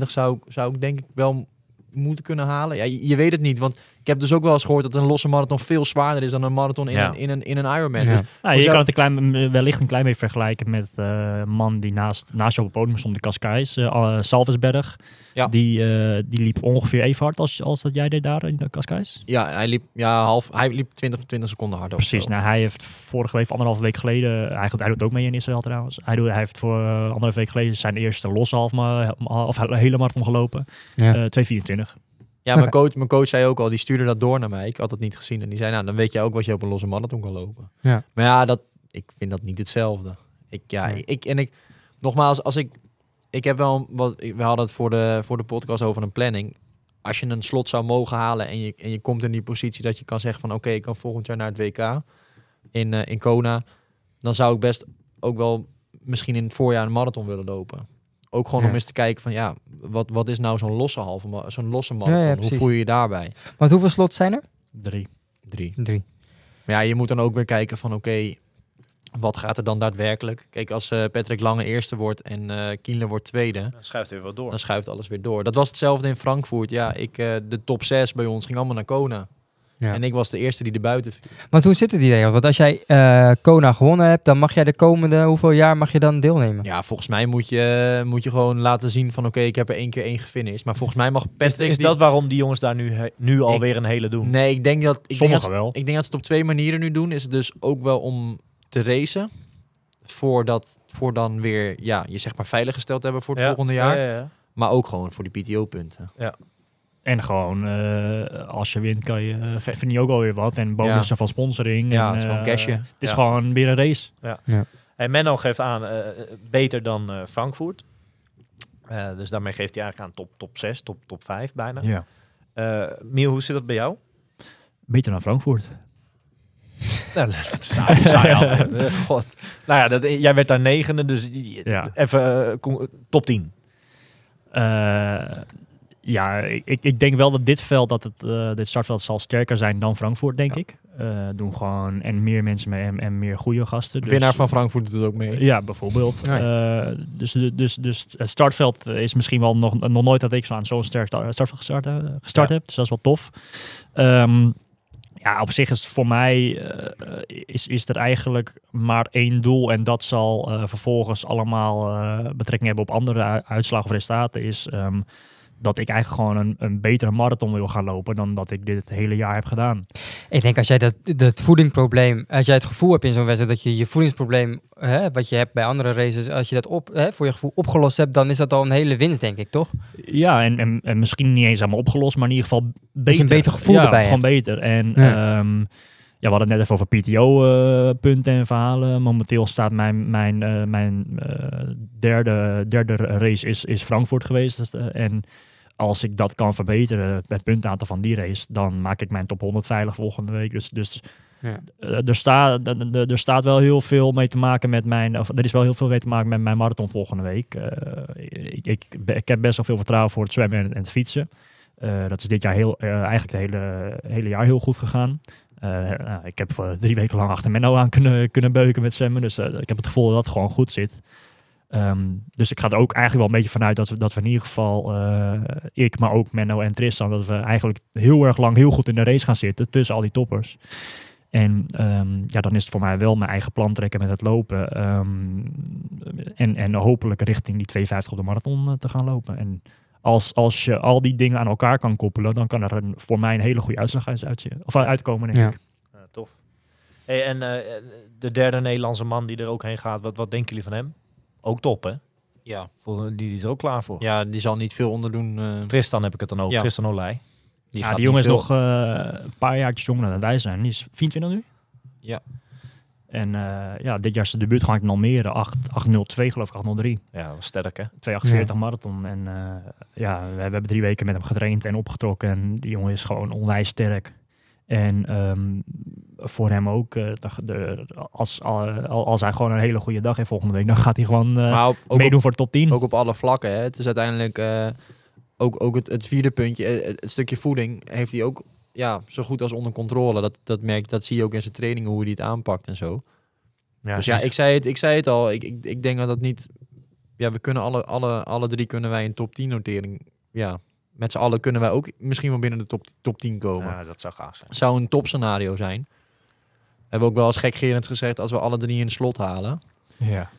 2,25 zou, ik- zou ik denk ik wel moeten kunnen halen. Ja, je, je weet het niet, want heb dus ook wel eens gehoord dat een losse marathon veel zwaarder is dan een marathon in, Ja. een, in, een, in een Ironman. Ja. Dus Nou, je zou- kan het een klein, wellicht een klein beetje vergelijken met eh, een man die naast, naast je op het podium stond, de Cascais, eh Salvesberg. Ja. Die, eh, die liep ongeveer even hard als, als dat jij deed daar in de Cascais. ja, hij liep, ja, half, hij liep 20, 20 seconden harder. Precies, nou, hij heeft vorige week, of anderhalve week geleden, hij, doet- hij doet ook mee in Israël trouwens. Hij, doet, hij heeft voor eh, anderhalve week geleden zijn eerste losse half, ma- of hele marathon gelopen. Ja. Eh 224. Ja, mijn, coach, mijn coach zei ook al, die stuurde dat door naar mij. Ik had het niet gezien. En die zei, nou, dan weet je ook wat je op een losse marathon kan lopen. Ja. Maar ja, dat, ik vind dat niet hetzelfde. Ik, ja, Nee. ik, en ik, nogmaals, als ik, ik heb wel, wat, we hadden het voor de, voor de podcast over een planning. Als je een slot zou mogen halen en je, en je komt in die positie dat je kan zeggen van, oké, ik kan volgend jaar naar het WK in, eh, in Kona. Dan zou ik best ook wel misschien in het voorjaar een marathon willen lopen. Ook gewoon Ja. om eens te kijken van, ja, wat, wat is nou zo'n losse halve, zo'n losse marathon? Hoe voel je je daarbij? Want hoeveel slots zijn er? Drie. Drie. Drie. Maar ja, je moet dan ook weer kijken van oké, wat gaat er dan daadwerkelijk? Kijk, als eh, Patrick Lange eerste wordt en eh Kienle wordt tweede, Dan schuift hij weer wat door. dan schuift alles weer door. Dat was hetzelfde in Frankfurt. Ja, ik, eh, de top 6 bij ons ging allemaal naar Kona. Ja. En ik was de eerste die er buiten viel. Want hoe zitten die regels? Want als jij eh, Kona gewonnen hebt, dan mag jij de komende hoeveel jaar mag je dan deelnemen? Ja, volgens mij moet je, moet je gewoon laten zien van oké, ik heb er één keer één gefinished. Maar volgens mij mag Is, Patrick... is die- dat waarom die jongens daar nu, he- nu alweer een hele doen? Nee, ik denk dat... Ik denk Sommigen dat, wel. Ik denk dat ze het op twee manieren nu doen. Is het dus ook wel om te racen. Voor, dat, voor dan weer ja, je zeg maar veilig gesteld te hebben voor het Ja, volgende jaar. ja, ja, ja. Maar ook gewoon voor die PTO-punten. En gewoon, eh, als je wint, kan je, uh, vind je ook alweer wat. En bonussen van sponsoring. Ja, en, het is gewoon eh, cashje. Het is Ja. gewoon weer een race. En Menno geeft aan, eh, beter dan eh, Frankfurt. Eh, dus daarmee geeft hij eigenlijk aan top, top 6, top, top 5 bijna. Ja. Eh Miel, hoe zit dat bij jou? Beter dan Frankfurt. Nou, dat is saai, saai altijd. Eh, God. Nou ja, dat, jij werd daar negende, dus Ja. even eh, top 10. Eh, ja, ik, ik denk wel dat dit veld, dat het, eh, dit startveld zal sterker zijn dan Frankfurt, denk ik. Eh, doen gewoon en meer mensen mee en, en meer goede gasten. Dus- winnaar van Frankfurt doet ook mee. Ja, bijvoorbeeld. Ja. Eh, dus, dus, dus het startveld is misschien wel nog, nog nooit dat ik zo aan zo'n sterk sta- startveld gestart, gestart Ja. heb. Dus dat is wel tof. Ehm, ja, op zich is het voor mij is, is er eigenlijk maar één doel. En dat zal vervolgens allemaal betrekking hebben op andere uitslagen of resultaten. Is ehm, dat ik eigenlijk gewoon een, een betere marathon wil gaan lopen dan dat ik dit het hele jaar heb gedaan. Ik denk als jij dat, dat voedingprobleem, als jij het gevoel hebt in zo'n wedstrijd dat je je voedingsprobleem, hè, wat je hebt bij andere races, als je dat op, hè, voor je gevoel opgelost hebt, dan is dat al een hele winst, denk ik, toch? Ja, en, en, en misschien niet eens helemaal opgelost, maar in ieder geval beter. een beter gevoel ja, erbij gewoon hebt. beter. En Ja. ja. Ja, we hadden het net even over PTO-punten en verhalen. Momenteel staat mijn, mijn, eh, mijn eh, derde, derde race is, is Frankfurt geweest. Dus, eh, en als ik dat kan verbeteren, het puntaantal van die race, dan maak ik mijn top 100 veilig volgende week. Dus, dus Ja. eh, er, staat, er- staat wel heel veel mee te maken met mijn, of er is wel heel veel mee te maken met mijn marathon volgende week. Eh, ik, ik, ik heb best wel veel vertrouwen voor het zwemmen en, en het fietsen. Eh, dat is dit jaar heel, eh, eigenlijk het hele, hele jaar heel goed gegaan. Eh, nou, ik heb voor drie weken lang achter Menno aan kunnen, kunnen beuken met zwemmen. Dus eh, ik heb het gevoel dat het gewoon goed zit. Ehm, dus ik ga er ook eigenlijk wel een beetje vanuit dat we, dat we in ieder geval, eh, ik, maar ook Menno en Tristan, dat we eigenlijk heel erg lang heel goed in de race gaan zitten tussen al die toppers. En ehm, ja, dan is het voor mij wel mijn eigen plan trekken met het lopen. ehm, en, en hopelijk richting die 52 op de marathon eh, te gaan lopen. En als, als je al die dingen aan elkaar kan koppelen, dan kan er een, voor mij een hele goede uitslag uit, of uitkomen, denk Ja. ik. Ja, tof. Hey, en eh, de derde Nederlandse man die er ook heen gaat, wat, wat denken jullie van hem? Ook top, hè? Ja. Voor, die is er ook klaar voor. ja, die zal niet veel onderdoen. eh, Tristan heb ik het dan over. Ja. Tristan Olij. die ja, gaat die jongen is nog eh, een paar jaartjes jonger dan wij zijn. Die is 24 nu. Ja. En eh, ja, dit jaar is de debuut gewoon in Almere. 8, 802 geloof ik, 803. Ja, was sterk, hè? 248 marathon. En eh, ja, we hebben drie weken met hem getraind en opgetrokken. En die jongen is gewoon onwijs sterk. En ehm, voor hem ook, eh, de, de- als, al- als hij gewoon een hele goede dag heeft volgende week, dan gaat hij gewoon eh, op, meedoen op, voor de top 10. ook op alle vlakken. Hè. Het is uiteindelijk eh, ook, ook het, het vierde puntje, het, het stukje voeding, heeft hij ook ja, zo goed als onder controle. Dat, dat, merk, dat zie je ook in zijn trainingen, hoe hij het aanpakt en zo. Ja, dus ja, ik zei het, ik zei het al. Ik, ik, ik denk dat dat niet... Ja, we kunnen alle, alle, alle drie kunnen wij een top 10 notering. Ja, met z'n allen kunnen wij ook misschien wel binnen de top, top 10 komen. ja, dat zou gaaf zijn. Zou een topscenario zijn. We hebben ook wel eens gekgerend gezegd als we alle drie in de slot halen. ja.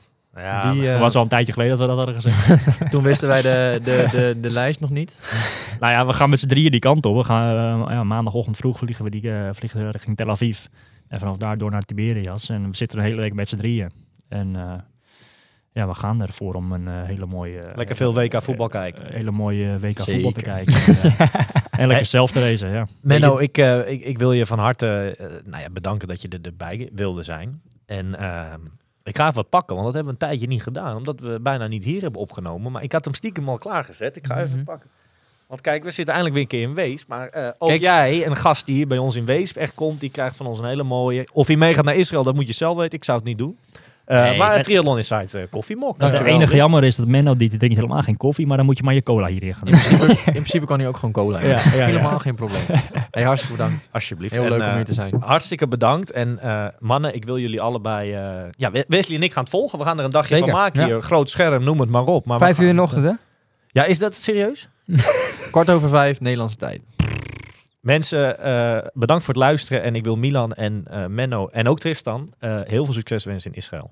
Ja, die, eh, was al een tijdje geleden dat we dat hadden gezegd. Toen wisten wij de, de, de, de lijst nog niet. nou ja, we gaan met z'n drieën die kant op. We gaan eh, ja, maandagochtend vroeg vliegen we die, eh, vliegen richting Tel Aviv. En vanaf daar door naar Tiberias. En we zitten een hele week met z'n drieën. En eh, ja, we gaan ervoor om een hele mooie... Lekker veel WK voetbal kijken. Een hele mooie WK Zeker. voetbal te kijken. en, en lekker zelf te racen, ja. Menno, ik, ik, ik wil je van harte nou ja, bedanken dat je er, erbij wilde zijn. En ehm, ik ga even wat pakken, want dat hebben we een tijdje niet gedaan. Omdat we bijna niet hier hebben opgenomen. Maar ik had hem stiekem al klaargezet. Ik ga even Mhm. pakken. Want kijk, we zitten eindelijk weer een keer in Weesp. Maar eh ook Kijk. jij, een gast die hier bij ons in Weesp echt komt, die krijgt van ons een hele mooie... Of hij meegaat naar Israël, dat moet je zelf weten. Ik zou het niet doen. Eh, Nee, maar het Triathlon Inside uh, koffiemok. Het Dankjewel. enige jammer is dat Menno, die drinkt helemaal geen koffie, maar dan moet je maar je cola hierin gaan In principe, in principe kan hij ook gewoon cola. Ja, ja, ja. Helemaal geen probleem. Hey, hartstikke bedankt. Alsjeblieft. Heel En, leuk om eh, hier te zijn. Hartstikke bedankt. En eh, mannen, ik wil jullie allebei... eh, ja, We- Wesley en ik gaan het volgen. We gaan er een dagje Zeker, van maken ja. hier. Groot scherm, noem het maar op. Maar Vijf uur in de ochtend, hè? Ja, is dat serieus? Kwart over vijf, Nederlandse tijd. Mensen, eh, bedankt voor het luisteren. En ik wil Milan en eh, Menno en ook Tristan eh, heel veel succes wensen in Israël.